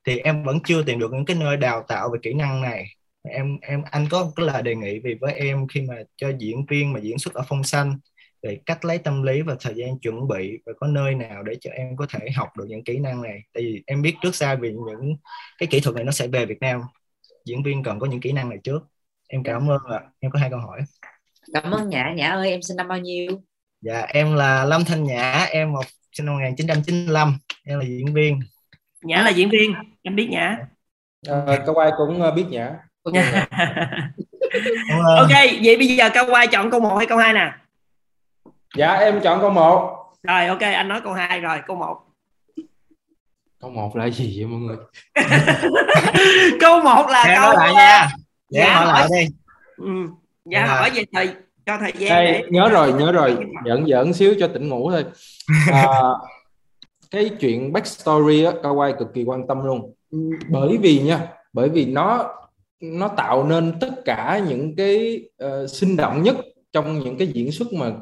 thì em vẫn chưa tìm được những cái nơi đào tạo về kỹ năng này. Em em, anh có cái lời đề nghị vì với em khi mà cho diễn viên mà diễn xuất ở phong xanh về cách lấy tâm lý và thời gian chuẩn bị và có nơi nào để cho em có thể học được những kỹ năng này. Tại vì em biết trước xa vì những cái kỹ thuật này nó sẽ về Việt Nam diễn viên cần có những kỹ năng này trước. Em cảm ơn ạ. Em có hai câu hỏi. Cảm ơn nhã. Nhã ơi em sinh năm bao nhiêu? Dạ em là lâm thanh nhã. Em một sinh năm 1995 em là diễn viên. Nhã là diễn viên. Em biết nhã. À, câu ai cũng ờ, biết nhã. Ok vậy bây giờ câu ai chọn câu 1 hay câu 2 nè? Dạ em chọn câu 1 rồi ok anh nói câu 2 rồi câu 1 câu 1 là gì vậy mọi người? Câu 1 là Nghe câu lại nha. dạ, dạ hỏi lại đi. Ừ. dạ hỏi về thời cho thời gian Đây, để... nhớ rồi nhớ rồi. giỡn giỡn xíu cho tỉnh ngủ thôi. À, cái chuyện backstory á cao quay cực kỳ quan tâm luôn. Bởi vì nha bởi vì nó nó tạo nên tất cả những cái uh, sinh động nhất trong những cái diễn xuất mà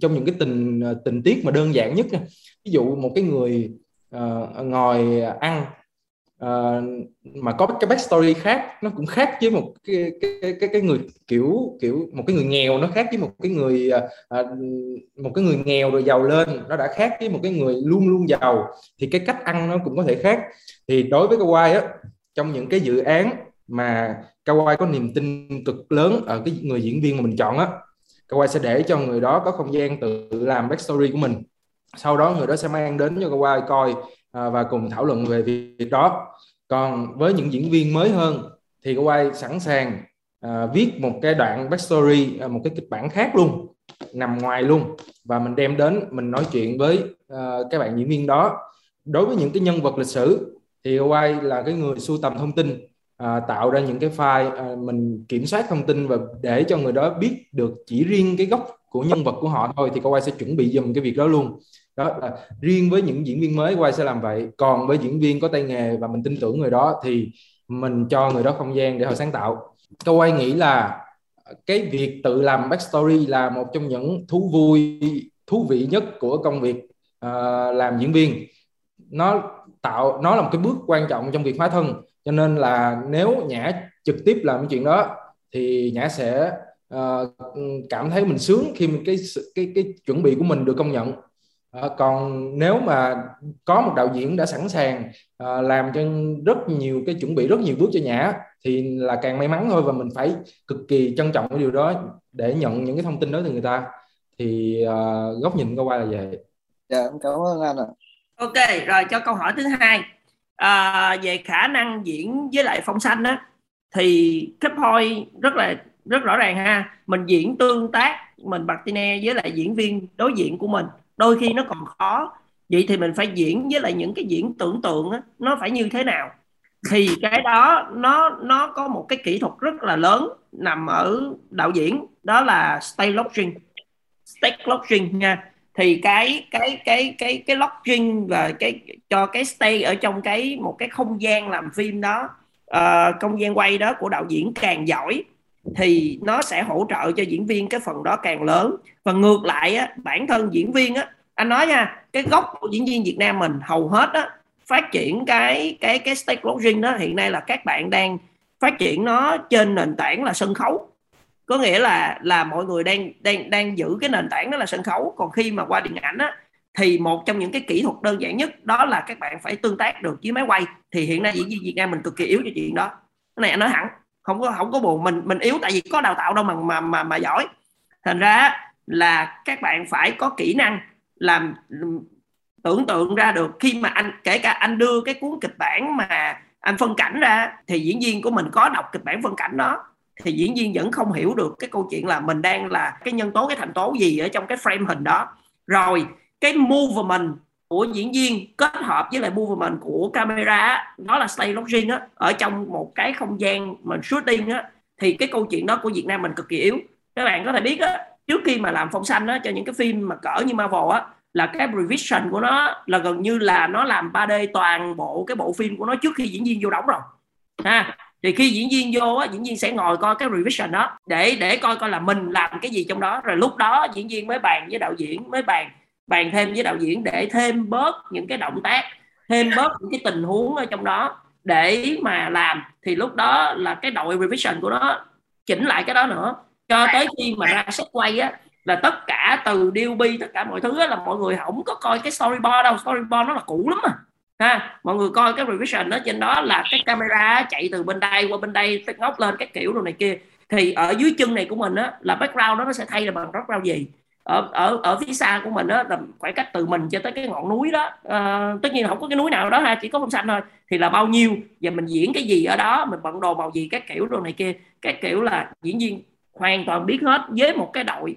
trong những cái tình tình tiết mà đơn giản nhất nha. ví dụ một cái người uh, ngồi ăn. Uh, mà có cái backstory khác nó cũng khác với một cái cái cái cái người kiểu kiểu một cái người nghèo nó khác với một cái người uh, một cái người nghèo rồi giàu lên nó đã khác với một cái người luôn luôn giàu. Thì cái cách ăn nó cũng có thể khác. Thì đối với Kawai á trong những cái dự án mà Kawai có niềm tin cực lớn ở cái người diễn viên mà mình chọn á Kawai sẽ để cho người đó có không gian tự làm backstory của mình sau đó người đó sẽ mang đến cho qua coi à, và cùng thảo luận về việc đó. Còn với những diễn viên mới hơn thì quay sẵn sàng à, viết một cái đoạn backstory à, một cái kịch bản khác luôn nằm ngoài luôn. Và mình đem đến mình nói chuyện với à, các bạn diễn viên đó. Đối với những cái nhân vật lịch sử thì quay là cái người sưu tầm thông tin à, tạo ra những cái file à, mình kiểm soát thông tin và để cho người đó biết được chỉ riêng cái gốc của nhân vật của họ thôi thì Kawai sẽ chuẩn bị dùm cái việc đó luôn đó là riêng với những diễn viên mới quay sẽ làm vậy. Còn với diễn viên có tay nghề và mình tin tưởng người đó thì mình cho người đó không gian để họ sáng tạo. Tôi quay nghĩ là cái việc tự làm backstory là một trong những thú vui thú vị nhất của công việc uh, làm diễn viên. Nó tạo nó là một cái bước quan trọng trong việc hóa thân. Cho nên là nếu nhã trực tiếp làm cái chuyện đó thì nhã sẽ uh, cảm thấy mình sướng khi cái cái cái chuẩn bị của mình được công nhận. À, còn nếu mà có một đạo diễn đã sẵn sàng à, làm cho rất nhiều cái chuẩn bị rất nhiều bước cho nhã thì là càng may mắn thôi và mình phải cực kỳ trân trọng cái điều đó để nhận những cái thông tin đó từ người ta. Thì à, góc nhìn của qua là vậy. Dạ cảm ơn anh ạ. Ok rồi cho câu hỏi thứ hai. À, về khả năng diễn với lại phong xanh á thì cấp hoi rất là rất rõ ràng ha. Mình diễn tương tác mình bạc tine với lại diễn viên đối diện của mình đôi khi nó còn khó. Vậy thì mình phải diễn với lại những cái diễn tưởng tượng đó, nó phải như thế nào? Thì cái đó nó nó có một cái kỹ thuật rất là lớn nằm ở đạo diễn đó là stay lodging stay lodging nha. Thì cái cái cái cái cái lodging và cái cho cái stay ở trong cái một cái không gian làm phim đó uh, không gian quay đó của đạo diễn càng giỏi thì nó sẽ hỗ trợ cho diễn viên cái phần đó càng lớn và ngược lại á, bản thân diễn viên á anh nói nha cái gốc của diễn viên Việt Nam mình hầu hết á phát triển cái cái cái stage closing đó hiện nay là các bạn đang phát triển nó trên nền tảng là sân khấu. Có nghĩa là là mọi người đang đang đang giữ cái nền tảng đó là sân khấu. Còn khi mà qua điện ảnh á thì một trong những cái kỹ thuật đơn giản nhất đó là các bạn phải tương tác được với máy quay. Thì hiện nay diễn viên Việt Nam mình cực kỳ yếu cho chuyện đó. Cái này anh nói hẳn không có không có buồn. Mình mình yếu tại vì có đào tạo đâu mà mà mà, mà giỏi. Thành ra là các bạn phải có kỹ năng làm, tưởng tượng ra được khi mà anh, kể cả anh đưa cái cuốn kịch bản mà anh phân cảnh ra, thì diễn viên của mình có đọc kịch bản phân cảnh đó, thì diễn viên vẫn không hiểu được cái câu chuyện là mình đang là cái nhân tố, cái thành tố gì ở trong cái frame hình đó. Rồi, cái movement của diễn viên kết hợp với lại movement của camera nó là stay lodging á, ở trong một cái không gian mình shooting á, thì cái câu chuyện đó của Việt Nam mình cực kỳ yếu. Các bạn có thể biết á trước khi mà làm phong xanh á, cho những cái phim mà cỡ như Marvel á, là cái revision của nó là gần như là nó làm 3D toàn bộ cái bộ phim của nó trước khi diễn viên vô đóng rồi. Ha, thì khi diễn viên vô á, diễn viên sẽ ngồi coi cái revision đó để để coi coi là mình làm cái gì trong đó. Rồi lúc đó diễn viên mới bàn với đạo diễn, mới bàn bàn thêm với đạo diễn để thêm bớt những cái động tác, thêm bớt những cái tình huống ở trong đó để mà làm. Thì lúc đó là cái đội revision của nó chỉnh lại cái đó nữa cho tới khi mà ra set quay á là tất cả từ DOB tất cả mọi thứ á là mọi người không có coi cái storyboard đâu. Storyboard nó là cũ lắm mà ha. Mọi người coi cái revision đó trên đó là cái camera chạy từ bên đây qua bên đây ngóc lên các kiểu đồ này kia. Thì ở dưới chân này của mình á là background đó nó sẽ thay là bằng background gì? Ở ở ở phía xa của mình đó là khoảng cách từ mình cho tới cái ngọn núi đó. À, tất nhiên là không có cái núi nào đó ha chỉ có phong xanh thôi. Thì là bao nhiêu và mình diễn cái gì ở đó mình bận đồ màu gì các kiểu đồ này kia. Các kiểu là diễn viên hoàn toàn biết hết với một cái đội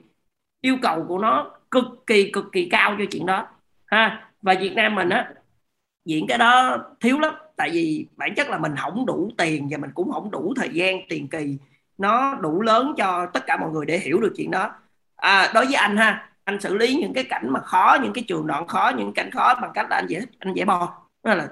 yêu cầu của nó cực kỳ cực kỳ cao cho chuyện đó ha. Và Việt Nam mình á diễn cái đó thiếu lắm tại vì bản chất là mình không đủ tiền và mình cũng không đủ thời gian tiền kỳ. Nó đủ lớn cho tất cả mọi người để hiểu được chuyện đó. À, đối với anh ha anh xử lý những cái cảnh mà khó những cái trường đoạn khó những cảnh khó bằng cách là anh dễ anh dễ bo đó là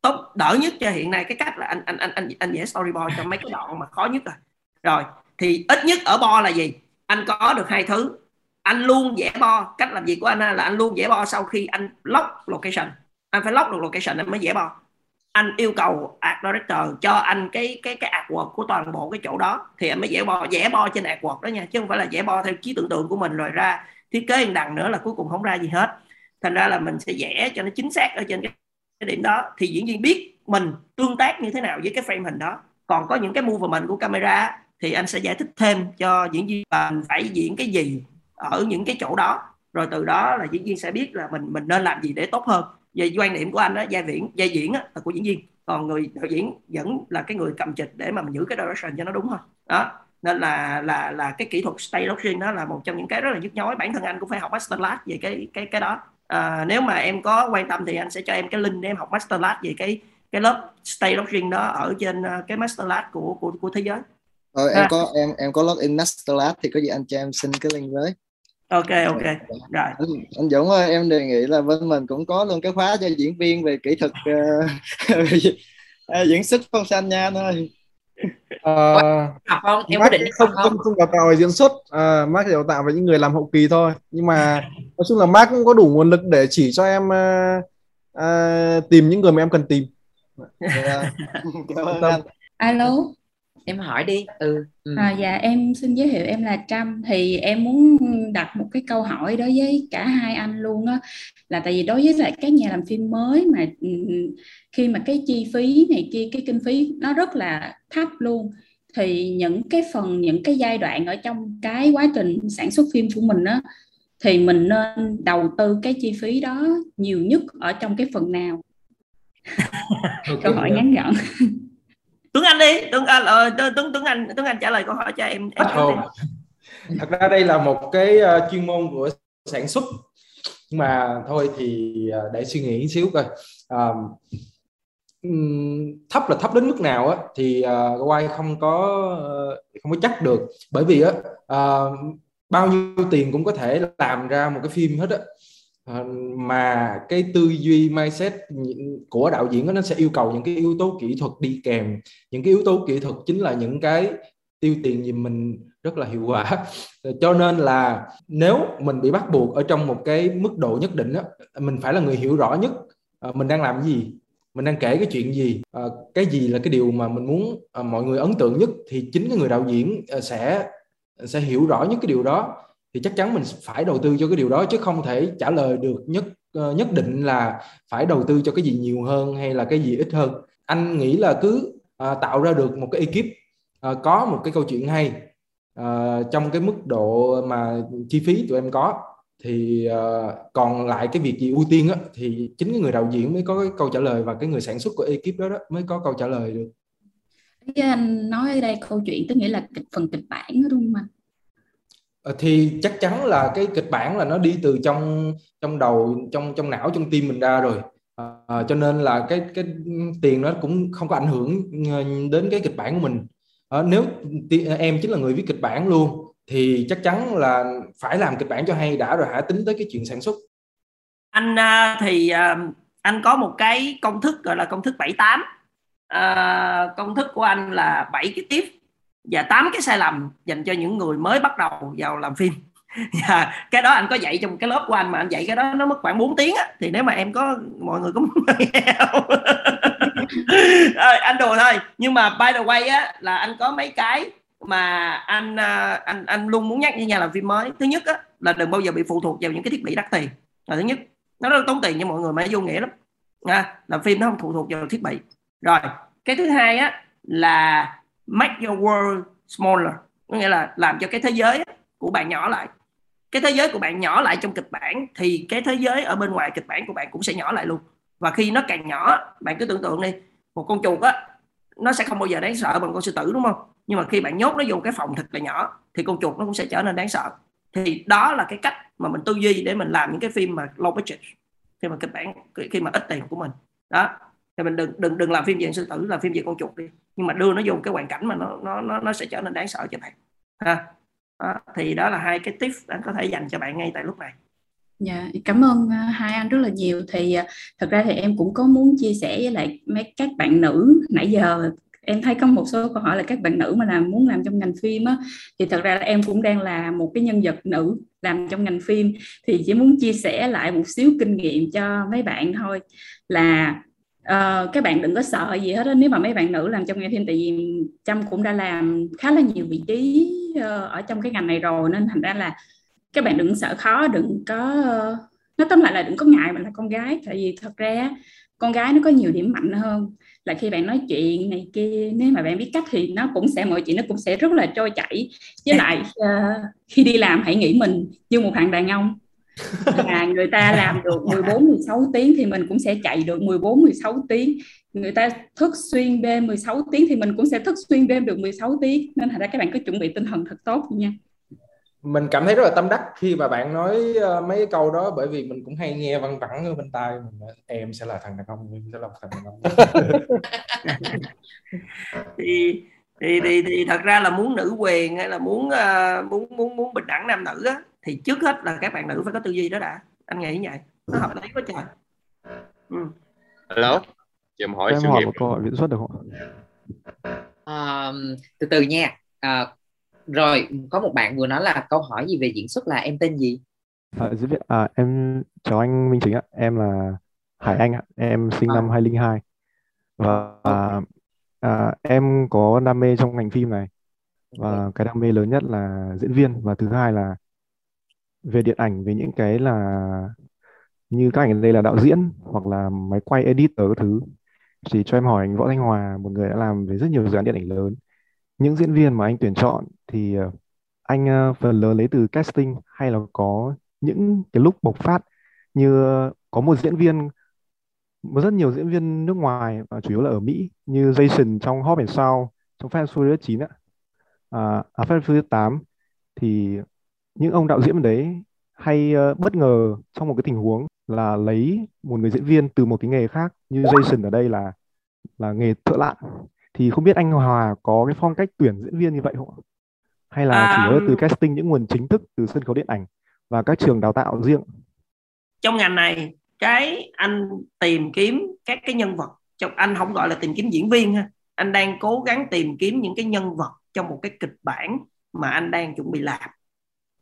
tốt đỡ nhất cho hiện nay. Cái cách là anh anh anh anh anh vẽ storyboard cho mấy cái đoạn mà khó nhất rồi. Rồi thì ít nhất ở bo là gì? Anh có được hai thứ. Anh luôn vẽ bo. Cách làm gì của anh là anh luôn vẽ bo sau khi anh lock location. Anh phải lock được location anh mới vẽ bo. Anh yêu cầu art director cho anh cái cái cái artwork của toàn bộ cái chỗ đó thì anh mới vẽ bo. Vẽ bo trên artwork đó nha chứ không phải là vẽ bo theo trí tưởng tượng của mình rồi ra thiết kế đằng nữa là cuối cùng không ra gì hết. Thành ra là mình sẽ vẽ cho nó chính xác ở trên cái, cái điểm đó. Thì diễn viên biết mình tương tác như thế nào với cái frame hình đó. Còn có những cái movement của camera thì anh sẽ giải thích thêm cho diễn viên là mình phải diễn cái gì ở những cái chỗ đó. Rồi từ đó là diễn viên sẽ biết là mình mình nên làm gì để tốt hơn. Về quan điểm của anh đó gia diễn gia diễn á, là của diễn viên. Còn người đạo diễn vẫn là cái người cầm trịch để mà mình giữ cái direction cho nó đúng thôi. Đó. Nên là là là cái kỹ thuật stay location đó là một trong những cái rất là nhức nhối. Bản thân anh cũng phải học masterclass về cái cái cái đó. À, nếu mà em có quan tâm thì anh sẽ cho em cái link để em học masterclass về cái cái lớp stay location đó ở trên ờ, cái masterclass của của của thế giới. Ờ, em à. có em em có login class thì có gì anh cho em xin cái link với. Ok ok. Rồi. Anh, anh Dũng ơi em đề nghị là bên mình cũng có luôn cái khóa cho diễn viên về kỹ thuật uh, diễn xuất phong xanh nha anh ơi. Uh, không? Em quyết định không không không? đào tạo về diễn xuất. Uh, Mark đào tạo với những người làm hậu kỳ thôi. Nhưng mà nói chung là Mark cũng có đủ nguồn lực để chỉ cho em uh, uh, tìm những người mà em cần tìm. Yeah. Cảm ơn anh. alo em hỏi đi. Ừ, ừ. À, dạ em xin giới thiệu em là Trâm. Thì em muốn đặt một cái câu hỏi đối với cả hai anh luôn á là tại vì đối với lại các nhà làm phim mới mà ừ, khi mà cái chi phí này kia cái kinh phí nó rất là thấp luôn thì những cái phần những cái giai đoạn ở trong cái quá trình sản xuất phim của mình á thì mình nên đầu tư cái chi phí đó nhiều nhất ở trong cái phần nào? Câu hỏi ngắn gọn Tuấn Anh đi Tuấn Anh ờ, Tuấn Tuấn Anh Tuấn Anh trả lời câu hỏi cho em, em oh. thật ra đây là một cái uh, chuyên môn của sản xuất. Nhưng mà thôi thì để suy nghĩ xíu coi. Uh, thấp là thấp đến mức nào á thì uh, quay không có uh, không có chắc được. Bởi vì á uh, bao nhiêu tiền cũng có thể làm ra một cái phim hết á. Ờ, Ờ, mà cái tư duy mindset của đạo diễn nó sẽ yêu cầu những cái yếu tố kỹ thuật đi kèm. Những cái yếu tố kỹ thuật chính là những cái tiêu tiền gì mình rất là hiệu quả. Ờ, cho nên là nếu mình bị bắt buộc ở trong một cái mức độ nhất định đó, mình phải là người hiểu rõ nhất ờ, mình đang làm gì mình đang kể cái chuyện gì. Cái gì là cái điều mà mình muốn mọi người ấn tượng nhất thì chính cái người đạo diễn sẽ sẽ hiểu rõ nhất cái điều đó thì chắc chắn mình phải đầu tư cho cái điều đó chứ không thể trả lời được nhất ờ, nhất định là phải đầu tư cho cái gì nhiều hơn hay là cái gì ít hơn. Anh nghĩ là cứ à, tạo ra được một cái ekip à, có một cái câu chuyện hay à, trong cái mức độ mà chi phí tụi em có thì uh, còn lại cái việc gì ưu tiên á, thì chính cái người đạo diễn mới có cái câu trả lời và cái người sản xuất của ekip đó, đó mới có câu trả lời được. Anh nói ở đây câu chuyện tức nghĩa là kịch phần kịch bản đó đúng không anh? Ờ, thì chắc chắn là cái kịch bản là nó đi từ trong trong đầu trong trong não trong tim mình ra rồi. À, cho nên là cái cái tiền nó cũng không có ảnh hưởng ờ, đến cái kịch bản của mình. À, nếu em chính là người viết kịch bản luôn thì chắc chắn là phải làm kịch bản cho hay đã rồi hãy tính tới cái chuyện sản xuất. Anh thì anh có một cái công thức gọi là công thức 78 à, công thức của anh là 7 cái tiếp và tám cái sai lầm dành cho những người mới bắt đầu vào làm phim. Và cái đó anh có dạy trong cái lớp của anh mà anh dạy cái đó nó mất khoảng 4 tiếng á. Thì nếu mà em có mọi người có muốn nghe ờ, anh đùa thôi. Nhưng mà by the way á là anh có mấy cái mà anh ờ, anh anh luôn muốn nhắc với nhà làm phim mới. Thứ nhất á là đừng bao giờ bị phụ thuộc vào những cái thiết bị đắt tiền. Là thứ nhất nó rất tốn tiền cho mọi người mà vô nghĩa lắm. À, làm phim nó không phụ thuộc vào thiết bị. Rồi cái thứ hai á là make your world smaller. Có nghĩa là làm cho cái thế giới của bạn nhỏ lại. Cái thế giới của bạn nhỏ lại trong kịch bản, thì cái thế giới ở bên ngoài kịch bản của bạn cũng sẽ nhỏ lại luôn. Và khi nó càng nhỏ, bạn cứ tưởng tượng đi, một con chuột á, nó sẽ không bao giờ đáng sợ bằng con sư tử, đúng không? Nhưng mà khi bạn nhốt nó vô cái phòng thật là nhỏ, thì con chuột nó cũng sẽ trở nên đáng sợ. Thì đó là cái cách mà mình tư duy để mình làm những cái phim mà low budget, khi mà kịch bản, khi mà ít tiền của mình. Đó thì mình đừng đừng đừng làm phim về sư tử làm phim về con chuột đi. Nhưng mà đưa nó vô cái hoàn cảnh mà nó nó nó nó sẽ trở nên đáng sợ cho bạn. Ha. Đó, thì đó là hai cái tip anh có thể dành cho bạn ngay tại lúc này. Dạ, cảm ơn à, hai anh rất là nhiều. Thì à, thật ra thì em cũng có muốn chia sẻ với lại mấy các bạn nữ. Nãy giờ em thấy có một số câu hỏi là các bạn nữ mà làm muốn làm trong ngành phim á thì thật ra là em cũng đang là một cái nhân vật nữ làm trong ngành phim. Thì chỉ muốn chia sẻ lại một xíu kinh nghiệm cho mấy bạn thôi. Là uh, các bạn đừng có sợ gì hết đó. nếu mà mấy bạn nữ làm trong ngành phim tại vì trâm cũng đã làm khá là nhiều vị trí uh, ở trong cái ngành này rồi nên thành ra là các bạn đừng sợ khó đừng có uh, nói tóm lại là đừng có ngại mình là con gái tại vì thật ra con gái nó có nhiều điểm mạnh hơn là khi bạn nói chuyện này kia nếu mà bạn biết cách thì nó cũng sẽ mọi chuyện nó cũng sẽ rất là trôi chảy với lại uh, khi đi làm hãy nghĩ mình như một thằng đàn ông là người ta làm được 14 16 tiếng thì mình cũng sẽ chạy được 14 16 tiếng. Người ta thức xuyên đêm 16 tiếng thì mình cũng sẽ thức xuyên đêm được 16 tiếng. Nên thành ra các bạn cứ chuẩn bị tinh thần thật tốt nha. Mình cảm thấy rất là tâm đắc khi mà bạn nói uh, mấy câu đó bởi vì mình cũng hay nghe văng vẳng ở bên tai mình em sẽ là thằng đàn ông em sẽ là thằng đàn ông. Thì thì thì thì thật ra là muốn nữ quyền hay là muốn uh, muốn muốn muốn bình đẳng nam nữ á thì trước hết là các bạn nữ phải có tư duy đó đã. Anh nghĩ như vậy. Nó hợp lý quá trời. Ừ. hello cho em hỏi em hỏi một câu hỏi viễn xuất được không uh, từ từ nha. Uh, rồi có một bạn vừa nói là câu hỏi gì về diễn xuất là em tên gì? À, à, em chào anh Minh Chính ạ. Em là Hải Anh ạ. Em sinh à. năm 2002 và à, à, em có đam mê trong ngành phim này. Và cái đam mê lớn nhất là diễn viên và thứ hai là về điện ảnh về những cái là như các ảnh đây là đạo diễn hoặc là máy quay editor các thứ. Thì cho em hỏi anh Võ Thanh Hòa một người đã làm về rất nhiều dự án điện ảnh lớn. Những diễn viên mà anh tuyển chọn thì ờ, anh ờ, phần lớn lấy từ casting hay là có những cái lúc bộc phát như ờ, có một diễn viên rất nhiều diễn viên nước ngoài và chủ yếu là ở Mỹ như Jason trong Hobbs and Shaw trong Fast Furious 9 ạ à, à Fast Furious 8 thì những ông đạo diễn đấy hay uh, bất ngờ trong một cái tình huống là lấy một người diễn viên từ một cái nghề khác như Jason ở đây là là nghề thợ lặn thì không biết anh Hòa có cái phong cách tuyển diễn viên như vậy không? Hay là à, chỉ có từ casting những nguồn chính thức từ sân khấu điện ảnh và các trường đào tạo riêng? Trong ngành này cái anh tìm kiếm các cái nhân vật. Trong, anh không gọi là tìm kiếm diễn viên ha. Anh đang cố gắng tìm kiếm những cái nhân vật trong một cái kịch bản mà anh đang chuẩn bị làm.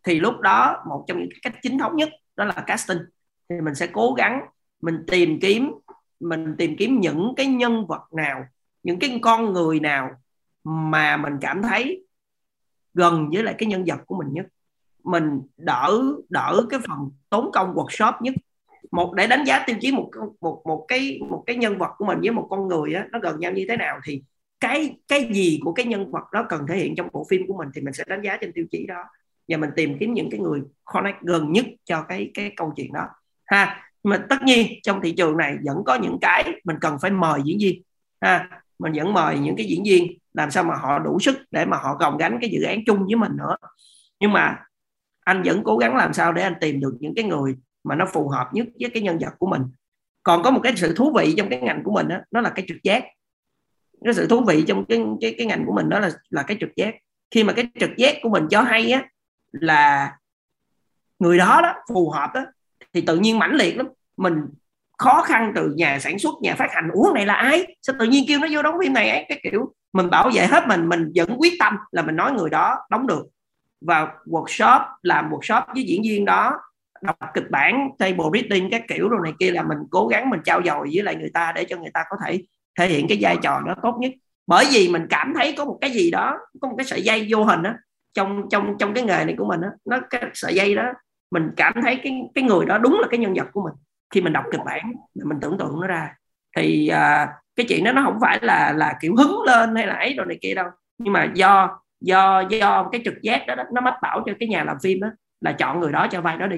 Thì lúc đó, một trong những cách chính thống nhất, đó là casting. Thì mình sẽ cố gắng mình tìm kiếm, mình tìm kiếm những cái nhân vật nào, những cái con người nào mà mình cảm thấy gần với lại cái nhân vật của mình nhất. Mình đỡ đỡ cái phần tốn công workshop nhất một, để đánh giá tiêu chí một một một cái một cái nhân vật của mình với một con người á, nó gần nhau như thế nào thì cái cái gì của cái nhân vật đó cần thể hiện trong bộ phim của mình thì mình sẽ đánh giá trên tiêu chí đó. Và mình tìm kiếm những cái người connect gần nhất cho cái cái câu chuyện đó. Ha, mà tất nhiên trong thị trường này vẫn có những cái mình cần phải mời diễn viên. Ha, mình vẫn mời những cái diễn viên làm sao mà họ đủ sức để mà họ gồng gánh cái dự án chung với mình nữa. Nhưng mà anh vẫn cố gắng làm sao để anh tìm được những cái người mà nó phù hợp nhất với cái nhân vật của mình. Còn có một cái sự thú vị trong cái ngành của mình đó, nó là cái trực giác. Cái sự thú vị trong cái cái cái ngành của mình đó là là cái trực giác. Khi mà cái trực giác của mình cho hay á là người đó đó phù hợp đó thì tự nhiên mãnh liệt lắm. Mình khó khăn từ nhà sản xuất nhà phát hành uống này là ai? Sao tự nhiên kêu nó vô đóng phim này ấy? Cái kiểu mình bảo vệ hết mình mình vẫn quyết tâm là mình nói người đó đóng được. Và workshop làm workshop với diễn viên đó đọc kịch bản table reading các kiểu rồi này kia là mình cố gắng mình trao dồi với lại người ta để cho người ta có thể thể hiện cái vai trò nó tốt nhất. Bởi vì mình cảm thấy có một cái gì đó có một cái sợi dây vô hình đó trong trong trong cái nghề này của mình đó, nó cái sợi dây đó mình cảm thấy cái cái người đó đúng là cái nhân vật của mình. Khi mình đọc kịch bản mình tưởng tượng nó ra. Thì à, cái chuyện đó nó không phải là là kiểu hứng lên hay là ấy rồi này kia đâu. Nhưng mà do do do cái trực giác đó, đó nó mách bảo cho cái nhà làm phim đó là chọn người đó cho vai đó đi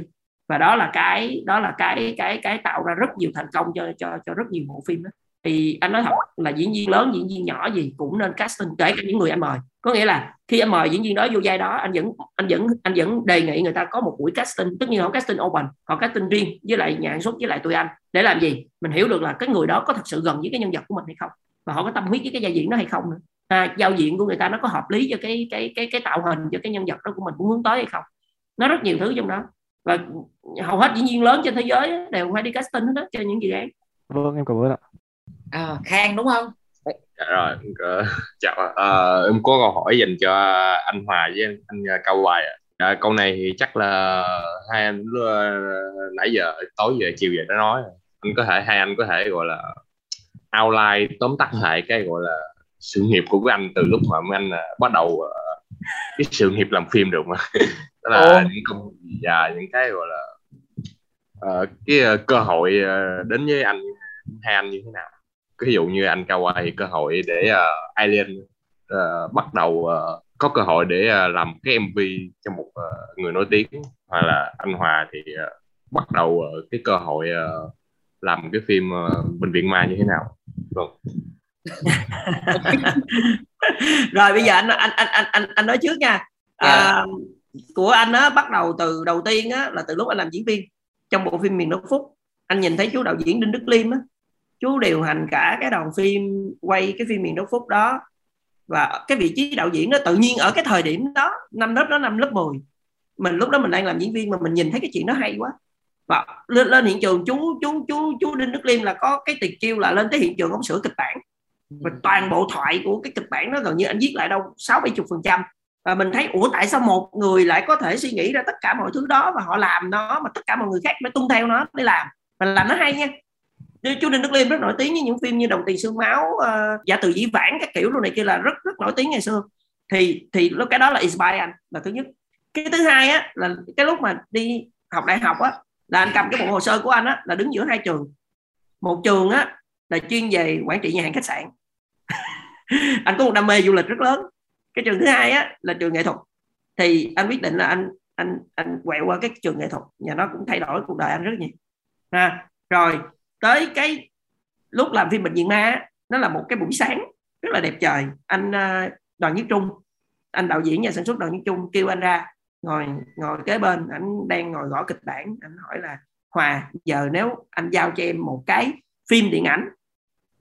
và đó là cái đó là cái cái cái tạo ra rất nhiều thành công cho cho cho rất nhiều bộ phim đó. Thì anh nói thật là diễn viên lớn diễn viên nhỏ gì cũng nên casting kể cả những người anh mời. Có nghĩa là khi anh mời diễn viên đó vô vai đó anh vẫn anh vẫn anh vẫn đề nghị người ta có một buổi casting tất nhiên họ casting open họ casting riêng với lại nhà sản xuất với lại tụi anh. Để làm gì? Mình hiểu được là cái người đó có thật sự gần với cái nhân vật của mình hay không và họ có tâm huyết với cái giao diện đó hay không nữa. À, giao diện của người ta nó có hợp lý cho cái cái cái cái tạo hình cho cái nhân vật đó của mình cũng hướng tới hay không? Nó rất nhiều thứ trong đó. Và hầu hết diễn viên lớn trên thế giới đều phải đi casting hết đó cho những dự án. Vâng em cảm ơn ạ. À, khang đúng không? Dạ rồi chào à, em có câu hỏi dành cho anh Hòa với anh, anh Cao Hoài à. à, câu này thì chắc là hai anh nãy giờ tối giờ chiều giờ đã nói anh có thể hai anh có thể gọi là outline tóm tắt lại cái gọi là sự nghiệp của các anh từ lúc mà anh bắt đầu cái sự nghiệp làm phim được mà. Đó là Ồ. những công và những cái gọi là uh, cái uh, cơ hội uh, đến với anh hai anh như thế nào? Ví dụ như anh thì cơ hội để uh, Alien uh, bắt đầu uh, có cơ hội để uh, làm cái MV cho một uh, người nổi tiếng. Hoặc là anh Hòa thì uh, bắt đầu uh, cái cơ hội uh, làm cái phim uh, bệnh viện ma như thế nào? Vâng. Rồi bây giờ anh anh anh anh anh, anh nói trước nha. Yeah. à, của anh á bắt đầu từ đầu tiên á là từ lúc anh làm diễn viên trong bộ phim miền đất phúc. Anh nhìn thấy chú đạo diễn đinh đức liêm á chú điều hành cả cái đoàn phim quay cái phim miền đất phúc đó. Và cái vị trí đạo diễn đó tự nhiên ở cái thời điểm đó năm lớp đó năm lớp 10 mình lúc đó mình đang làm diễn viên mà mình nhìn thấy cái chuyện đó hay quá. Và lên, lên hiện trường chú chú chú chú đinh đức liêm là có cái tuyệt chiêu là lên tới hiện trường ông sửa kịch bản. Và toàn bộ thoại của cái kịch bản nó gần như anh viết lại đâu sáu bảy chục phần trăm và mình thấy ủa tại sao một người lại có thể suy nghĩ ra tất cả mọi thứ đó và họ làm nó mà tất cả mọi người khác phải tuân theo nó để làm? Và làm nó hay nha. Chú Đinh Đức Liêm rất nổi tiếng với những phim như Đồng tiền xương máu uh, giả từ dĩ vãng các kiểu luôn này kia là rất rất nổi tiếng ngày xưa. Thì thì lúc cái đó là inspire anh là thứ nhất. Cái thứ hai á là cái lúc mà đi học đại học á là anh cầm cái bộ hồ sơ của anh á là đứng giữa hai trường. Một trường á là chuyên về quản trị nhà hàng khách sạn. Anh có một đam mê du lịch rất lớn cái trường thứ hai á là trường nghệ thuật. Thì anh quyết định là anh anh anh quẹo qua cái trường nghệ thuật và nó cũng thay đổi cuộc đời anh rất nhiều. Ha, rồi tới cái lúc làm phim bệnh viện ma nó là một cái buổi sáng rất là đẹp trời. Anh à, đoàn nhất trung, anh đạo diễn nhà sản xuất đoàn nhất trung kêu anh ra, ngồi ngồi kế bên, anh đang ngồi gõ kịch bản, anh hỏi là, hòa, giờ nếu anh giao cho em một cái phim điện ảnh,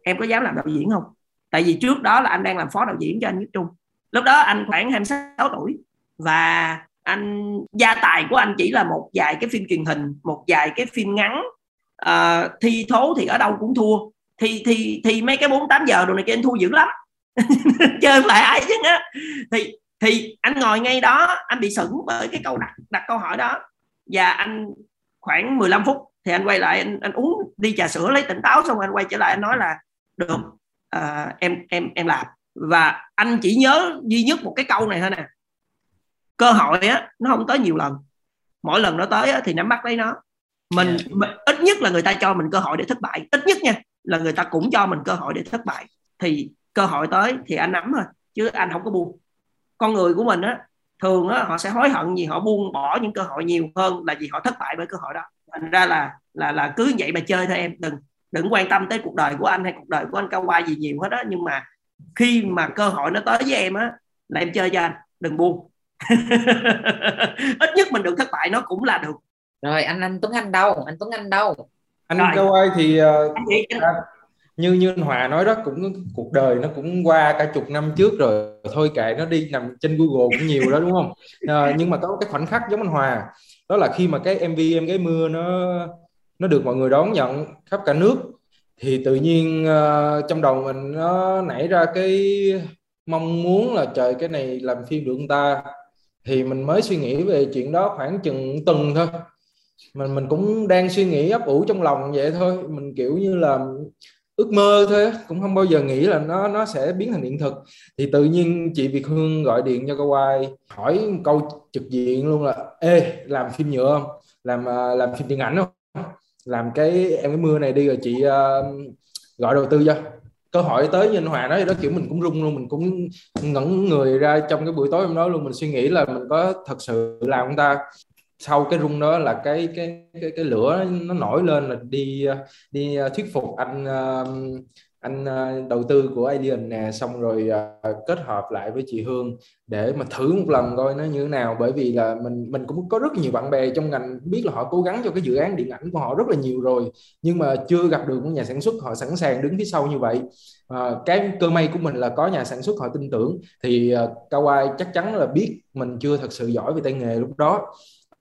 em có dám làm đạo diễn không? Tại vì trước đó là anh đang làm phó đạo diễn cho anh nhất trung lúc đó anh khoảng 26 tuổi và anh gia tài của anh chỉ là một vài cái phim truyền hình một vài cái phim ngắn. Uh, thi thố thì ở đâu cũng thua. Thì thì thì mấy cái bốn tám giờ đồ này kia anh thua dữ lắm. Chơi lại ai chứ á. Thì thì anh ngồi ngay đó anh bị sững bởi cái câu đặt đặt câu hỏi đó. Và anh khoảng 15 phút thì anh quay lại anh, anh uống đi trà sữa lấy tỉnh táo xong anh quay trở lại anh nói là được uh, em em em làm và anh chỉ nhớ duy nhất một cái câu này thôi nè. Cơ hội á nó không tới nhiều lần. Mỗi lần nó tới á, thì nắm bắt lấy nó. Mình, ít nhất là người ta cho mình cơ hội để thất bại. Ít nhất nha là người ta cũng cho mình cơ hội để thất bại. Thì cơ hội tới thì anh nắm thôi chứ anh không có buông. Con người của mình á thường á họ sẽ hối hận vì họ buông bỏ những cơ hội nhiều hơn là vì họ thất bại với cơ hội đó. Thành ra là là là cứ vậy mà chơi thôi em. Đừng đừng quan tâm tới cuộc đời của anh hay cuộc đời của anh cao qua gì nhiều hết á. Nhưng mà khi mà cơ hội nó tới với em á là em chơi cho anh đừng buông. Ít nhất mình được thất bại nó cũng là được. Rồi anh anh Tuấn Anh đâu? Anh Tuấn Anh đâu? Anh Rồi. Kawai thì ờ, anh nghĩ như như anh Hòa nói đó cũng cuộc đời nó cũng qua cả chục năm trước rồi. Thôi kệ nó đi nằm trên Google cũng nhiều đó đúng không? Ờ, nhưng mà có cái khoảnh khắc giống anh Hòa đó là khi mà cái MV em gái mưa nó nó được mọi người đón nhận khắp cả nước thì tự nhiên uh, trong đầu mình nó nảy ra cái mong muốn là trời cái này làm phim được người ta? Thì mình mới suy nghĩ về chuyện đó khoảng chừng tuần thôi. Mình mình cũng đang suy nghĩ ấp ủ trong lòng vậy thôi. Mình kiểu như là ước mơ thôi cũng không bao giờ nghĩ là nó nó sẽ biến thành hiện thực. Thì tự nhiên chị Việt Hương gọi điện cho Kawai hỏi một câu trực diện luôn là ê làm phim nhựa không? Làm ờ, làm phim điện ảnh không? Làm cái em cái mưa này đi rồi chị uh, gọi đầu tư cho. Cơ hội tới như anh Hòa nói đó kiểu mình cũng rung luôn mình cũng ngẩn người ra trong cái buổi tối hôm đó luôn. Mình suy nghĩ là mình có thật sự làm không ta? Sau cái rung đó là cái cái cái cái lửa nó nổi lên là đi ờ, đi ờ, thuyết phục anh uh, anh ờ, đầu tư của Alien nè xong rồi ờ, kết hợp lại với chị Hương để mà thử một lần coi nó như thế nào. Bởi vì là mình mình cũng có rất nhiều bạn bè trong ngành biết là họ cố gắng cho cái dự án điện ảnh của họ rất là nhiều rồi nhưng mà chưa gặp được một nhà sản xuất họ sẵn sàng đứng phía sau như vậy. À, cái cơ may của mình là có nhà sản xuất họ tin tưởng thì uh, Kawai chắc chắn là biết mình chưa thật sự giỏi về tay nghề lúc đó.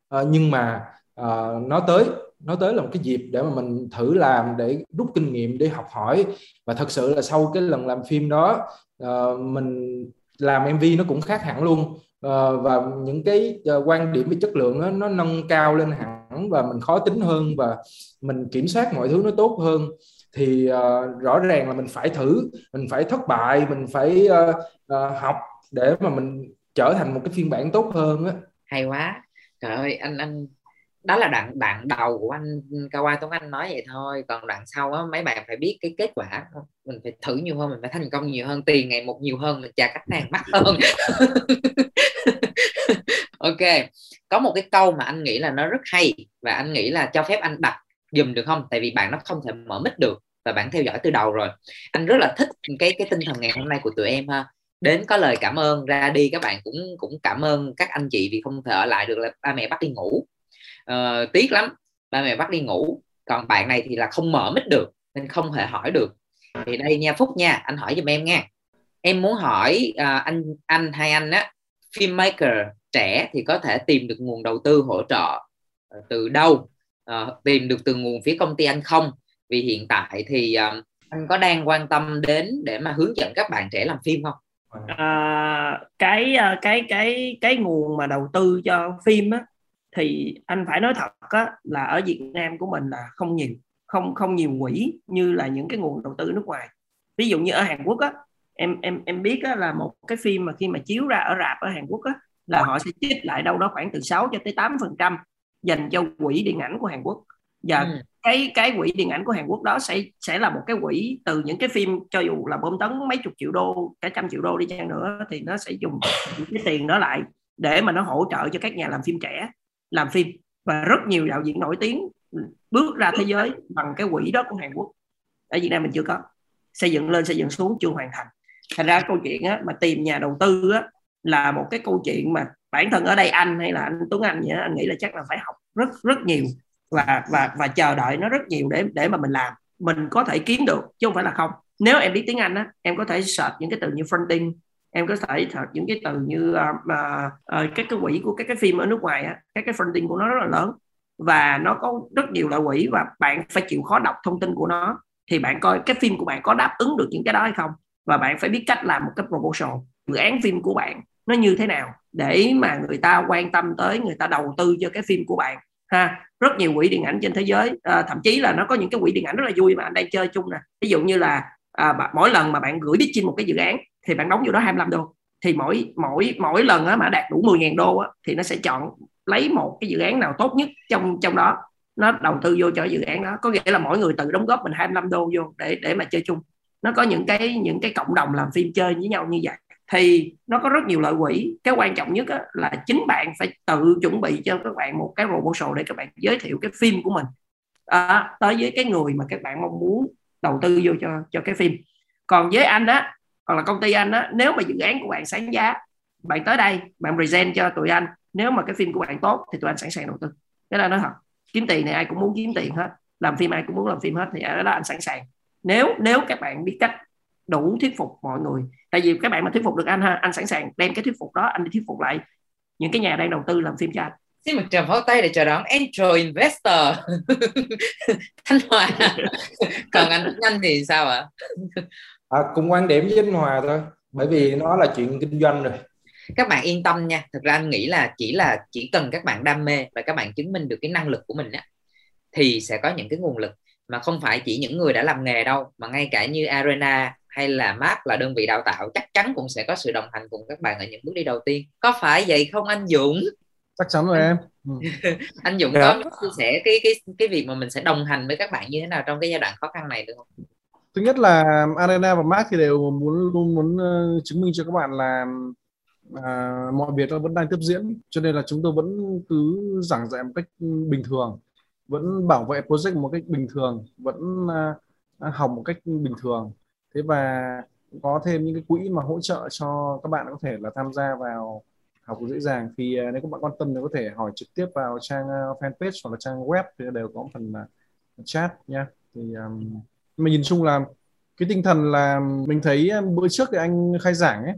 À, nhưng mà à, nó tới nó tới là một cái dịp để mà mình thử làm để rút kinh nghiệm để học hỏi. Và thật sự là sau cái lần làm phim đó uh, mình làm MV nó cũng khác hẳn luôn. Uh, và những cái uh, quan điểm về chất lượng đó, nó nâng cao lên hẳn và mình khó tính hơn và mình kiểm soát mọi thứ nó tốt hơn. Thì uh, rõ ràng là mình phải thử mình phải thất bại mình phải uh, uh, học để mà mình trở thành một cái phiên bản tốt hơn á. Hay quá. Trời ơi anh anh đó là đoạn đoạn đầu của anh Kawai Tuấn Anh nói vậy thôi còn đoạn sau á mấy bạn phải biết cái kết quả. Mình phải thử nhiều hơn mình phải thành công nhiều hơn tiền ngày một nhiều hơn mình trả khách hàng mắc hơn. Ok có một cái câu mà anh nghĩ là nó rất hay và anh nghĩ là cho phép anh đặt dùm được không? Tại vì bạn nó không thể mở mic được và bạn theo dõi từ đầu rồi. Anh rất là thích cái cái tinh thần ngày hôm nay của tụi em ha. Đến có lời cảm ơn ra đi các bạn cũng cũng cảm ơn các anh chị vì không thể ở lại được là ba mẹ bắt đi ngủ uh, tiếc lắm. Ba mẹ bắt đi ngủ. Còn bạn này thì là không mở mic được nên không thể hỏi được. Thì đây nha phúc nha anh hỏi giùm em nha. Em muốn hỏi uh, anh anh hay anh á filmmaker trẻ thì có thể tìm được nguồn đầu tư hỗ trợ ờ, từ đâu? Uh, tìm được từ nguồn phía công ty anh không? Vì hiện tại thì uh, anh có đang quan tâm đến để mà hướng dẫn các bạn trẻ làm phim không? À, cái cái cái cái nguồn mà đầu tư cho phim á thì anh phải nói thật á, là ở Việt Nam của mình là không nhiều không không nhiều quỹ như là những cái nguồn đầu tư nước ngoài. Ví dụ như ở Hàn Quốc á em em em biết á, là một cái phim mà khi mà chiếu ra ở rạp ở Hàn Quốc á là họ sẽ trích lại đâu đó khoảng từ 6 cho tới 8 phần trăm dành cho quỹ điện ảnh của Hàn Quốc. Và ừ. cái cái quỹ điện ảnh của Hàn Quốc đó sẽ sẽ là một cái quỹ từ những cái phim cho dù là bom tấn mấy chục triệu đô cả trăm triệu đô đi chăng nữa thì nó sẽ dùng những cái tiền đó lại để mà nó hỗ trợ cho các nhà làm phim trẻ làm phim. Và rất nhiều đạo diễn nổi tiếng bước ra thế giới bằng cái quỹ đó của Hàn Quốc. Ở Việt Nam mình chưa có. Xây dựng lên xây dựng xuống chưa hoàn thành. Thành ra câu chuyện á, mà tìm nhà đầu tư á, là một cái câu chuyện mà bản thân ở đây anh hay là anh Tuấn Anh vậy đó, anh nghĩ là chắc là phải học rất rất nhiều. Và và và chờ đợi nó rất nhiều để để mà mình làm. Mình có thể kiếm được chứ không phải là không. Nếu em biết tiếng Anh á em có thể search những cái từ như fronting em có thể thật những cái từ như uh, uh, các cái quỹ của các cái phim ở nước ngoài á các cái funding của nó rất là lớn và nó có rất nhiều loại quỹ và bạn phải chịu khó đọc thông tin của nó. Thì bạn coi cái phim của bạn có đáp ứng được những cái đó hay không? Và bạn phải biết cách làm một cái proposal dự án phim của bạn nó như thế nào để mà người ta quan tâm tới người ta đầu tư cho cái phim của bạn ha? Rất nhiều quỹ điện ảnh trên thế giới à, thậm chí là nó có những cái quỹ điện ảnh rất là vui mà anh đang chơi chung nè. Ví dụ như là à, mỗi lần mà bạn gửi pitching một cái dự án thì bạn đóng vô đó 25 đô. Thì mỗi mỗi mỗi lần á, mà đạt đủ 10.000 đô á, thì nó sẽ chọn lấy một cái dự án nào tốt nhất trong trong đó. Nó đầu tư vô cho dự án đó. Có nghĩa là mỗi người tự đóng góp mình 25 đô vô để để mà chơi chung. Nó có những cái những cái cộng đồng làm phim chơi với nhau như vậy. Thì nó có rất nhiều lợi quỹ. Cái quan trọng nhất á, là chính bạn phải tự chuẩn bị cho các bạn một cái proposal để các bạn giới thiệu cái phim của mình à, tới với cái người mà các bạn mong muốn đầu tư vô cho cho cái phim. Còn với anh á hoặc là công ty anh á nếu mà dự án của bạn sáng giá bạn tới đây bạn present cho tụi anh nếu mà cái phim của bạn tốt thì tụi anh sẵn sàng đầu tư. Cái là nói thật. Kiếm tiền này ai cũng muốn kiếm tiền hết. Làm phim ai cũng muốn làm phim hết thì ở đó anh sẵn sàng. Nếu nếu các bạn biết cách đủ thuyết phục mọi người tại vì các bạn mà thuyết phục được anh ha anh sẵn sàng đem cái thuyết phục đó anh đi thuyết phục lại những cái nhà đang đầu tư làm phim cho anh. Xin một tràng pháo tay để chào đón angel investor. Thanh hòa còn anh nhanh thì sao ạ? à, cùng quan điểm với anh hòa thôi bởi vì nó là chuyện kinh doanh rồi. Các bạn yên tâm nha thực ra anh nghĩ là chỉ là chỉ cần các bạn đam mê và các bạn chứng minh được cái năng lực của mình á thì sẽ có những cái nguồn lực. Mà không phải chỉ những người đã làm nghề đâu mà ngay cả như arena hay là Mark là đơn vị đào tạo chắc chắn cũng sẽ có sự đồng hành cùng các bạn ở những bước đi đầu tiên. Có phải vậy không anh Dũng? Chắc chắn rồi em. Ừ. anh Dũng có chia sẻ cái cái cái việc mà mình sẽ đồng hành với các bạn như thế nào trong cái giai đoạn khó khăn này được không thứ nhất là Arena và Mark thì đều muốn luôn muốn uh, chứng minh cho các bạn là uh, mọi việc nó vẫn đang tiếp diễn. Cho nên là chúng tôi vẫn cứ giảng dạy một cách bình thường vẫn bảo vệ project một cách bình thường vẫn uh, học một cách bình thường. Thế và có thêm những cái quỹ mà hỗ trợ cho các bạn có thể là tham gia vào học dễ dàng. Thì uh, nếu các bạn quan tâm thì có thể hỏi trực tiếp vào trang uh, fanpage hoặc là trang web thì đều có phần uh, chat nha thì um, mà nhìn chung là cái tinh thần là mình thấy à, bữa trước thì anh khai giảng ấy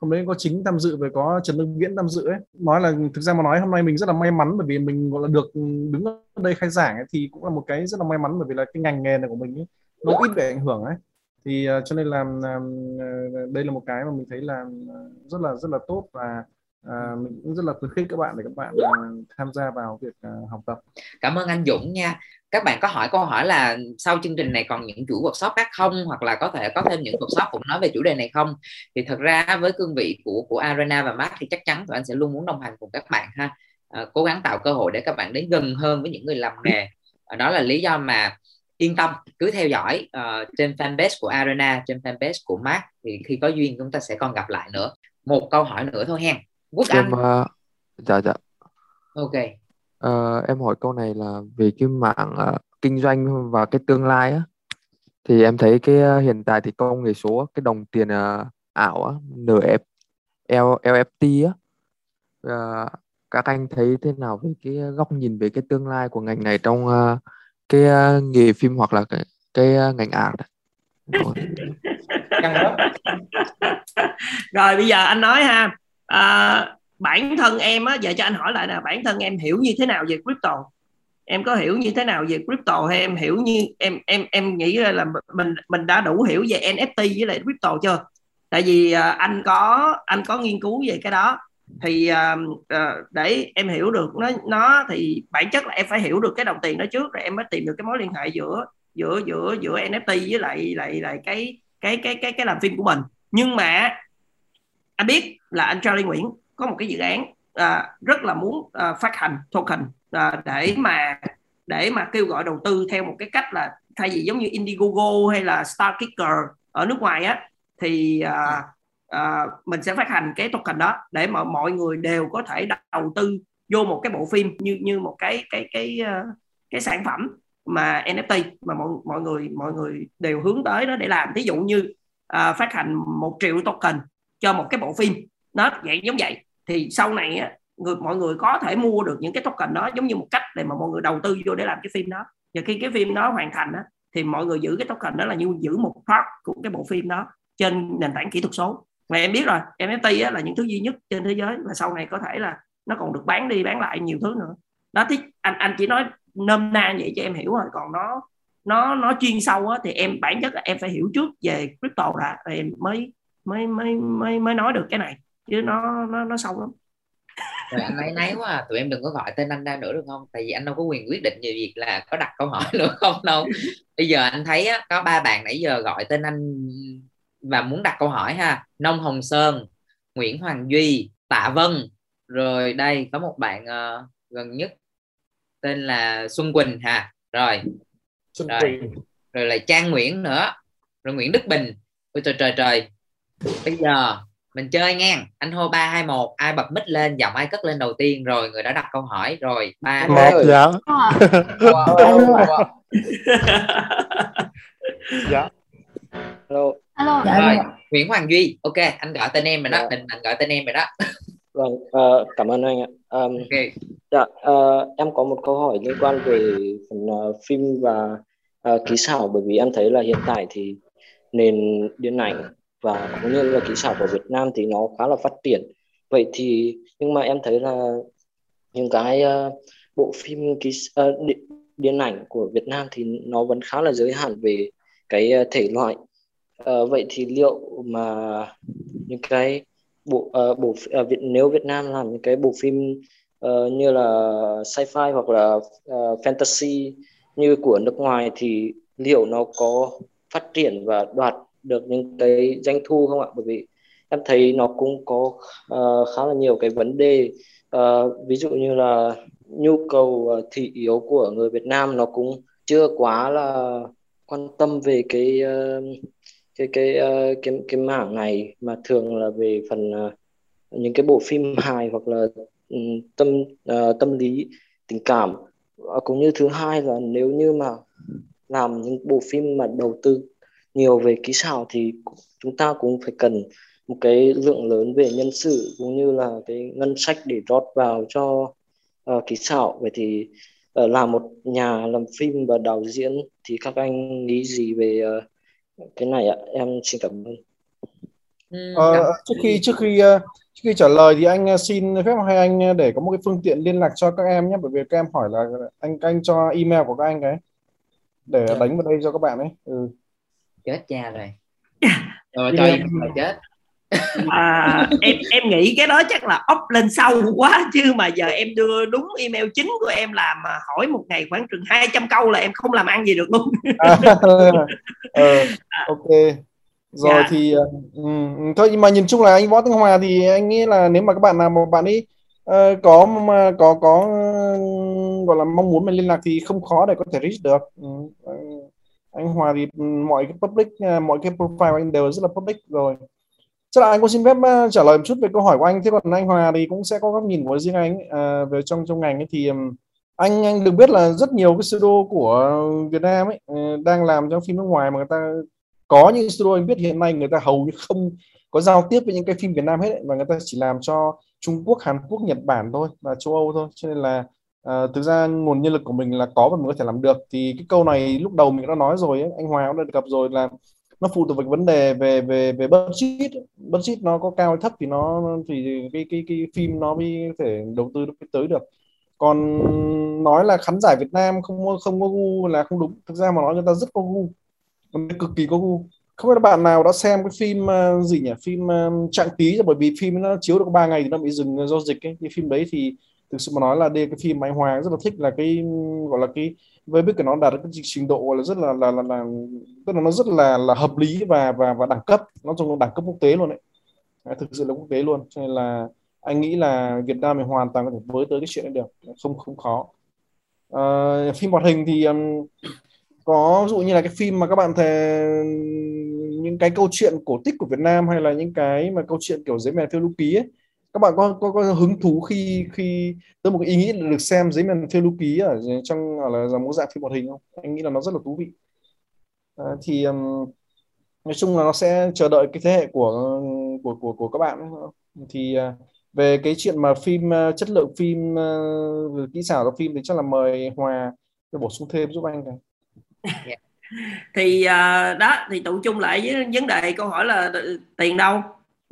hôm đấy có chính tham dự với có Trần đức Viễn tham dự ấy. Nói là thực ra mà nói hôm nay mình rất là may mắn bởi vì mình gọi là được đứng ở đây khai giảng ấy, thì cũng là một cái rất là may mắn bởi vì là cái ngành nghề này của mình ấy, nó ít bị ảnh hưởng ấy. Thì uh, cho nên là uh, đây là một cái mà mình thấy là rất là rất là tốt và uh, mình cũng rất là khuyến khích các bạn để các bạn uh, tham gia vào việc uh, học tập. Cảm ơn anh Dũng nha các bạn có hỏi câu hỏi là sau chương trình này còn những chuỗi workshop khác không? Hoặc là có thể có thêm những workshop cũng nói về chủ đề này không? Thì thật ra với cương vị của của Arena và Mark thì chắc chắn tụi anh sẽ luôn muốn đồng hành cùng các bạn ha. À, cố gắng tạo cơ hội để các bạn đến gần hơn với những người làm nghề. À, đó là lý do mà yên tâm cứ theo dõi uh, trên fanpage của Arena trên fanpage của Mark thì khi có duyên chúng ta sẽ còn gặp lại nữa. Một câu hỏi nữa thôi hen. Quốc Anh. uh, dạ dạ. Ok uh, em hỏi câu này là về cái mạng uh, ờ, kinh doanh và cái tương lai á. Thì em thấy cái uh, hiện tại thì công nghệ số cái đồng tiền uh, ảo á NF L, LFT á. Uh, các anh thấy thế nào về cái góc nhìn về cái tương lai của ngành này trong uh, cái uh, nghề phim hoặc là cái, cái uh, ngành art rồi bây giờ anh nói ha. À, bản thân em á giờ cho anh hỏi lại là bản thân em hiểu như thế nào về crypto? Em có hiểu như thế nào về crypto hay em hiểu như em em em nghĩ là mình mình đã đủ hiểu về NFT với lại crypto chưa? Tại vì uh, anh có anh có nghiên cứu về cái đó. Thì uh, uh, để em hiểu được nó nó thì bản chất là em phải hiểu được cái đồng tiền đó trước rồi em mới tìm được cái mối liên hệ giữa giữa giữa giữa NFT với lại lại lại cái cái cái cái cái làm phim của mình. Nhưng mà anh biết là anh Charlie Nguyễn có một cái dự án à, rất là muốn à, phát hành token à, để mà để mà kêu gọi đầu tư theo một cái cách là thay vì giống như Indiegogo hay là Starkicker ở nước ngoài á thì à, à, mình sẽ phát hành cái token đó để mà mọi người đều có thể đầu tư vô một cái bộ phim như như một cái cái cái cái, cái sản phẩm mà NFT mà mọi mọi người mọi người đều hướng tới đó để làm. Ví dụ như à, phát hành một triệu token cho một cái bộ phim nó vậy giống vậy. Thì sau này á, người mọi người có thể mua được những cái token đó giống như một cách để mà mọi người đầu tư vô để làm cái phim đó. Và khi cái phim đó hoàn thành á, thì mọi người giữ cái token đó là như giữ một part của cái bộ phim đó trên nền tảng kỹ thuật số. Mà em biết rồi NFT á, là những thứ duy nhất trên thế giới và sau này có thể là nó còn được bán đi bán lại nhiều thứ nữa. Đó thì anh anh chỉ nói nôm na vậy cho em hiểu rồi. Còn nó nó nó chuyên sâu á, thì em bản chất là em phải hiểu trước về crypto đã. Rồi em mới mới mới mới mới nói được cái này chứ nó nó nó sâu lắm. Rồi anh ấy nấy quá à. tụi em đừng có gọi tên anh ra nữa được không? Tại vì anh đâu có quyền quyết định về việc là có đặt câu hỏi nữa không đâu. Bây giờ anh thấy á, có ba bạn nãy giờ gọi tên anh và muốn đặt câu hỏi ha. Nông hồng sơn Nguyễn Hoàng Duy Tạ Vân. Rồi đây có một bạn uh, gần nhất tên là Xuân Quỳnh ha. Rồi. Xuân rồi. Quỳnh. rồi là Trang Nguyễn nữa. Rồi Nguyễn Đức Bình. Ôi trời trời trời. Bây giờ mình chơi ngang anh hô ba hai một. Ai bật mic lên giọng ai cất lên đầu tiên. Rồi người đã đặt câu hỏi. Rồi ba một dạ dạ. Hello. Alo. rồi Nguyễn Hoàng Duy. Ok anh gọi tên em rồi đó. Dạ. mình mình gọi tên em rồi đó. Vâng ờ, cảm ơn anh ạ. Um, ok. dạ ờ, em có một câu hỏi liên quan về phần ờ, phim và ờ, kỹ xảo. Bởi vì em thấy là hiện tại thì nền điện ảnh và cũng như là kỹ xảo của Việt Nam thì nó khá là phát triển. Vậy thì nhưng mà em thấy là những cái uh, bộ phim kỹ uh, điện, điện ảnh của Việt Nam thì nó vẫn khá là giới hạn về cái uh, thể loại. Uh, vậy thì liệu mà những cái bộ uh, bộ uh, Việt nếu Việt Nam làm những cái bộ phim uh, như là sci-fi hoặc là uh, fantasy như của nước ngoài thì liệu nó có phát triển và đoạt được những cái doanh thu không ạ? Bởi vì em thấy nó cũng có uh, khá là nhiều cái vấn đề uh, ví dụ như là nhu cầu ờ, thị yếu của người Việt Nam nó cũng chưa quá là quan tâm về cái uh, cái cái uh, cái cái mảng này mà thường là về phần uh, những cái bộ phim hài hoặc là um, tâm uh, tâm lý tình cảm uh, cũng như thứ hai là nếu như mà làm những bộ phim mà đầu tư nhiều về kỹ xảo thì chúng ta cũng phải cần một cái lượng lớn về nhân sự cũng như là cái ngân sách để rót vào cho ờ, kỹ xảo. Vậy thì ờ, là một nhà làm phim và đạo diễn thì các anh nghĩ gì về ờ, cái này ạ? Em xin cảm ơn. Cảm trước khi trước khi trước khi trả lời thì anh xin phép hai anh để có một cái phương tiện liên lạc cho các em nhé bởi vì các em hỏi là anh anh cho email của các anh cái để Dạ. đánh vào đây cho các bạn ấy. Ừ. chết cha rồi. Rồi cho em là chết. À, em em nghĩ cái đó chắc là ốc lên sâu quá chứ mà giờ em đưa đúng email chính của em làm mà hỏi một ngày khoảng chừng 200 câu là em không làm ăn gì được luôn. À, ờ, ok. Rồi Dạ. thì ừ, thôi nhưng mà nhìn chung là anh Võ Thanh Hòa thì anh nghĩ là nếu mà các bạn nào mà bạn ấy ờ, có mà có có gọi là mong muốn mình liên lạc thì không khó để có thể reach được. Ừ anh- Hòa thì mọi cái public à, mọi cái profile của anh đều rất là public rồi. Chắc là anh cũng xin phép à, trả lời một chút về câu hỏi của anh. Thế còn anh Hòa thì cũng sẽ có góc nhìn của riêng anh ấy, về trong trong ngành ấy. Thì anh anh được biết là rất nhiều cái studio của Việt Nam ấy ờ, đang làm trong phim nước ngoài mà người ta có những studio anh biết hiện nay người ta hầu như không có giao tiếp với những cái phim Việt Nam hết ấy, và người ta chỉ làm cho Trung Quốc, Hàn Quốc, Nhật Bản thôi và châu Âu thôi. Cho nên là ờ, thực ra nguồn nhân lực của mình là có và mình có thể làm được. Thì cái câu này lúc đầu mình đã nói rồi ấy, anh Hòa cũng đã đề cập rồi là nó phụ thuộc vào vấn đề về về về budget budget nó có cao hay thấp thì nó thì cái cái cái phim nó mới có thể đầu tư nó mới tới được. Còn nói là khán giả Việt Nam không không có gu là không đúng. Thực ra mà nói người ta rất có gu. Cực kỳ có gu. Không biết là bạn nào đã xem cái phim ờ, gì nhỉ? Phim uh, Trạng Tí bởi vì phim nó chiếu được 3 ngày thì nó bị dừng do dịch ấy. Cái phim đấy thì thực sự mà nói là đây cái phim mà anh Hoàng rất là thích là cái gọi là cái với biết cái nó đạt được cái trình độ gọi là rất là là là, là tức là nó rất là là hợp lý và và và đẳng cấp. Nó trong đẳng cấp quốc tế luôn đấy. À, thực sự là quốc tế luôn. Cho nên là anh nghĩ là Việt Nam mình hoàn toàn có thể với tới cái chuyện này được. Không không khó. À, phim hoạt hình thì um, có ví dụ như là cái phim mà các bạn thề những cái câu chuyện cổ tích của Việt Nam hay là những cái mà câu chuyện kiểu giấy mèn phiêu lưu ký ấy các bạn có có, có hứng thú khi khi tới một cái ý nghĩ là được xem giấy mèn phiêu lưu ký ở trong ở là dòng dạng phim hoạt hình không? Anh nghĩ là nó rất là thú vị. À, thì um, nói chung là nó sẽ chờ đợi cái thế hệ của của của của các bạn. Ấy. thì uh, về cái chuyện mà phim uh, chất lượng phim uh, kỹ xảo của phim thì chắc là mời Hòa để bổ sung thêm giúp anh cái. Dạ. Thì uh, đó thì tụ chung lại với vấn đề câu hỏi là ừ, tiền đâu?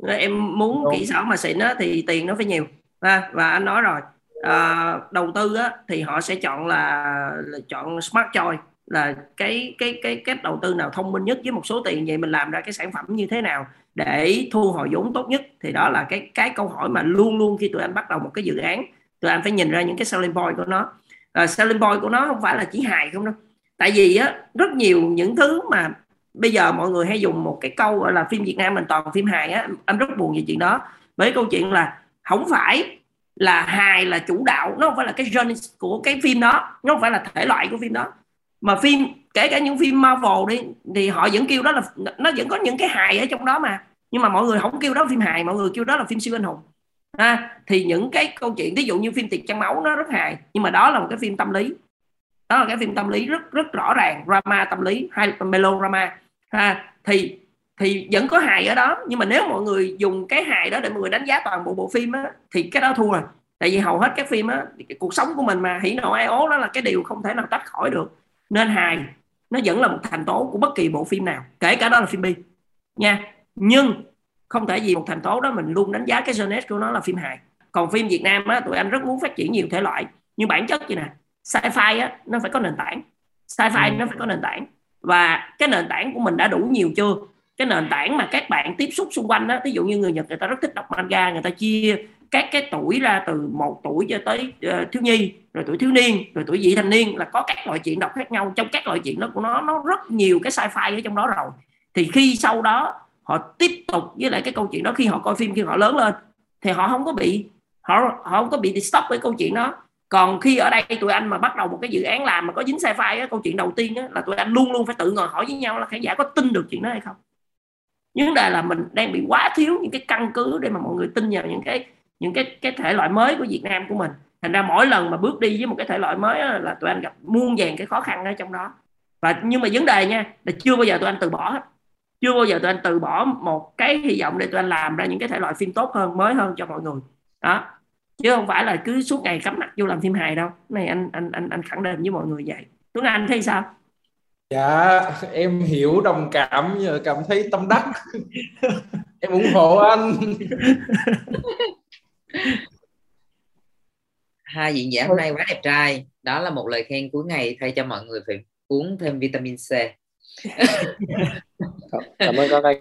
Em muốn kỹ xảo mà xịn á thì tiền nó phải nhiều. Ha và anh nói rồi à, đầu tư á thì họ sẽ chọn là, là chọn smart choice là cái cái cái cách đầu tư nào thông minh nhất với một số tiền. Vậy mình làm ra cái sản phẩm như thế nào để thu hồi vốn tốt nhất? Thì đó là cái cái câu hỏi mà luôn luôn khi tụi anh bắt đầu một cái dự án tụi anh phải nhìn ra những cái selling point của nó. À, selling point của nó không phải là chỉ hài không đâu. Tại vì á rất nhiều những thứ mà bây giờ mọi người hay dùng một cái câu gọi là phim Việt Nam mình toàn phim hài á em rất buồn về chuyện đó. Với câu chuyện là không phải là hài là chủ đạo nó không phải là cái genre của cái phim đó nó không phải là thể loại của phim đó. Mà phim kể cả những phim Marvel đi thì họ vẫn kêu đó là nó vẫn có những cái hài ở trong đó mà. Nhưng mà mọi người không kêu đó là phim hài mọi người kêu đó là phim siêu anh hùng. À, thì những cái câu chuyện ví dụ như phim tiệc trăng máu nó rất hài nhưng mà đó là một cái phim tâm lý đó là cái phim tâm lý rất rất rõ ràng. Drama tâm lý hay melodrama. Ha, thì thì vẫn có hài ở đó, nhưng mà nếu mọi người dùng cái hài đó để mọi người đánh giá toàn bộ bộ phim á, thì cái đó thua rồi tại vì hầu hết các phim á cuộc sống của mình mà, hỉ nộ ai ố đó là cái điều không thể nào tách khỏi được. Nên hài, nó vẫn là một thành tố của bất kỳ bộ phim nào, kể cả đó là phim bi, nha. Nhưng, không thể vì một thành tố đó mình luôn đánh giá cái genre của nó là phim hài. Còn phim Việt Nam á, tụi anh rất muốn phát triển nhiều thể loại. Nhưng bản chất gì nè sci-fi á nó phải có nền tảng. Sci-fi ừ. nó phải có nền tảng. Và cái nền tảng của mình đã đủ nhiều chưa? Cái nền tảng mà các bạn tiếp xúc xung quanh đó ví dụ như người Nhật người ta rất thích đọc manga người ta chia các cái tuổi ra từ một tuổi cho tới uh, thiếu nhi rồi tuổi thiếu niên rồi tuổi vị thành niên là có các loại chuyện đọc khác nhau. Trong các loại chuyện đó của nó nó rất nhiều cái sci-fi ở trong đó rồi. Thì khi sau đó họ tiếp tục với lại cái câu chuyện đó khi họ coi phim khi họ lớn lên thì họ không có bị họ họ không có bị stop với câu chuyện đó còn khi ở đây tụi anh mà bắt đầu một cái dự án làm mà có dính sai file á, câu chuyện đầu tiên á, là tụi anh luôn luôn phải tự ngồi hỏi với nhau là khán giả có tin được chuyện đó hay không? Nhưng vấn đề là mình đang bị quá thiếu những cái căn cứ để mà mọi người tin vào những cái những cái cái thể loại mới của Việt Nam của mình. Thành ra mỗi lần mà bước đi với một cái thể loại mới á, là tụi anh gặp muôn vàng cái khó khăn ở trong đó. Và nhưng mà vấn đề nha là chưa bao giờ tụi anh từ bỏ hết. Chưa bao giờ tụi anh từ bỏ một cái hy vọng để tụi anh làm ra những cái thể loại phim tốt hơn mới hơn cho mọi người. Đó chứ không phải là cứ suốt ngày cắm mặt vô làm phim hài đâu. Này anh anh anh anh khẳng định với mọi người vậy. Tuấn Anh thấy sao? Dạ em hiểu đồng cảm cảm thấy tâm đắc. Em ủng hộ anh. Hai diễn giả hôm nay quá đẹp trai. Đó là một lời khen cuối ngày thay cho mọi người phải uống thêm vitamin C. Cảm ơn các anh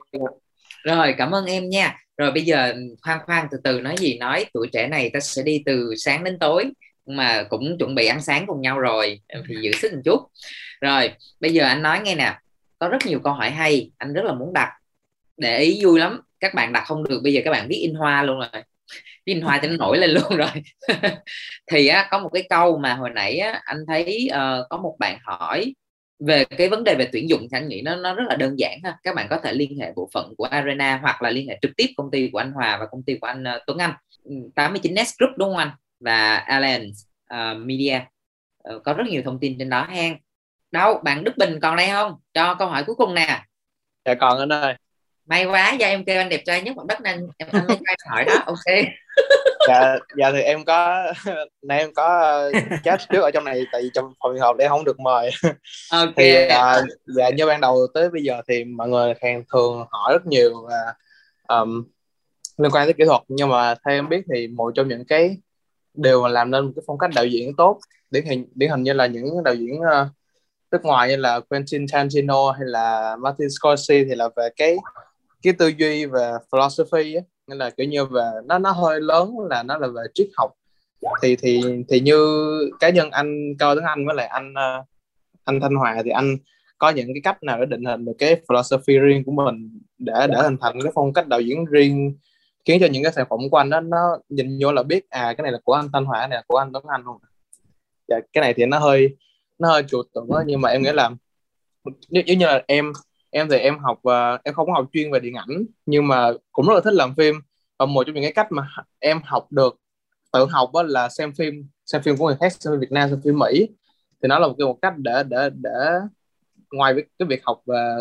rồi cảm ơn em nha rồi bây giờ ừ, khoan khoan từ từ nói gì nói tuổi trẻ này ta sẽ đi từ sáng đến tối mà cũng chuẩn bị ăn sáng cùng nhau rồi ừ, thì giữ sức một chút. Rồi bây giờ anh nói nghe nè có rất nhiều câu hỏi hay anh rất là muốn đặt để ý vui lắm các bạn đặt không được bây giờ các bạn viết in hoa luôn rồi. In hoa cho nó nổi lên luôn rồi. Thì á, có một cái câu mà hồi nãy á, anh thấy uh, có một bạn hỏi về cái vấn đề về tuyển dụng thì anh nghĩ nó nó rất là đơn giản ha. Các bạn có thể liên hệ bộ phận của Arena hoặc là liên hệ trực tiếp công ty của anh Hòa và công ty của anh uh, Tuấn Anh. 89 Nest Group đúng không anh? Và Alliance uh, Media. Uh, có rất nhiều thông tin trên đó hen đâu bạn Đức Bình còn đây không? Cho câu hỏi cuối cùng nè. Dạ còn anh ơi. May quá do em kêu anh đẹp trai nhất mặt đất nên em anh mới hỏi đó ok dạ dạ thì em có nay em có uh, chat trước ở trong này tại vì trong phòng họp để không được mời. Ok. Thì uh, dạ như ban đầu tới bây giờ thì mọi người hàng thường hỏi rất nhiều và um, liên quan tới kỹ thuật. Nhưng mà theo em biết thì một trong những cái điều mà làm nên một cái phong cách đạo diễn tốt điển hình điển hình như là những đạo diễn uh, nước ngoài như là Quentin Tarantino hay là Martin Scorsese thì là về cái cái tư duy về philosophy á nên là kiểu như về nó nó hơi lớn là nó là về triết học. Thì thì thì như cá nhân anh cao tiếng anh với lại anh ờ, anh thanh hòa thì anh có những cái cách nào để định hình được cái philosophy riêng của mình để để hình thành cái phong cách đạo diễn riêng khiến cho những cái sản phẩm của anh đó nó nhìn vô là biết à cái này là của anh thanh hòa này là của anh tuấn anh không dạ, cái này thì nó hơi nó hơi chuột tưởng đó nhưng mà em nghĩ là nếu, như là em em thì em học uh, em không có học chuyên về điện ảnh nhưng mà cũng rất là thích làm phim. Và một trong những cái cách mà em học được tự học đó là xem phim xem phim của người khác xem phim Việt Nam xem phim Mỹ. Thì nó là một cái một cách để để để ngoài cái việc học về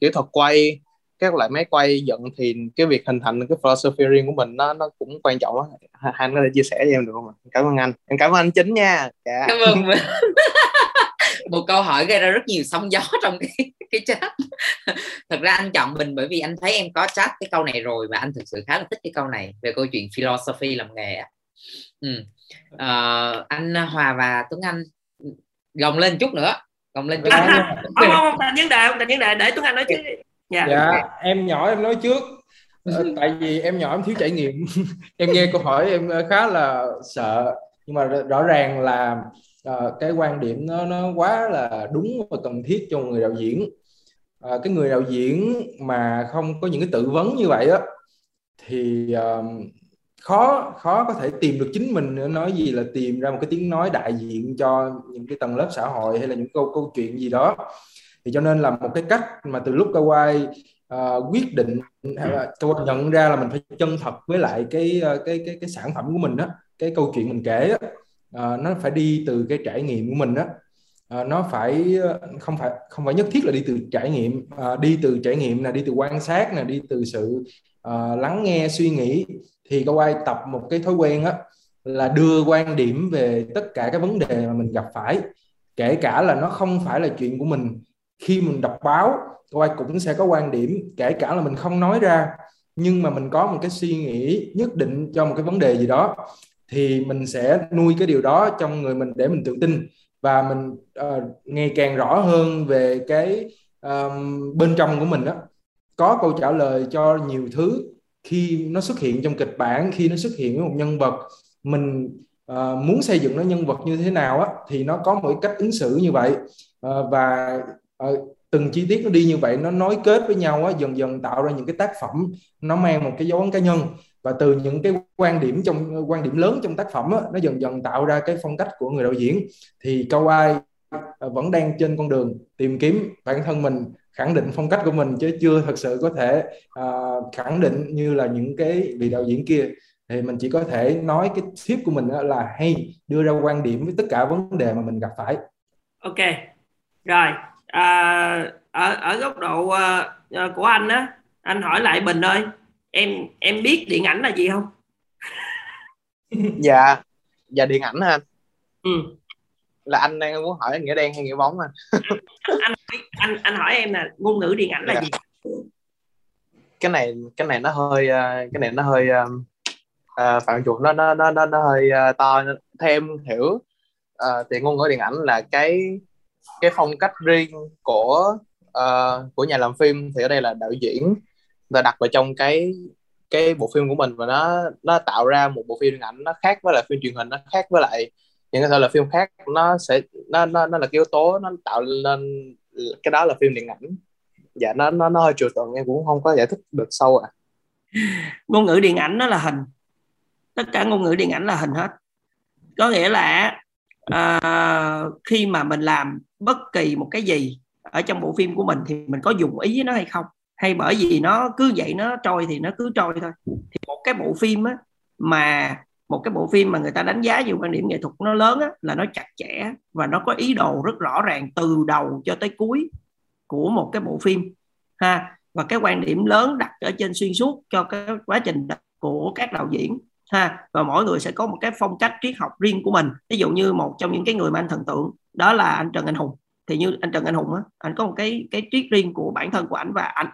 kỹ thuật quay các loại máy quay dựng thì cái việc hình thành cái philosophy riêng của mình nó nó cũng quan trọng hai anh có thể chia sẻ với em được không ạ? Cảm ơn anh. Em cảm ơn anh chính nha. Dạ. cảm ơn một câu hỏi gây ra rất nhiều sóng gió trong cái cái chat. Thật ra anh chọn mình bởi vì anh thấy em có chat cái câu này rồi và anh thực sự khá là thích cái câu này về câu chuyện philosophy làm nghề ừ. uh, anh Hòa và Tuấn Anh gồng lên chút nữa gồng lên chút à, nữa. không không không vấn đề không vấn đề để Tuấn Anh nói chứ dạ, dạ em nhỏ em nói trước. Ờ, tại vì em nhỏ em thiếu trải nghiệm. Em nghe câu hỏi em khá là sợ. Nhưng mà rõ ràng là à, cái quan điểm nó nó quá là đúng và cần thiết cho người đạo diễn. À, cái người đạo diễn mà không có những cái tự vấn như vậy á thì uh, khó khó có thể tìm được chính mình nữa. Nói gì là tìm ra một cái tiếng nói đại diện cho những cái tầng lớp xã hội hay là những câu câu chuyện gì đó. Thì cho nên là một cái cách mà từ lúc Kawai uh, quyết định hay là Kawai nhận ra là mình phải chân thật với lại cái cái cái cái sản phẩm của mình đó cái câu chuyện mình kể đó, à, nó phải đi từ cái trải nghiệm của mình đó. À, nó phải ờ, không phải không phải nhất thiết là đi từ trải nghiệm à, đi từ trải nghiệm là đi từ quan sát là đi từ sự à, lắng nghe suy nghĩ. Thì Kawai tập một cái thói quen á là đưa quan điểm về tất cả các vấn đề mà mình gặp phải. Kể cả là nó không phải là chuyện của mình. Khi mình đọc báo Kawai cũng sẽ có quan điểm kể cả là mình không nói ra nhưng mà mình có một cái suy nghĩ nhất định cho một cái vấn đề gì đó thì mình sẽ nuôi cái điều đó trong người mình để mình tự tin và mình uh, ngày càng rõ hơn về cái um, bên trong của mình đó. Có câu trả lời cho nhiều thứ khi nó xuất hiện trong kịch bản khi nó xuất hiện với một nhân vật mình uh, muốn xây dựng nó nhân vật như thế nào á thì nó có một cách ứng xử như vậy. Uh, và uh, từng chi tiết nó đi như vậy nó nối kết với nhau á dần dần tạo ra những cái tác phẩm nó mang một cái dấu ấn cá nhân và từ những cái quan điểm trong quan điểm lớn trong tác phẩm á, nó dần dần tạo ra cái phong cách của người đạo diễn. Thì câu ai à, vẫn đang trên con đường tìm kiếm bản thân mình khẳng định phong cách của mình chứ chưa thật sự có thể uh, khẳng định như là những cái vị đạo diễn kia. Thì mình chỉ có thể nói cái tip của mình là hay đưa ra quan điểm với tất cả vấn đề mà mình gặp phải. Ok rồi à, ở ở góc độ uh, của anh á anh hỏi lại bình ơi em em biết điện ảnh là gì không? Dạ dạ điện ảnh hả anh? Ừ. Là anh đang muốn hỏi nghĩa đen hay nghĩa bóng anh anh anh anh hỏi em là ngôn ngữ điện ảnh là dạ. gì? Cái này cái này nó hơi ờ, cái này nó hơi uh, phạm trù nó nó nó nó, nó hơi uh, to. Theo em hiểu uh, thì ngôn ngữ điện ảnh là cái cái phong cách riêng của uh, của nhà làm phim. Thì ở đây là đạo diễn và đặt vào trong cái cái bộ phim của mình và nó nó tạo ra một bộ phim điện ảnh nó khác với lại phim truyền hình nó khác với lại những cái thể là phim khác. Nó sẽ nó nó nó là cái yếu tố nó tạo lên cái đó là phim điện ảnh. Dạ nó nó nó hơi trừu tượng em cũng không có giải thích được sâu à ngôn ngữ điện ảnh nó là hình. Tất cả ngôn ngữ điện ảnh là hình hết. Có nghĩa là uh, khi mà mình làm bất kỳ một cái gì ở trong bộ phim của mình thì mình có dùng ý với nó hay không? Hay bởi vì nó cứ vậy nó trôi thì nó cứ trôi thôi. Thì một cái bộ phim á, mà một cái bộ phim mà người ta đánh giá về quan điểm nghệ thuật nó lớn á, là nó chặt chẽ và nó có ý đồ rất rõ ràng từ đầu cho tới cuối của một cái bộ phim ha. Và cái quan điểm lớn đặt ở trên xuyên suốt cho cái quá trình của các đạo diễn ha. Và mỗi người sẽ có một cái phong cách triết học riêng của mình. Ví dụ như một trong những cái người mà anh thần tượng đó là anh Trần Anh Hùng thì như anh Trần Anh Hùng á anh có một cái cái triết riêng của bản thân của ảnh và anh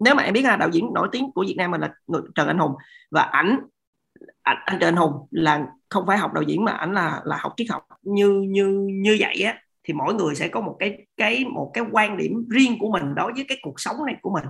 nếu mà em biết là đạo diễn nổi tiếng của Việt Nam mình là người Trần Anh Hùng. Và ảnh anh, anh Trần Anh Hùng là không phải học đạo diễn mà ảnh là là học triết học. Như như như vậy á thì mỗi người sẽ có một cái cái một cái quan điểm riêng của mình đối với cái cuộc sống này của mình.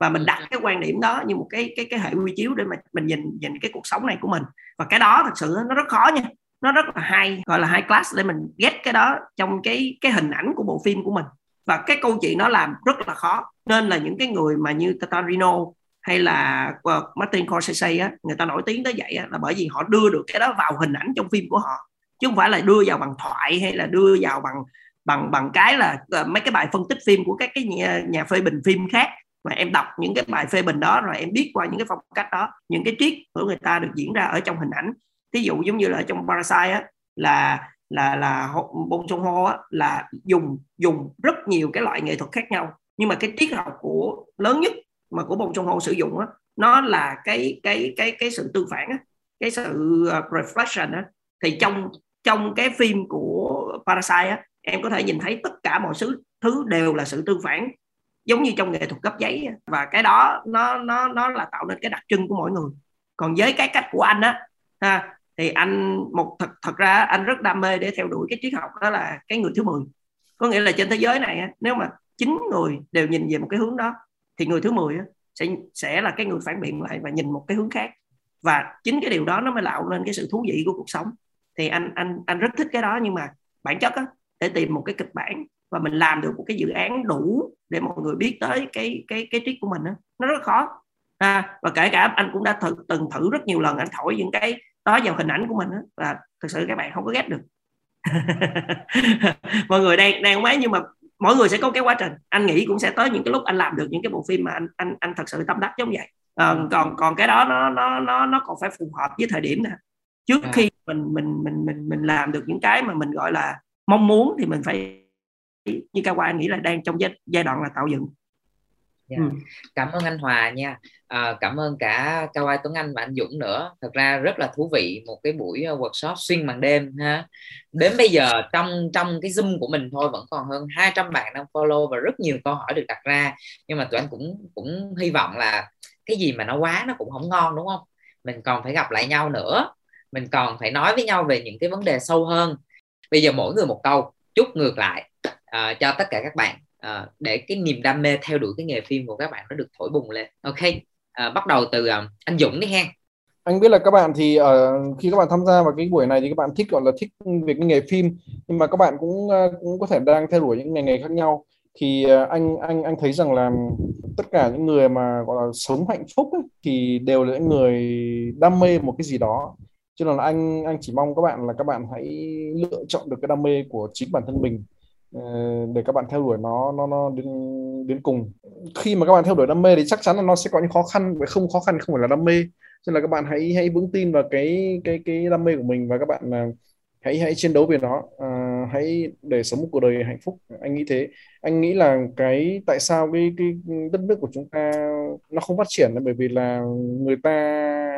Và mình đặt cái quan điểm đó như một cái cái cái hệ quy chiếu để mà mình nhìn nhìn cái cuộc sống này của mình. Và cái đó thật sự nó rất khó nha nó rất là hay gọi là high class để mình ghét cái đó trong cái cái hình ảnh của bộ phim của mình. Và cái câu chuyện nó làm rất là khó. Nên là những cái người mà như Tarantino hay là ờ, Martin Scorsese á người ta nổi tiếng tới vậy á, là bởi vì họ đưa được cái đó vào hình ảnh trong phim của họ. Chứ không phải là đưa vào bằng thoại hay là đưa vào bằng bằng bằng cái là ờ, mấy cái bài phân tích phim của các cái nhà, nhà phê bình phim khác. Mà em đọc những cái bài phê bình đó rồi em biết qua những cái phong cách đó những cái triết của người ta được diễn ra ở trong hình ảnh thí dụ giống như là trong Parasite á, là là là bông sông Ho á, là dùng dùng rất nhiều cái loại nghệ thuật khác nhau. Nhưng mà cái triết học của, lớn nhất mà của bông sông Ho sử dụng á, nó là cái cái cái cái sự tư phản á, cái sự ờ, reflection á. Thì trong trong cái phim của Parasite á, em có thể nhìn thấy tất cả mọi thứ thứ đều là sự tư phản, giống như trong nghệ thuật gấp giấy và cái đó, nó nó nó là tạo nên cái đặc trưng của mỗi người. Còn với cái cách của anh á, ha thì anh một thật thật ra anh rất đam mê để theo đuổi cái triết học đó là cái người thứ 10 có nghĩa là trên thế giới này nếu mà chín người đều nhìn về một cái hướng đó thì người thứ 10 sẽ sẽ là cái người phản biện lại và nhìn một cái hướng khác. Và chính cái điều đó nó mới tạo nên cái sự thú vị của cuộc sống. Thì anh anh anh rất thích cái đó nhưng mà bản chất á, để tìm một cái kịch bản và mình làm được một cái dự án đủ để mọi người biết tới cái cái cái triết của mình á nó rất khó. À, và kể cả anh cũng đã thử, từng thử rất nhiều lần anh thổi những cái đó vào hình ảnh của mình đó, và thực sự các bạn không có ghét được. Mọi người đang đang mấy nhưng mà mỗi người sẽ có cái quá trình. Anh nghĩ cũng sẽ tới những cái lúc anh làm được những cái bộ phim mà anh anh anh thật sự tâm đắc giống vậy. À, còn còn cái đó nó nó nó nó còn phải phù hợp với thời điểm nè. Trước khi mình mình mình mình mình làm được những cái mà mình gọi là mong muốn thì mình phải như cao anh nghĩ là đang trong giai, giai đoạn là tạo dựng yeah. ừ. cảm ơn anh Hòa nha. À, cảm ơn cả Cao Ai Tuấn Anh và anh Dũng nữa. Thật ra rất là thú vị một cái buổi ờ, workshop xuyên màn đêm ha. Đến bây giờ trong trong cái zoom của mình thôi vẫn còn hơn 200 bạn đang follow và rất nhiều câu hỏi được đặt ra. Nhưng mà tụi anh cũng cũng hy vọng là cái gì mà nó quá nó cũng không ngon đúng không? Mình còn phải gặp lại nhau nữa. Mình còn phải nói với nhau về những cái vấn đề sâu hơn. Bây giờ mỗi người một câu chúc ngược lại. Uh, cho tất cả các bạn uh, để cái niềm đam mê theo đuổi cái nghề phim của các bạn nó được thổi bùng lên. Ok uh, bắt đầu từ uh, anh Dũng đi ha. Anh biết là các bạn thì uh, khi các bạn tham gia vào cái buổi này thì các bạn thích gọi là thích về cái nghề phim nhưng mà các bạn cũng uh, cũng có thể đang theo đuổi những ngành nghề khác nhau. Thì uh, anh anh anh thấy rằng là tất cả những người mà gọi là sống hạnh phúc ấy, thì đều là những người đam mê một cái gì đó. Cho nên là anh anh chỉ mong các bạn là các bạn hãy lựa chọn được cái đam mê của chính bản thân mình. Ờ, để các bạn theo đuổi nó nó nó đến đến cùng. Khi mà các bạn theo đuổi đam mê thì chắc chắn là nó sẽ có những khó khăn và không khó khăn không phải là đam mê. Cho nên là các bạn hãy hãy vững tin vào cái cái cái đam mê của mình và các bạn à, hãy hãy chiến đấu về nó. À, hãy để sống một cuộc đời hạnh phúc. Anh nghĩ thế. Anh nghĩ là cái tại sao cái cái đất nước của chúng ta nó không phát triển là bởi vì là người ta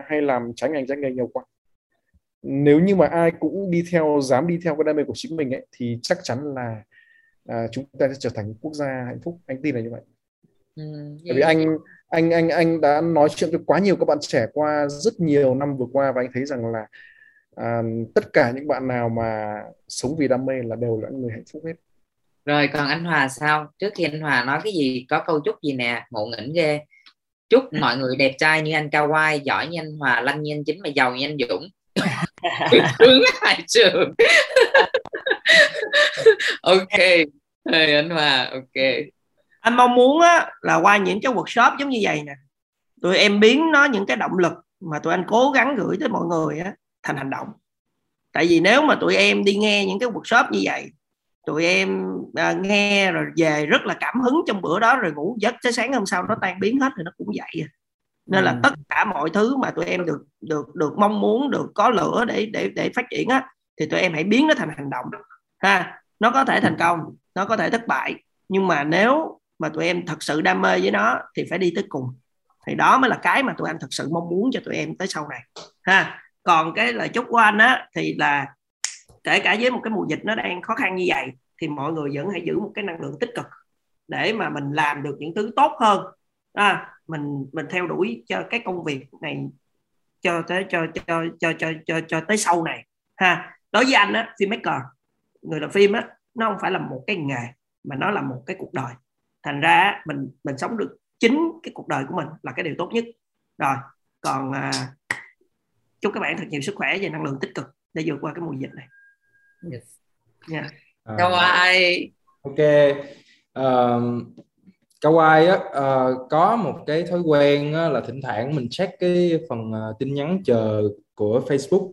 hay làm trái ngành trái nghề nhiều quá. Nếu như mà ai cũng đi theo dám đi theo cái đam mê của chính mình ấy thì chắc chắn là à, chúng ta sẽ trở thành quốc gia hạnh phúc. Anh tin là như vậy. Ừ, bởi vì anh anh anh anh đã nói chuyện với quá nhiều các bạn trẻ qua rất nhiều năm vừa qua và anh thấy rằng là à, tất cả những bạn nào mà sống vì đam mê là đều là những người hạnh phúc hết. Rồi còn anh Hòa sao? Trước khi anh Hòa nói cái gì có câu chúc gì nè? Ngộ nghĩnh ghê. Chúc mọi người đẹp trai như anh Cao Quai giỏi như anh Hòa lanh như anh Chính mà giàu như anh Dũng. Hướng hai trường ok. Hey, anh Hòa ok. Anh mong muốn á, là qua những cái workshop giống như vậy nè. Tụi em biến nó những cái động lực mà tụi anh cố gắng gửi tới mọi người á, thành hành động. Tại vì nếu mà tụi em đi nghe những cái workshop như vậy tụi em à, nghe rồi về rất là cảm hứng trong bữa đó rồi ngủ giấc tới sáng hôm sau nó tan biến hết thì nó cũng vậy à. nên là ừ. tất cả mọi thứ mà tụi em được được được mong muốn được có lửa để để để phát triển á thì tụi em hãy biến nó thành hành động ha? Nó có thể thành công nó có thể thất bại nhưng mà nếu mà tụi em thật sự đam mê với nó thì phải đi tới cùng. Thì đó mới là cái mà tụi anh thật sự mong muốn cho tụi em tới sau này ha? Còn cái lời chúc của anh á thì là kể cả với một cái mùa dịch nó đang khó khăn như vậy thì mọi người vẫn hãy giữ một cái năng lượng tích cực để mà mình làm được những thứ tốt hơn. À, mình mình theo đuổi cho cái công việc này cho tới cho cho cho cho cho, cho, cho tới sau này ha? Đối với anh á filmmaker người làm phim á nó không phải là một cái nghề mà nó là một cái cuộc đời. Thành ra mình mình sống được chính cái cuộc đời của mình là cái điều tốt nhất. Rồi còn à, chúc các bạn thật nhiều sức khỏe và năng lượng tích cực để vượt qua cái mùa dịch này. Yes. yeah. à, Kawaii ok um, Kawaii á uh, có một cái thói quen á, là thỉnh thoảng mình check cái phần uh, tin nhắn chờ của Facebook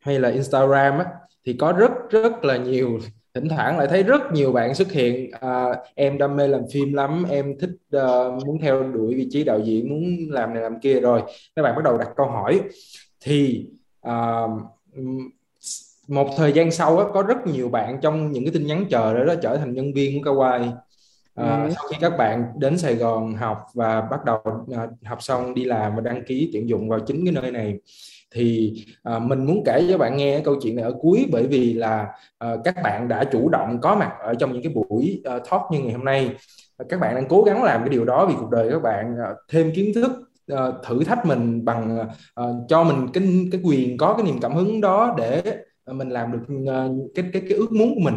hay là Instagram á thì có rất rất là nhiều thỉnh thoảng lại thấy rất nhiều bạn xuất hiện. À, em đam mê làm phim lắm em thích uh, muốn theo đuổi vị trí đạo diễn muốn làm này làm kia rồi. Các bạn bắt đầu đặt câu hỏi. Thì uh, một thời gian sau đó, có rất nhiều bạn trong những cái tin nhắn chờ đó, đó trở thành nhân viên của Kawaii. À, ừ. sau khi các bạn đến Sài Gòn học và bắt đầu à, học xong đi làm và đăng ký tuyển dụng vào chính cái nơi này thì à, mình muốn kể cho bạn nghe câu chuyện này ở cuối bởi vì là à, các bạn đã chủ động có mặt ở trong những cái buổi à, talk như ngày hôm nay. Các bạn đang cố gắng làm cái điều đó vì cuộc đời các bạn à, thêm kiến thức à, thử thách mình bằng à, cho mình cái cái quyền có cái niềm cảm hứng đó để mình làm được cái cái cái ước muốn của mình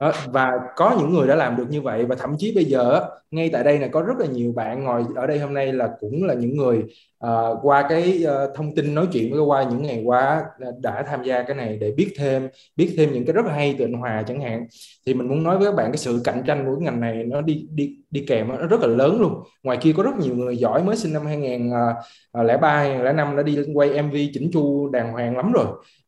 đó, và có những người đã làm được như vậy và thậm chí bây giờ ngay tại đây là có rất là nhiều bạn ngồi ở đây hôm nay là cũng là những người uh, qua cái uh, thông tin nói chuyện với qua những ngày qua đã tham gia cái này để biết thêm biết thêm những cái rất hay từ anh Hòa chẳng hạn. Thì mình muốn nói với các bạn cái sự cạnh tranh của cái ngành này nó đi đi đi kèm nó rất là lớn luôn. Ngoài kia có rất nhiều người giỏi mới sinh năm 2003 2005 ờ, đã đi quay MV chỉnh chu đàng hoàng lắm rồi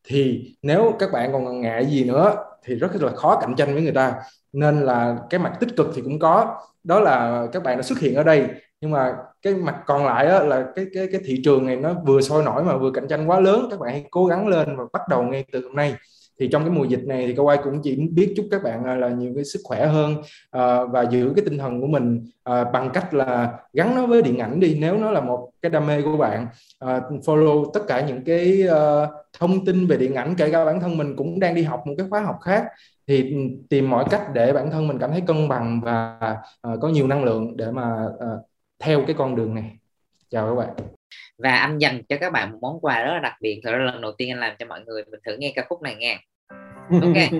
thì nếu các bạn còn ngại gì nữa thì rất là khó cạnh tranh với người ta. Nên là cái mặt tích cực thì cũng có. Đó là các bạn đã xuất hiện ở đây. Nhưng mà cái mặt còn lại đó là cái cái cái thị trường này nó vừa sôi nổi mà vừa cạnh tranh quá lớn. Các bạn hãy cố gắng lên và bắt đầu ngay từ hôm nay. Thì trong cái mùa dịch này thì Kawai cũng chỉ biết chúc các bạn à, là nhiều cái sức khỏe hơn uh, và giữ cái tinh thần của mình uh, bằng cách là gắn nó với điện ảnh đi. Nếu nó là một cái đam mê của bạn uh, follow tất cả những cái uh, thông tin về điện ảnh kể cả bản thân mình cũng đang đi học một cái khóa học khác thì tìm mọi cách để bản thân mình cảm thấy cân bằng và uh, có nhiều năng lượng để mà uh, theo cái con đường này. Chào các bạn. Và anh dành cho các bạn một món quà rất là đặc biệt thật ra lần đầu tiên anh làm cho mọi người mình thử nghe ca khúc này nghe. Ok.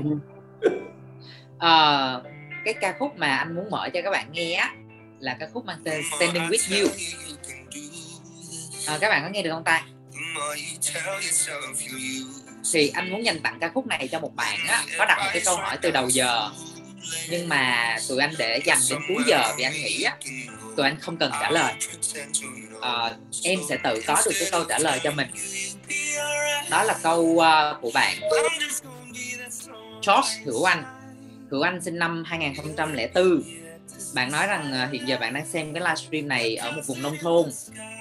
Uh, cái ca khúc mà anh muốn mở cho các bạn nghe á là ca khúc mang tên Standing with You. Uh, các bạn có nghe được không ta thì anh muốn dành tặng ca khúc này cho một bạn á có đặt một cái câu hỏi từ đầu giờ. nhưng mà tụi anh để dành đến cuối giờ vì anh nghĩ á tụi anh không cần trả lời. à, em sẽ tự có được cái câu trả lời cho mình. Đó là câu uh, của bạn. George Hữu Anh. Hữu Anh sinh năm 2004 bạn nói rằng à, hiện giờ bạn đang xem cái livestream này ở một vùng nông thôn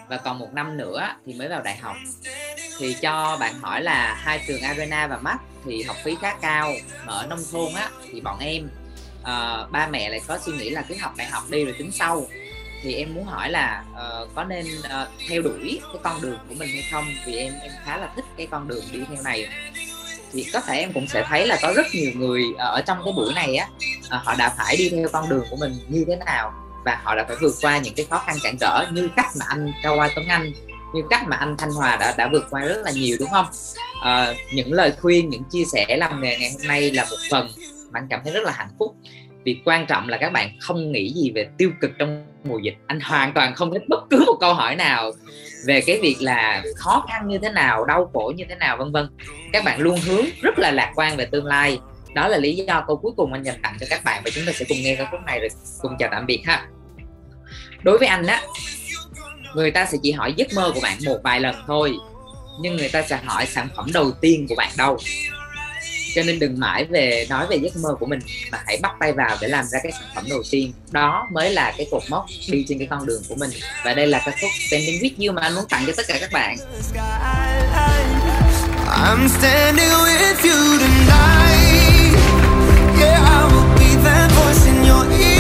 và còn một năm nữa thì mới vào đại học. Thì cho bạn hỏi là hai trường Arena và Mac thì học phí khá cao mà ở nông thôn á thì bọn em uh, ba mẹ lại có suy nghĩ là cứ học đại học đi rồi tính sau. Thì em muốn hỏi là uh, có nên uh, theo đuổi cái con đường của mình hay không? Vì em em khá là thích cái con đường đi theo này thì có thể em cũng sẽ thấy là có rất nhiều người ờ, ở trong cái buổi này á ờ, họ đã phải đi theo con đường của mình như thế nào và họ đã phải vượt qua những cái khó khăn cản trở như cách mà anh cao qua Tuấn Anh như cách mà anh Thanh Hòa đã đã vượt qua rất là nhiều đúng không? À, những lời khuyên những chia sẻ làm nghề ngày hôm nay là một phần mà anh cảm thấy rất là hạnh phúc vì quan trọng là các bạn không nghĩ gì về tiêu cực trong mùa dịch. Anh hoàn toàn không thích bất cứ một câu hỏi nào về cái việc là khó khăn như thế nào, đau khổ như thế nào, vân vân. Các bạn luôn hướng rất là lạc quan về tương lai. Đó là lý do câu cuối cùng anh dành tặng cho các bạn và chúng ta sẽ cùng nghe ca khúc này rồi cùng chào tạm biệt ha. Đối với anh á, người ta sẽ chỉ hỏi giấc mơ của bạn một vài lần thôi, nhưng người ta sẽ hỏi sản phẩm đầu tiên của bạn đâu? cho nên đừng mãi về nói về giấc mơ của mình mà hãy bắt tay vào để làm ra cái sản phẩm đầu tiên. Đó mới là cái cột mốc đi trên cái con đường của mình. Và đây là ca khúc Standing With You mà anh muốn tặng cho tất cả các bạn. I'm standing with you tonight. Yeah, I will be that voice in your ear.